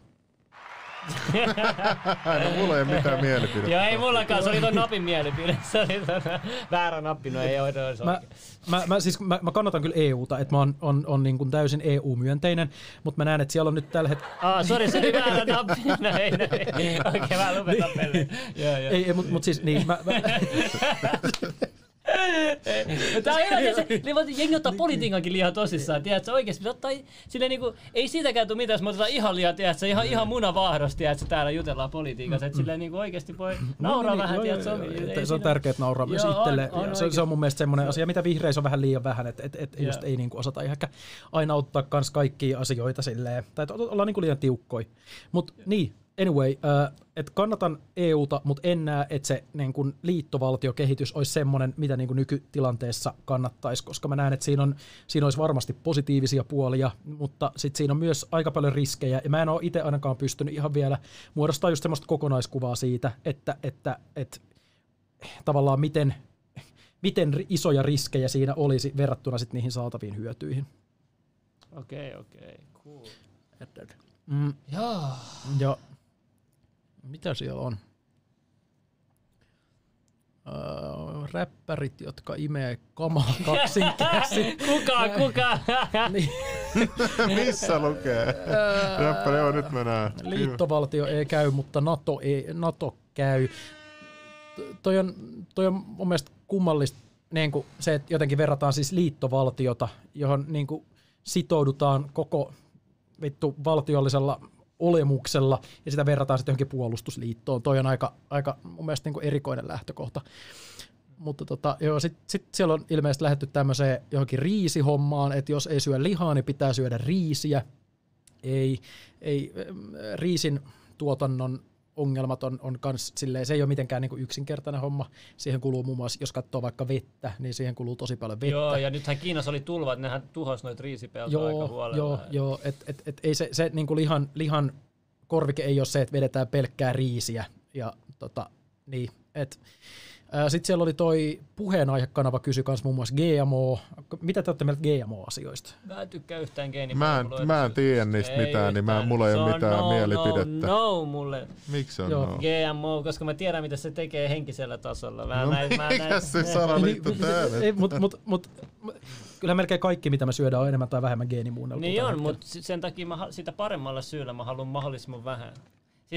no mulla ei ole mitään mielipidettä. Joo, ei mullakaan, se oli ton napin mielipide. Se oli ton väärä nappi, no ei ole mä, mä, mä, siis, mä, mä, kannatan kyllä EUta, että mä oon on, on niin kuin täysin EU-myönteinen, mutta mä näen, että siellä on nyt tällä hetkellä... Ah, sori, se oli väärä nappi. No ei, no ei. Okei, okay, mä lopetan peliin. Ei, ei mutta mut siis niin, mä, mä Tämä on hyvä, se, niin jengi ottaa politiikankin liian tosissaan, tiedätkö, oikeasti ottaa, sille niinku, ei siitäkään tule mitään, jos me otetaan ihan liian, tiedätkö, ihan, ihan munavahdosti, tiedätkö, täällä jutellaan politiikassa, että silleen niinku oikeasti voi nauraa vähän, tiedätkö, se, se on tärkeää, että nauraa myös itselle, se, se, on mun mielestä semmoinen asia, mitä vihreissä on vähän liian vähän, että et, et just ei niinku osata ihan aina ottaa kans kaikkia asioita silleen, tai olla niinku liian tiukkoi. Mutta niin, Anyway, uh, että kannatan EUta, mutta en näe, että se niin kun liittovaltiokehitys olisi semmoinen, mitä niin kun nykytilanteessa kannattaisi, koska mä näen, että siinä, on, siinä olisi varmasti positiivisia puolia, mutta sitten siinä on myös aika paljon riskejä, ja mä en ole itse ainakaan pystynyt ihan vielä muodostamaan just semmoista kokonaiskuvaa siitä, että, että, että tavallaan miten, miten isoja riskejä siinä olisi verrattuna sitten niihin saataviin hyötyihin. Okei, okay, okei, okay, cool. Mm. Joo. Ja mitä siellä on? Öö, räppärit, jotka imee kamaa kaksin käsin. kuka, kuka? niin. Missä lukee? Räppäri on nyt mennään. Liittovaltio ei käy, mutta NATO, ei, NATO käy. Toi on, toi on mun mielestä kummallista niin kuin se, että jotenkin verrataan siis liittovaltiota, johon niin kuin sitoudutaan koko vittu valtiollisella olemuksella ja sitä verrataan sitten johonkin puolustusliittoon. Toi on aika, aika mun mielestä niin kuin erikoinen lähtökohta. Mutta tota, joo, sitten sit siellä on ilmeisesti lähdetty tämmöiseen johonkin riisihommaan, että jos ei syö lihaa, niin pitää syödä riisiä. Ei, ei riisin tuotannon ongelmat on, on kans silleen, se ei ole mitenkään niin kuin yksinkertainen homma. Siihen kuluu muun muassa, jos katsoo vaikka vettä, niin siihen kuluu tosi paljon vettä. Joo, ja nythän Kiinassa oli tulvat, nehän tuhos noita riisipeltoja aika huolella. Joo, joo et, et, et, ei se, se niin kuin lihan, lihan korvike ei ole se, että vedetään pelkkää riisiä. Ja tota, niin, et, sitten siellä oli toi puheenaihekanava kysy kans muun muassa GMO. Mitä te olette mieltä GMO-asioista? Mä en tykkää yhtään geenimuotoa. Mä en, mä en tiedä niistä ei mitään, niin mä, mulla ei ole mitään no, mielipidettä. No, no, mulle. Miksi on Joo. no? GMO, koska mä tiedän, mitä se tekee henkisellä tasolla. Mä no näin, mä näin, se salaliitto täällä? Mutta mut, mut, kyllä melkein kaikki, mitä me syödään, on enemmän tai vähemmän geenimuunneltua. Niin on, mutta sen takia mä, sitä paremmalla syyllä mä haluan mahdollisimman vähän.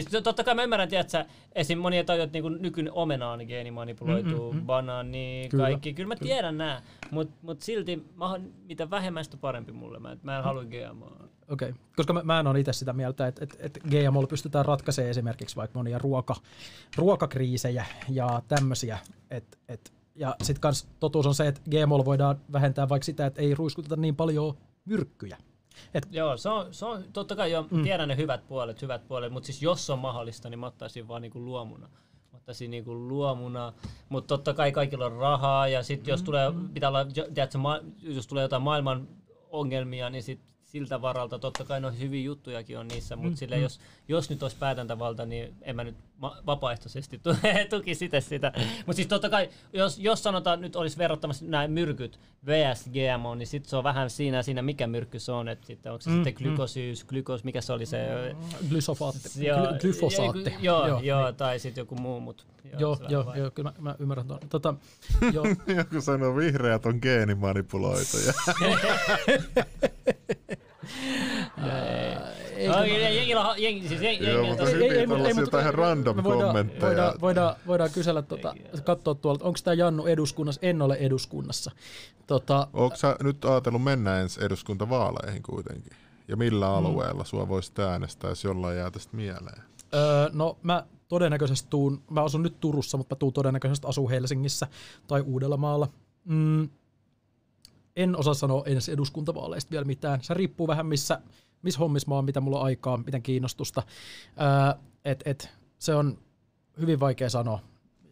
Siis totta kai mä ymmärrän, että esim. monia tajut niin nykyinen omena on geenimanipuloituu, mm-hmm. banaani, kyllä, kaikki. Kyllä mä tiedän kyllä. nää, mutta mut silti mä, mitä vähemmän sitä parempi mulle. Mä, mä en halua GMO. Okei, okay. koska mä, mä en ole itse sitä mieltä, että, että, että GMO pystytään ratkaisemaan esimerkiksi vaikka monia ruoka, ruokakriisejä ja tämmöisiä. Et, et, ja sitten kans totuus on se, että GMO voidaan vähentää vaikka sitä, että ei ruiskuteta niin paljon myrkkyjä. Et, Joo, se on, se on, totta kai jo, mm. tiedän ne hyvät puolet, hyvät puolet, mutta siis jos on mahdollista, niin mä ottaisin vaan niinku luomuna. Ottaisin niinku luomuna, mutta totta kai kaikilla on rahaa ja sitten jos mm. tulee, pitää olla, tiedätkö, ma, jos tulee jotain maailman ongelmia, niin sit siltä varalta. Totta kai no hyviä juttujakin on niissä, mutta mm, sille, mm. jos, jos nyt olisi päätäntävalta, niin en mä nyt vapaaehtoisesti tuki sitä sitä. Mutta siis totta kai, jos, jos sanotaan nyt olisi verrattamassa näin myrkyt vs GMO, niin sitten se on vähän siinä, siinä mikä myrkky se on. Että sitten onko se mm, sitten glykosyys, mm. glykos, mikä se oli se? Glysofaatti. Joo, glyfosaatti. Joo, joo, joo, tai sitten joku muu. Mut, joo, joo, joo, joo, kyllä mä, mä ymmärrän tuon. Tota, joo. Joku sanoo, vihreät on geenimanipuloituja. Silti tällaisia jotain random kommentteja. Voidaan, voidaan, voidaan kysellä, tuota, katsoa tuolta, onko tämä Jannu eduskunnassa? En ole eduskunnassa. Tota, Onko sä nyt ajatellut mennä ensi eduskuntavaaleihin kuitenkin? Ja millä mm. alueella mm. sua voisi äänestää, jos jollain jää tästä mieleen? Öö, no mä todennäköisesti tuun, mä asun nyt Turussa, mutta mä tuun todennäköisesti asuu Helsingissä tai Uudellamaalla. Mm, en osaa sanoa ensi eduskuntavaaleista vielä mitään. Se riippuu vähän missä, missä hommissa mä oon, mitä mulla on aikaa, miten kiinnostusta. Ää, et, et, se on hyvin vaikea sanoa.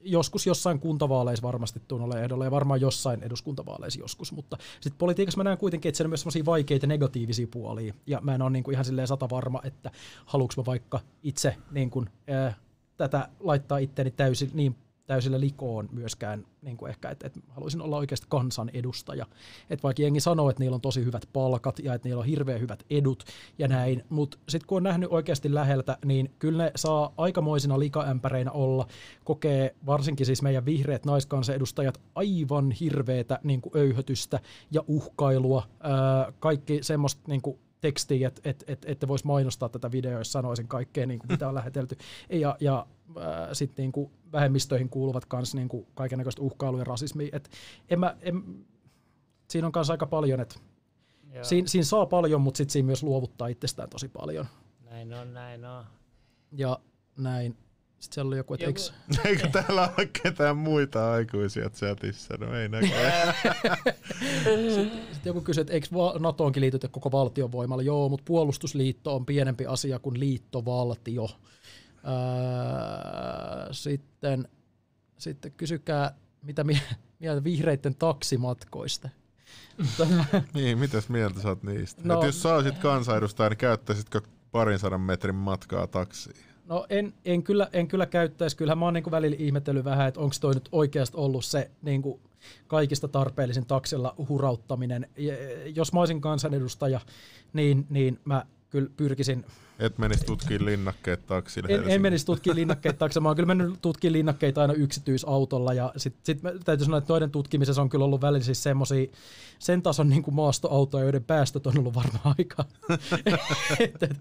Joskus jossain kuntavaaleissa varmasti tuun ole ehdolla ja varmaan jossain eduskuntavaaleissa joskus, mutta sitten politiikassa mä näen kuitenkin, että siellä on myös sellaisia vaikeita negatiivisia puolia ja mä en ole niin kuin ihan silleen sata varma, että haluanko mä vaikka itse niin kuin, ää, tätä laittaa itteni täysin niin täysillä likoon myöskään niin kuin ehkä, että, että haluaisin olla oikeasti kansan edustaja. Että vaikka jengi sanoo, että niillä on tosi hyvät palkat ja että niillä on hirveän hyvät edut ja näin, mutta sitten kun on nähnyt oikeasti läheltä, niin kyllä ne saa aikamoisina likaämpäreinä olla, kokee varsinkin siis meidän vihreät naiskansanedustajat aivan hirveätä niin kuin öyhötystä ja uhkailua, ää, kaikki semmoista niin kuin tekstiä, että et, et, ette voisi mainostaa tätä videoa, jos sanoisin kaikkea, niin kuin mitä on lähetelty. Ja, ja äh, sitten niin kuin vähemmistöihin kuuluvat myös niin kaikenlaista uhkailua ja rasismia. Et en mä, en, siinä on myös aika paljon, että siinä, siinä saa paljon, mutta sitten siinä myös luovuttaa itsestään tosi paljon. Näin on, näin on. Ja näin. Sitten siellä oli joku, että joku... eikö... eikö täällä ole ketään muita aikuisia chatissa? No ei näköjään. sitten, sitten joku kysyi, että eikö NATOonkin liitytä koko valtiovoimalla? Joo, mutta puolustusliitto on pienempi asia kuin liittovaltio. Öö, sitten, sitten kysykää, mitä mieltä vihreiden taksimatkoista. niin, mitäs mieltä sä oot niistä? No, Et jos sä olisit kansanedustaja, niin käyttäisitkö parin sadan metrin matkaa taksiin? No en, en, kyllä, en kyllä käyttäisi. Kyllähän mä oon niin välillä ihmetellyt vähän, että onko toi nyt oikeasti ollut se niin kuin kaikista tarpeellisin taksilla hurauttaminen. Jos mä olisin kansanedustaja, niin, niin mä kyllä pyrkisin et menisi tutkiin linnakkeet taksille en, en menisi tutkiin linnakkeet taksille. Mä oon kyllä mennyt tutkiin linnakkeita aina yksityisautolla. Ja sit, sit täytyy sanoa, että noiden tutkimisessa on kyllä ollut välillä siis semmosia sen tason niin kuin maastoautoja, joiden päästöt on ollut varmaan aika. et, et,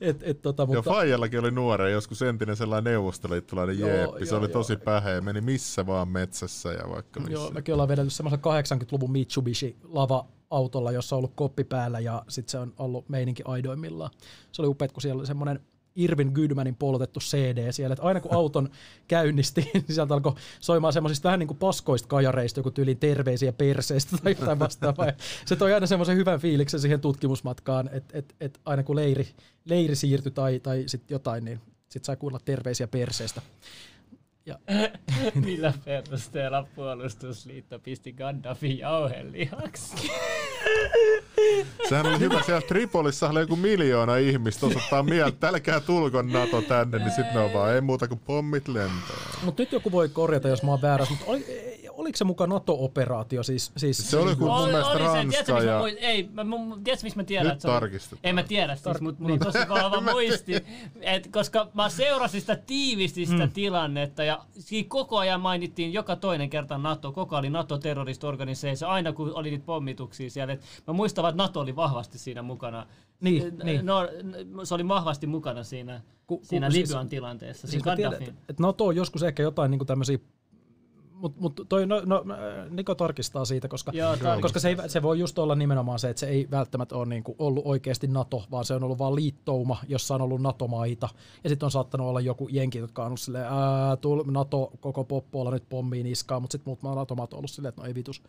et, et, tota, mutta... Joo, Faijallakin oli nuore, joskus entinen sellainen neuvostoliittolainen jeeppi. Se joo, oli joo, tosi päheä, meni missä vaan metsässä ja vaikka missä. Joo, mäkin ollaan vedellyt semmoisen 80-luvun Mitsubishi lava autolla, jossa on ollut koppi päällä ja sitten se on ollut meininki aidoimmillaan. Se oli upeat, kun siellä oli semmoinen Irvin Goodmanin poltettu CD siellä, että aina kun auton käynnisti, niin sieltä alkoi soimaan semmoisista vähän niin kuin paskoista kajareista, joku tyylin terveisiä perseistä tai jotain vastaavaa. se toi aina semmoisen hyvän fiiliksen siihen tutkimusmatkaan, että et, et aina kun leiri, leiri siirtyi tai, tai sitten jotain, niin sitten sai kuulla terveisiä perseestä. Ja. Millä perusteella puolustusliitto pisti Gaddafin jauhelihaksi? Sehän oli hyvä. Siellä Tripolissa oli joku miljoona ihmistä osoittaa mieltä, älkää tulkon NATO tänne, niin sitten ne on vaan, ei muuta kuin pommit lentoon. Mutta nyt joku voi korjata, jos mä oon väärässä, mutta oli, oliko se mukaan NATO-operaatio? Siis, siis, se oli kuin mun mielestä oli Ranska se, ja... Mä, ei, mä, mä, tiedätkö missä mä tiedän? Nyt tarkistetaan. En mä tiedä siis, Tar- mutta mulla on tosi vahva muisti. Et, koska mä seurasin sitä tiivisti sitä mm. tilannetta ja siinä koko ajan mainittiin joka toinen kerta NATO, koko oli NATO terrorist organization, aina kun oli niitä pommituksia siellä. Et mä muistan, että NATO oli vahvasti siinä mukana. Niin, niin. No, se oli vahvasti mukana siinä, ku, ku, siinä siis, Libyan tilanteessa. Siis siinä tiedän, että NATO on joskus ehkä jotain niin tämmöisiä mutta mut toi, no, no, Niko tarkistaa siitä, koska, Joo, koska se, ei, se voi just olla nimenomaan se, että se ei välttämättä ole niinku ollut oikeasti NATO, vaan se on ollut vain liittouma, jossa on ollut NATO-maita. Ja sitten on saattanut olla joku jenki, jotka on ollut silleen, ää, NATO koko poppoilla nyt pommiin iskaa, mutta sitten muut NATO-maat on ollut silleen, että no ei vitus.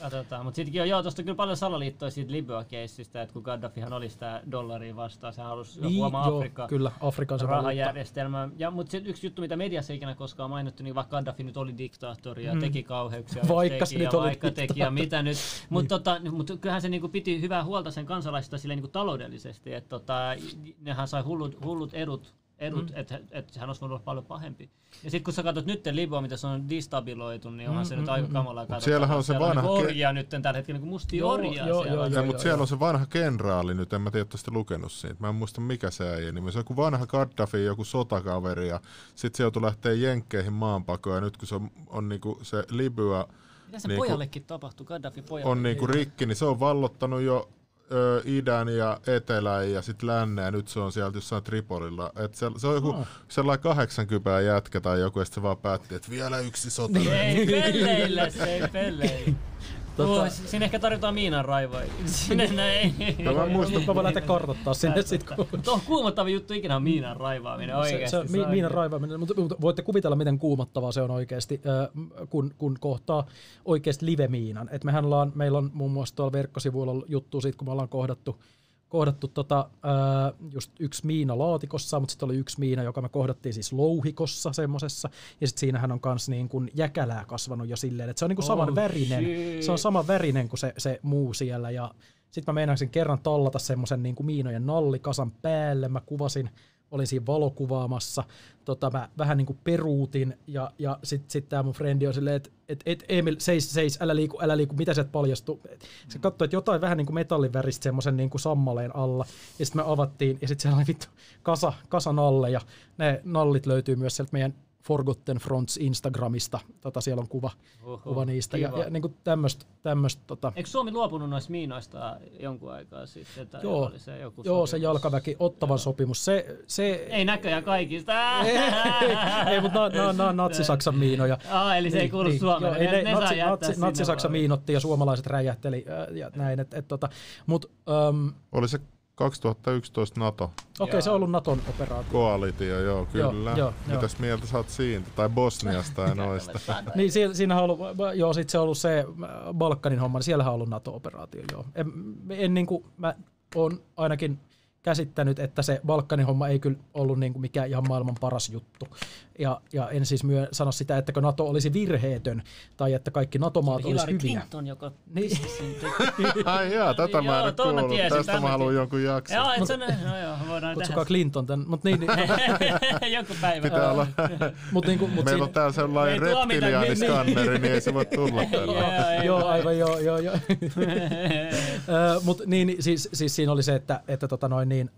Katsotaan, mutta sittenkin joo, tuosta kyllä paljon salaliittoja siitä Libya-keissistä, että kun Gaddafihan oli sitä dollaria vastaan, se halusi niin, huomaa joo, Afrikka, kyllä, Afrikan rahajärjestelmä. Ja, mutta yksi juttu, mitä mediassa ei ikinä koskaan mainittu, niin vaikka Gaddafi nyt oli diktaattori ja mm. teki kauheuksia, vaikka teki, ja vaikka teki ja mitä nyt. Mutta niin. tota, mut kyllähän se niinku piti hyvää huolta sen kansalaisista sille niinku taloudellisesti, että tota, nehän sai hullut, hullut edut edut, mm. että et hän olisi voinut olla paljon pahempi. Ja sitten kun sä katsot nyt Liboa, mitä se on destabiloitu, niin onhan mm, se mm, nyt aika mm. kamalaa katsoa. Siellähän on se vanha... On orjia nyt tällä hetkellä, niin mustia joo, orjia joo, siellä. Joo, joo, mutta siellä on se vanha kenraali nyt, en mä tiedä, että lukenut siitä. Mä en muista mikä se äijä nimi. Se on joku vanha Gaddafi, joku sotakaveri ja sitten se joutui lähteä jenkkeihin maanpakoon ja nyt kun se on, on niinku se Libya... Mitä se niinku, pojallekin tapahtui, Gaddafi pojalle? On niinku rikki, niin se on vallottanut jo ö, idän ja etelän ja sitten lännen ja nyt se on sieltä jossain Tripolilla. Et se, se on joku oh. sellainen 80 jätkä tai joku ja sitten se vaan päätti, että vielä yksi sota. ei pelleillä, se ei pelleillä. Tota... Oh, siinä ehkä tarvitaan miinan raivoja. Sinne näin. No mä muistan, että mä voin lähteä kartoittaa sinne sit. Kun... Tuo kuumottava juttu ikinä on miinan raivaaminen oikeasti. Se, se, mi, miinan raivaaminen, mutta, mutta voitte kuvitella, miten kuumottavaa se on oikeasti, kun, kun kohtaa oikeasti live-miinan. Et mehän ollaan, meillä on muun muassa tuolla verkkosivuilla juttu siitä, kun me ollaan kohdattu kohdattu tota, ää, just yksi miina laatikossa, mutta sitten oli yksi miina, joka me kohdattiin siis louhikossa semmosessa, ja sitten siinähän on myös niin kuin jäkälää kasvanut jo silleen, että se on niin kuin saman oh, värinen, shit. se on saman värinen kuin se, se muu siellä, ja sitten mä meinasin kerran tallata semmoisen niin kuin miinojen nallikasan päälle, mä kuvasin olin siinä valokuvaamassa, tota, mä vähän niin kuin peruutin, ja, ja sitten sit tämä mun frendi on silleen, että et, et Emil, seis, seis, älä liiku, älä liiku, mitä se paljastuu. Se katsoi, että jotain vähän niin kuin metallin väristä semmoisen niin sammaleen alla, ja sitten me avattiin, ja sitten siellä oli vittu kasa, kasan alle, ja ne nallit löytyy myös sieltä meidän Forgotten Fronts Instagramista. Tota, siellä on kuva, Oho, kuva niistä. Kiva. Ja, ja niin tämmöistä. Tämmöst, tota. Eikö Suomi luopunut noista miinoista jonkun aikaa sitten? Tai joo, oli se, joku joo se jalkaväki, ottavan joo. sopimus. Se, se, ei näköjään kaikista. ei, ei mutta nämä on na, natsi-Saksan miinoja. Ah, eli se ei kuulu niin, Suomeen. Joo, ne, ne natsi, natsi, natsi-Saksa miinotti ja suomalaiset räjähteli ja näin. Et, et, tota, mut, um, oli se 2011 NATO. Okei, okay, se on ollut Naton operaatio. Koalitio, joo, kyllä. Joo, joo, Mitäs joo. mieltä sä oot siitä? Tai Bosniasta ja noista? niin, siinä on ollut, joo, sit se on ollut se Balkanin homma, niin siellähän on ollut NATO-operaatio, joo. En, en niin kuin, mä oon ainakin käsittänyt, että se Balkanin homma ei kyllä ollut niin kuin mikään ihan maailman paras juttu. Ja, ja en siis myö sano sitä, että NATO olisi virheetön tai että kaikki NATO-maat olisi hyviä. Clinton, joka niin. Ai jaa, tätä mä en kuullut. Tiesin, Tästä mä haluan jonkun jakson. Joo, et no joo, voidaan Kutsukaa Clinton tän. Mut niin, niin. Joku päivä. Pitää olla. mut niin, mut Meillä siinä... on täällä sellainen reptiliaaniskanneri, niin ei se voi tulla tällä. Joo, aivan joo, joo, joo. Mut niin, siis, siis siinä oli se, että, että tota noin niin,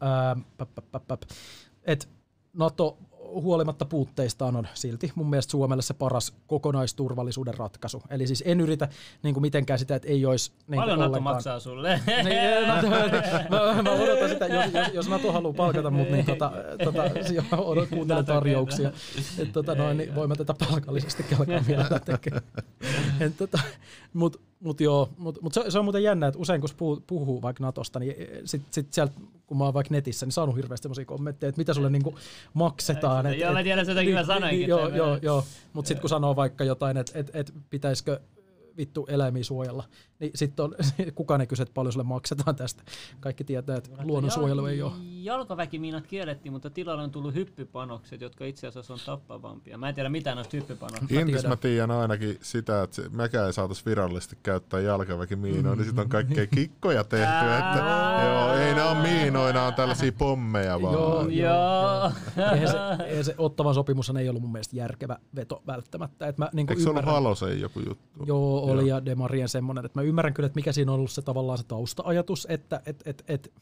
että NATO huolimatta puutteistaan on silti mun mielestä Suomelle se paras kokonaisturvallisuuden ratkaisu. Eli siis en yritä niin kuin mitenkään sitä, että ei olisi niin Paljon ollenkaan. NATO maksaa sulle? niin, NATO, mä, mä, odotan sitä, jos, jos, jos NATO haluaa palkata mut, niin tota, tota, odot, kuuntelen tarjouksia. Et, tota, noin, niin voimme tätä palkallisesti kelkaa vielä tekemään. tota, Mutta mut joo, mut, mut se, se, on muuten jännä, että usein kun puhuu, puhuu vaikka Natosta, niin sit, sit sieltä, kun mä oon vaikka netissä, niin saanut hirveästi sellaisia kommentteja, että mitä sulle niinku maksetaan. Et, joo, mä tiedän, että kyllä sanoinkin. Niin, joo, joo, joo, mutta sitten kun sanoo vaikka jotain, että et, et pitäisikö vittu eläimiä suojella. Niin sitten on, kukaan ei kysy, että paljon sulle maksetaan tästä. Kaikki tietää, että luonnonsuojelu ei ole. Jalkaväkimiinat kiellettiin, mutta tilalle on tullut hyppypanokset, jotka itse asiassa on tappavampia. Mä en tiedä mitään noista hyppypanoksista. Intis mä tiedän ainakin sitä, että mekään ei saataisi virallisesti käyttää jalkaväkimiinoja, mm. niin sitten on kaikkea kikkoja tehty. että, joo, ei ne ole miinoja, ne on tällaisia pommeja vaan. Joo, joo. Eihän se, eihän se Ottavan sopimus ei ollut mun mielestä järkevä veto välttämättä. Et mä, niin Eikö se ollut Halosen joku juttu? Joo, oli ja Demarien semmoinen, että mä ymmärrän kyllä, että mikä siinä on ollut se tavallaan se tausta-ajatus, että et, et, et,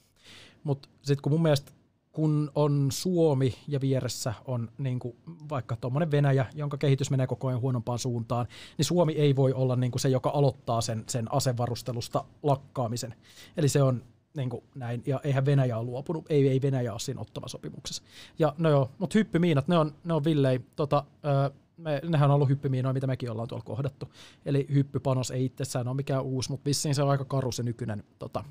mutta sitten kun mun mielestä kun on Suomi ja vieressä on niin kuin vaikka tuommoinen Venäjä, jonka kehitys menee koko ajan huonompaan suuntaan, niin Suomi ei voi olla niin kuin se, joka aloittaa sen, sen asevarustelusta lakkaamisen. Eli se on niin kuin näin, ja eihän Venäjä ole luopunut, ei, ei Venäjä ole siinä ottava sopimuksessa. Ja no joo, mutta hyppymiinat, ne on, ne on villei, tota, me, nehän on ollut hyppymiinoja, mitä mekin ollaan tuolla kohdattu. Eli hyppypanos ei itsessään ole mikään uusi, mutta vissiin se on aika karu se nykyinen tota,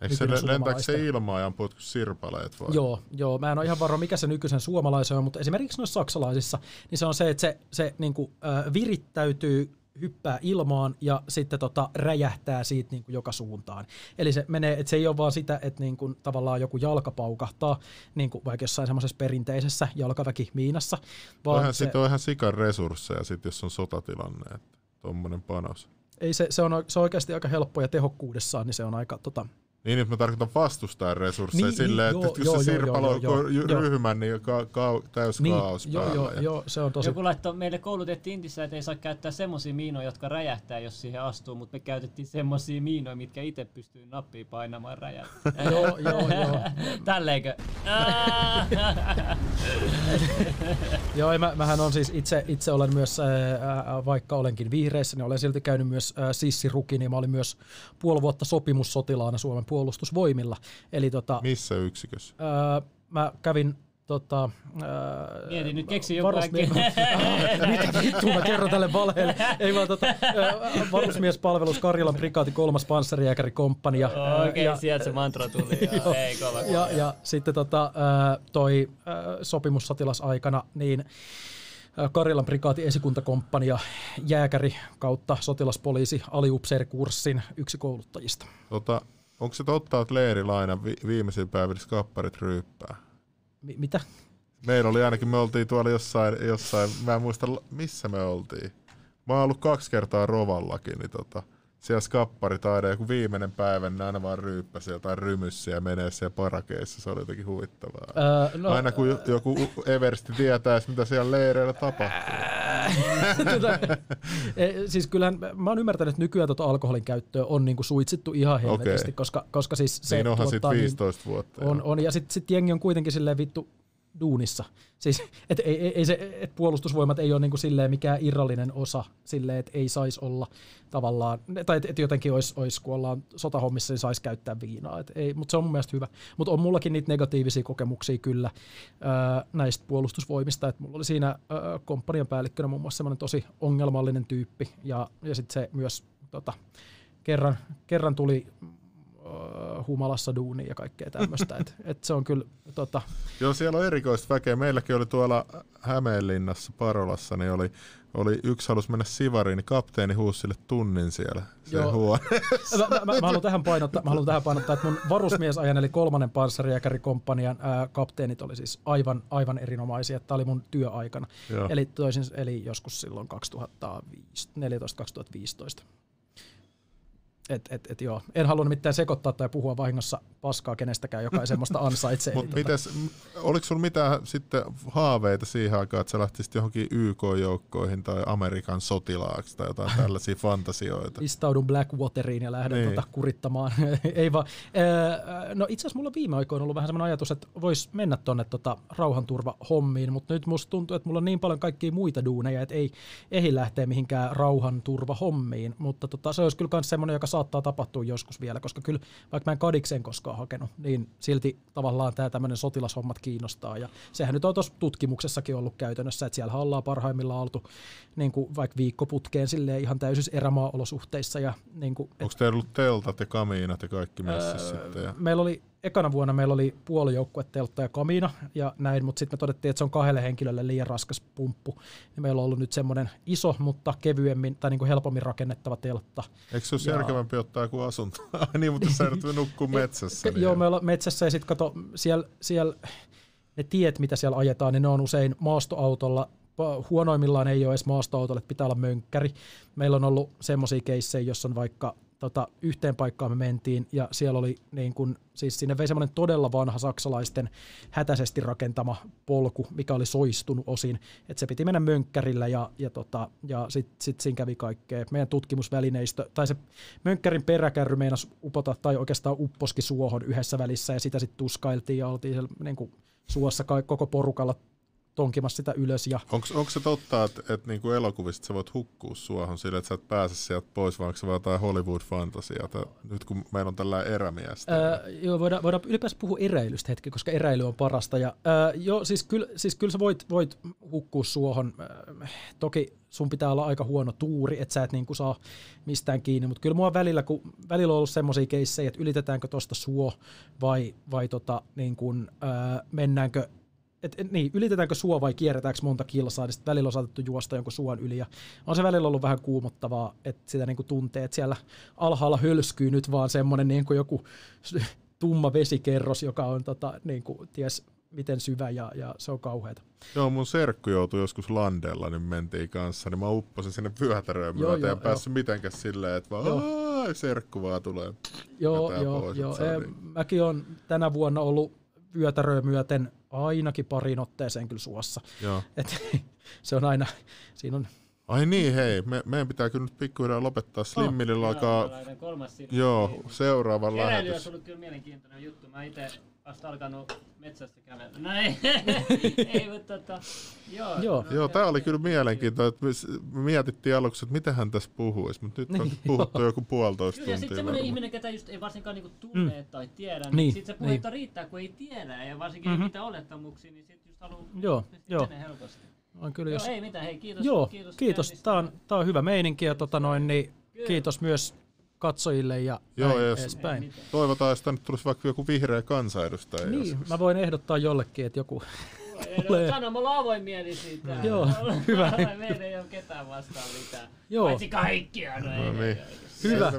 Eikö se lentääkö se ilmaa ja ampuu sirpaleet vai? Joo, joo, mä en ole ihan varma mikä se nykyisen suomalaisen on, mutta esimerkiksi noissa saksalaisissa, niin se on se, että se, se niin kuin, äh, virittäytyy hyppää ilmaan ja sitten tota räjähtää siitä niin kuin joka suuntaan. Eli se menee, että se ei ole vaan sitä, että niin kuin tavallaan joku jalka paukahtaa, niin kuin vaikka jossain semmoisessa perinteisessä jalkaväkimiinassa. Vaan se, on ihan sikan resursseja, sit, jos on sotatilanne, että tuommoinen panos. Ei se, se, on, se on oikeasti aika helppo ja tehokkuudessaan, niin se on aika tota, niin, että mä tarkoitan vastustajan resursseja niin, silleen, niin, että jos joo, se sirpalo ryhmän, niin ka, ka, täys niin, kaos joo, päällä. Joo, ja... joo, se on tosi... Joku laittoi, meille koulutettiin Intissä, että ei saa käyttää semmoisia miinoja, jotka räjähtää, jos siihen astuu, mutta me käytettiin semmoisia miinoja, mitkä itse pystyy nappiin painamaan räjähtää. joo, joo, joo. Tälleenkö? joo, mä, mähän on siis itse, itse olen myös, äh, vaikka olenkin vihreissä, niin olen silti käynyt myös äh, sissirukin, niin mä olin myös puoli vuotta sopimussotilaana Suomen puolustusvoimilla. Eli tota, Missä yksikössä? Öö, mä kävin tota, öö, Mieti, nyt keksi joku äkkiä. Mitä vittu mä kerron tälle valheelle. Ei vaan tota, varusmiespalvelus Karjalan prikaati kolmas panssariääkärikomppania. Okei, okay, sieltä se mantra tuli. joo, ei, kova, kova. Ja, ja sitten tota, toi sopimussotilasaikana, niin Karjalan prikaati esikuntakomppania jääkäri kautta sotilaspoliisi aliupseerikurssin yksi kouluttajista. Tota, Onko se totta, että leirilaina vi- viimeisin päivillä kapparit ryyppää? Mi- mitä? Meillä oli ainakin, me oltiin tuolla jossain, jossain, mä en muista missä me oltiin. Mä oon ollut kaksi kertaa Rovallakin, niin tota, siellä skapparitaide, joku viimeinen päivä, niin aina vaan ryyppäsi jotain rymyssiä ja menee siellä parakeissa. Se oli jotenkin huvittavaa. Öö, no, aina kun joku Eversti tietäisi, mitä siellä leireillä tapahtuu. tota, e, siis kyllähän mä oon ymmärtänyt, että nykyään tota alkoholin käyttöä on niinku suitsittu ihan helvetisti, okay. koska, koska siis se niin onhan sit 15 niin, vuotta. On, on, ja sitten sit jengi on kuitenkin silleen vittu duunissa. Siis, et ei, ei, se, et puolustusvoimat ei ole niinku silleen mikään irrallinen osa, silleen, että ei saisi olla tavallaan, tai että et jotenkin olisi, olis, kun ollaan sotahommissa, niin saisi käyttää viinaa. Mutta se on mun mielestä hyvä. Mutta on mullakin niitä negatiivisia kokemuksia kyllä ää, näistä puolustusvoimista. Et mulla oli siinä ää, komppanian päällikkönä muun muassa semmoinen tosi ongelmallinen tyyppi, ja, ja sitten se myös tota, kerran, kerran tuli humalassa duunia ja kaikkea tämmöistä. et, et se on kyllä, tota... Joo, siellä on erikoista väkeä. Meilläkin oli tuolla Hämeenlinnassa, Parolassa, niin oli, oli yksi halus mennä sivariin, niin kapteeni huusi sille tunnin siellä Joo. huoneessa. Mä, mä, mä, mä, haluan tähän painottaa, mä haluan tähän painottaa, että mun varusmiesajan eli kolmannen panssariäkärikomppanian ää, kapteenit oli siis aivan, aivan erinomaisia. Tämä oli mun työaikana. Joo. Eli, toisin, eli joskus silloin 2014-2015. Et, et, et joo. En halua mitään sekoittaa tai puhua vahingossa paskaa kenestäkään, joka ei semmoista ansaitsee. Mutta niin, tota... oliko sulla mitään sitten haaveita siihen aikaan, että sä lähtisit johonkin YK-joukkoihin tai Amerikan sotilaaksi tai jotain tällaisia fantasioita? Istaudun Blackwateriin ja lähden niin. tota kurittamaan. ei vaan. no itse asiassa mulla viime aikoina ollut vähän semmoinen ajatus, että vois mennä tonne tota rauhanturva-hommiin, mutta nyt musta tuntuu, että mulla on niin paljon kaikkia muita duuneja, että ei ehdi lähteä mihinkään rauhanturva-hommiin, mutta tota, se olisi kyllä myös semmoinen, joka saattaa tapahtua joskus vielä, koska kyllä vaikka mä en kadikseen koskaan hakenut, niin silti tavallaan tämä tämmöinen sotilashommat kiinnostaa. Ja sehän nyt on tuossa tutkimuksessakin ollut käytännössä, että siellä ollaan parhaimmillaan oltu niin kuin vaikka viikkoputkeen silleen ihan täysissä erämaa-olosuhteissa. Ja niin kuin, Onko teillä ollut teltat ja kamiinat ja kaikki messissä öö, sitten? Ja... Meillä oli ekana vuonna meillä oli puoli teltta ja kamiina ja näin, mutta sitten me todettiin, että se on kahdelle henkilölle liian raskas pumppu. Ja meillä on ollut nyt semmoinen iso, mutta kevyemmin tai niin kuin helpommin rakennettava teltta. Eikö se olisi ja... järkevämpi ottaa joku asunto? niin, mutta sä nyt nukkuu metsässä. Niin Joo, me ollaan metsässä ja sitten kato, siellä, siellä ne tiet, mitä siellä ajetaan, niin ne on usein maastoautolla huonoimmillaan ei ole edes maastoautolle, että pitää olla mönkkäri. Meillä on ollut semmoisia keissejä, jossa on vaikka tota, yhteen paikkaan me mentiin ja siellä oli niin kun, siis sinne vei semmoinen todella vanha saksalaisten hätäisesti rakentama polku, mikä oli soistunut osin, että se piti mennä mönkkärillä ja, ja, tota, ja sitten sit siinä kävi kaikkea. Meidän tutkimusvälineistö, tai se mönkkärin peräkärry meinasi upota tai oikeastaan upposki suohon yhdessä välissä ja sitä sitten tuskailtiin ja oltiin siellä, niin kuin, suossa koko porukalla tonkimassa sitä ylös. Ja... Onko se totta, että, että niinku elokuvista sä voit hukkua suohon sille, että sä et pääse sieltä pois, vai onko se vaan jotain Hollywood-fantasiaa, nyt kun meillä on tällä erämiestä? Öö, joo, voidaan, voidaan ylipäänsä puhua eräilystä hetki, koska eräily on parasta. Ja, öö, joo, siis kyllä, siis kyllä sä voit, voit hukkua suohon. Öö, toki sun pitää olla aika huono tuuri, että sä et niinku saa mistään kiinni, mutta kyllä mua välillä, kun välillä on ollut semmoisia keissejä, että ylitetäänkö tuosta suo vai, vai tota, niin kun, öö, mennäänkö et, et, niin, ylitetäänkö suo vai kierretäänkö monta kilsaa, niin välillä on saatettu juosta jonkun suon yli. Ja on se välillä ollut vähän kuumottavaa, että sitä niin kuin tuntee, että siellä alhaalla hölskyy nyt vaan semmoinen niin kuin joku tumma vesikerros, joka on tota, niin kuin, ties miten syvä ja, ja se on kauheata. Joo, mun serkku joutui joskus landella, niin mentiin kanssa, niin mä upposin sinne vyötäröön myötä ja päässyt mitenkään silleen, että vaan serkku vaan tulee. Joo, joo, pois, joo. Niin. Mäkin on tänä vuonna ollut vyötäröä myöten ainakin parin otteeseen kyllä suossa. Joo. Et, se on aina, siinä on Ai niin, hei, me, meidän pitää kyllä nyt pikkuhiljaa lopettaa. Slimmillä oh. alkaa... Joo, seuraava lähetys. Keräily on ollut kyllä mielenkiintoinen juttu. Mä itse vasta alkanut metsästä kävellä. No ei, ei mutta tota, joo. Joo, no, joo tämä oli kyllä mielenkiintoinen. Me mietittiin aluksi, että mitä hän tässä puhuisi, mutta nyt on niin, puhuttu joku puolitoista tuntia. Ja sitten semmoinen ihminen, ketä just ei varsinkaan niinku tunne mm. tai tiedä, niin, niin sitten se puhetta niin. riittää, kun ei tiedä. Ja varsinkin mm-hmm. mitä olettamuksia, niin sitten just haluaa joo, joo. helposti. On kyllä, jos... Joo, ei mitään, hei kiitos. Joo, kiitos. kiitos. Tämä on, tämä on hyvä meininki ja tota noin, niin kiitos myös katsojille ja Joo, näin edespäin. Toivotaan, että tänne tulisi vaikka joku vihreä kansanedustaja. Niin, joskus. mä voin ehdottaa jollekin, että joku tulee. Sano, me ollaan avoimieli siitä. Joo, hyvä. Meidän ei ole ketään vastaan mitään. Joo. Paitsi kaikkia. No, no niin. Hyvä.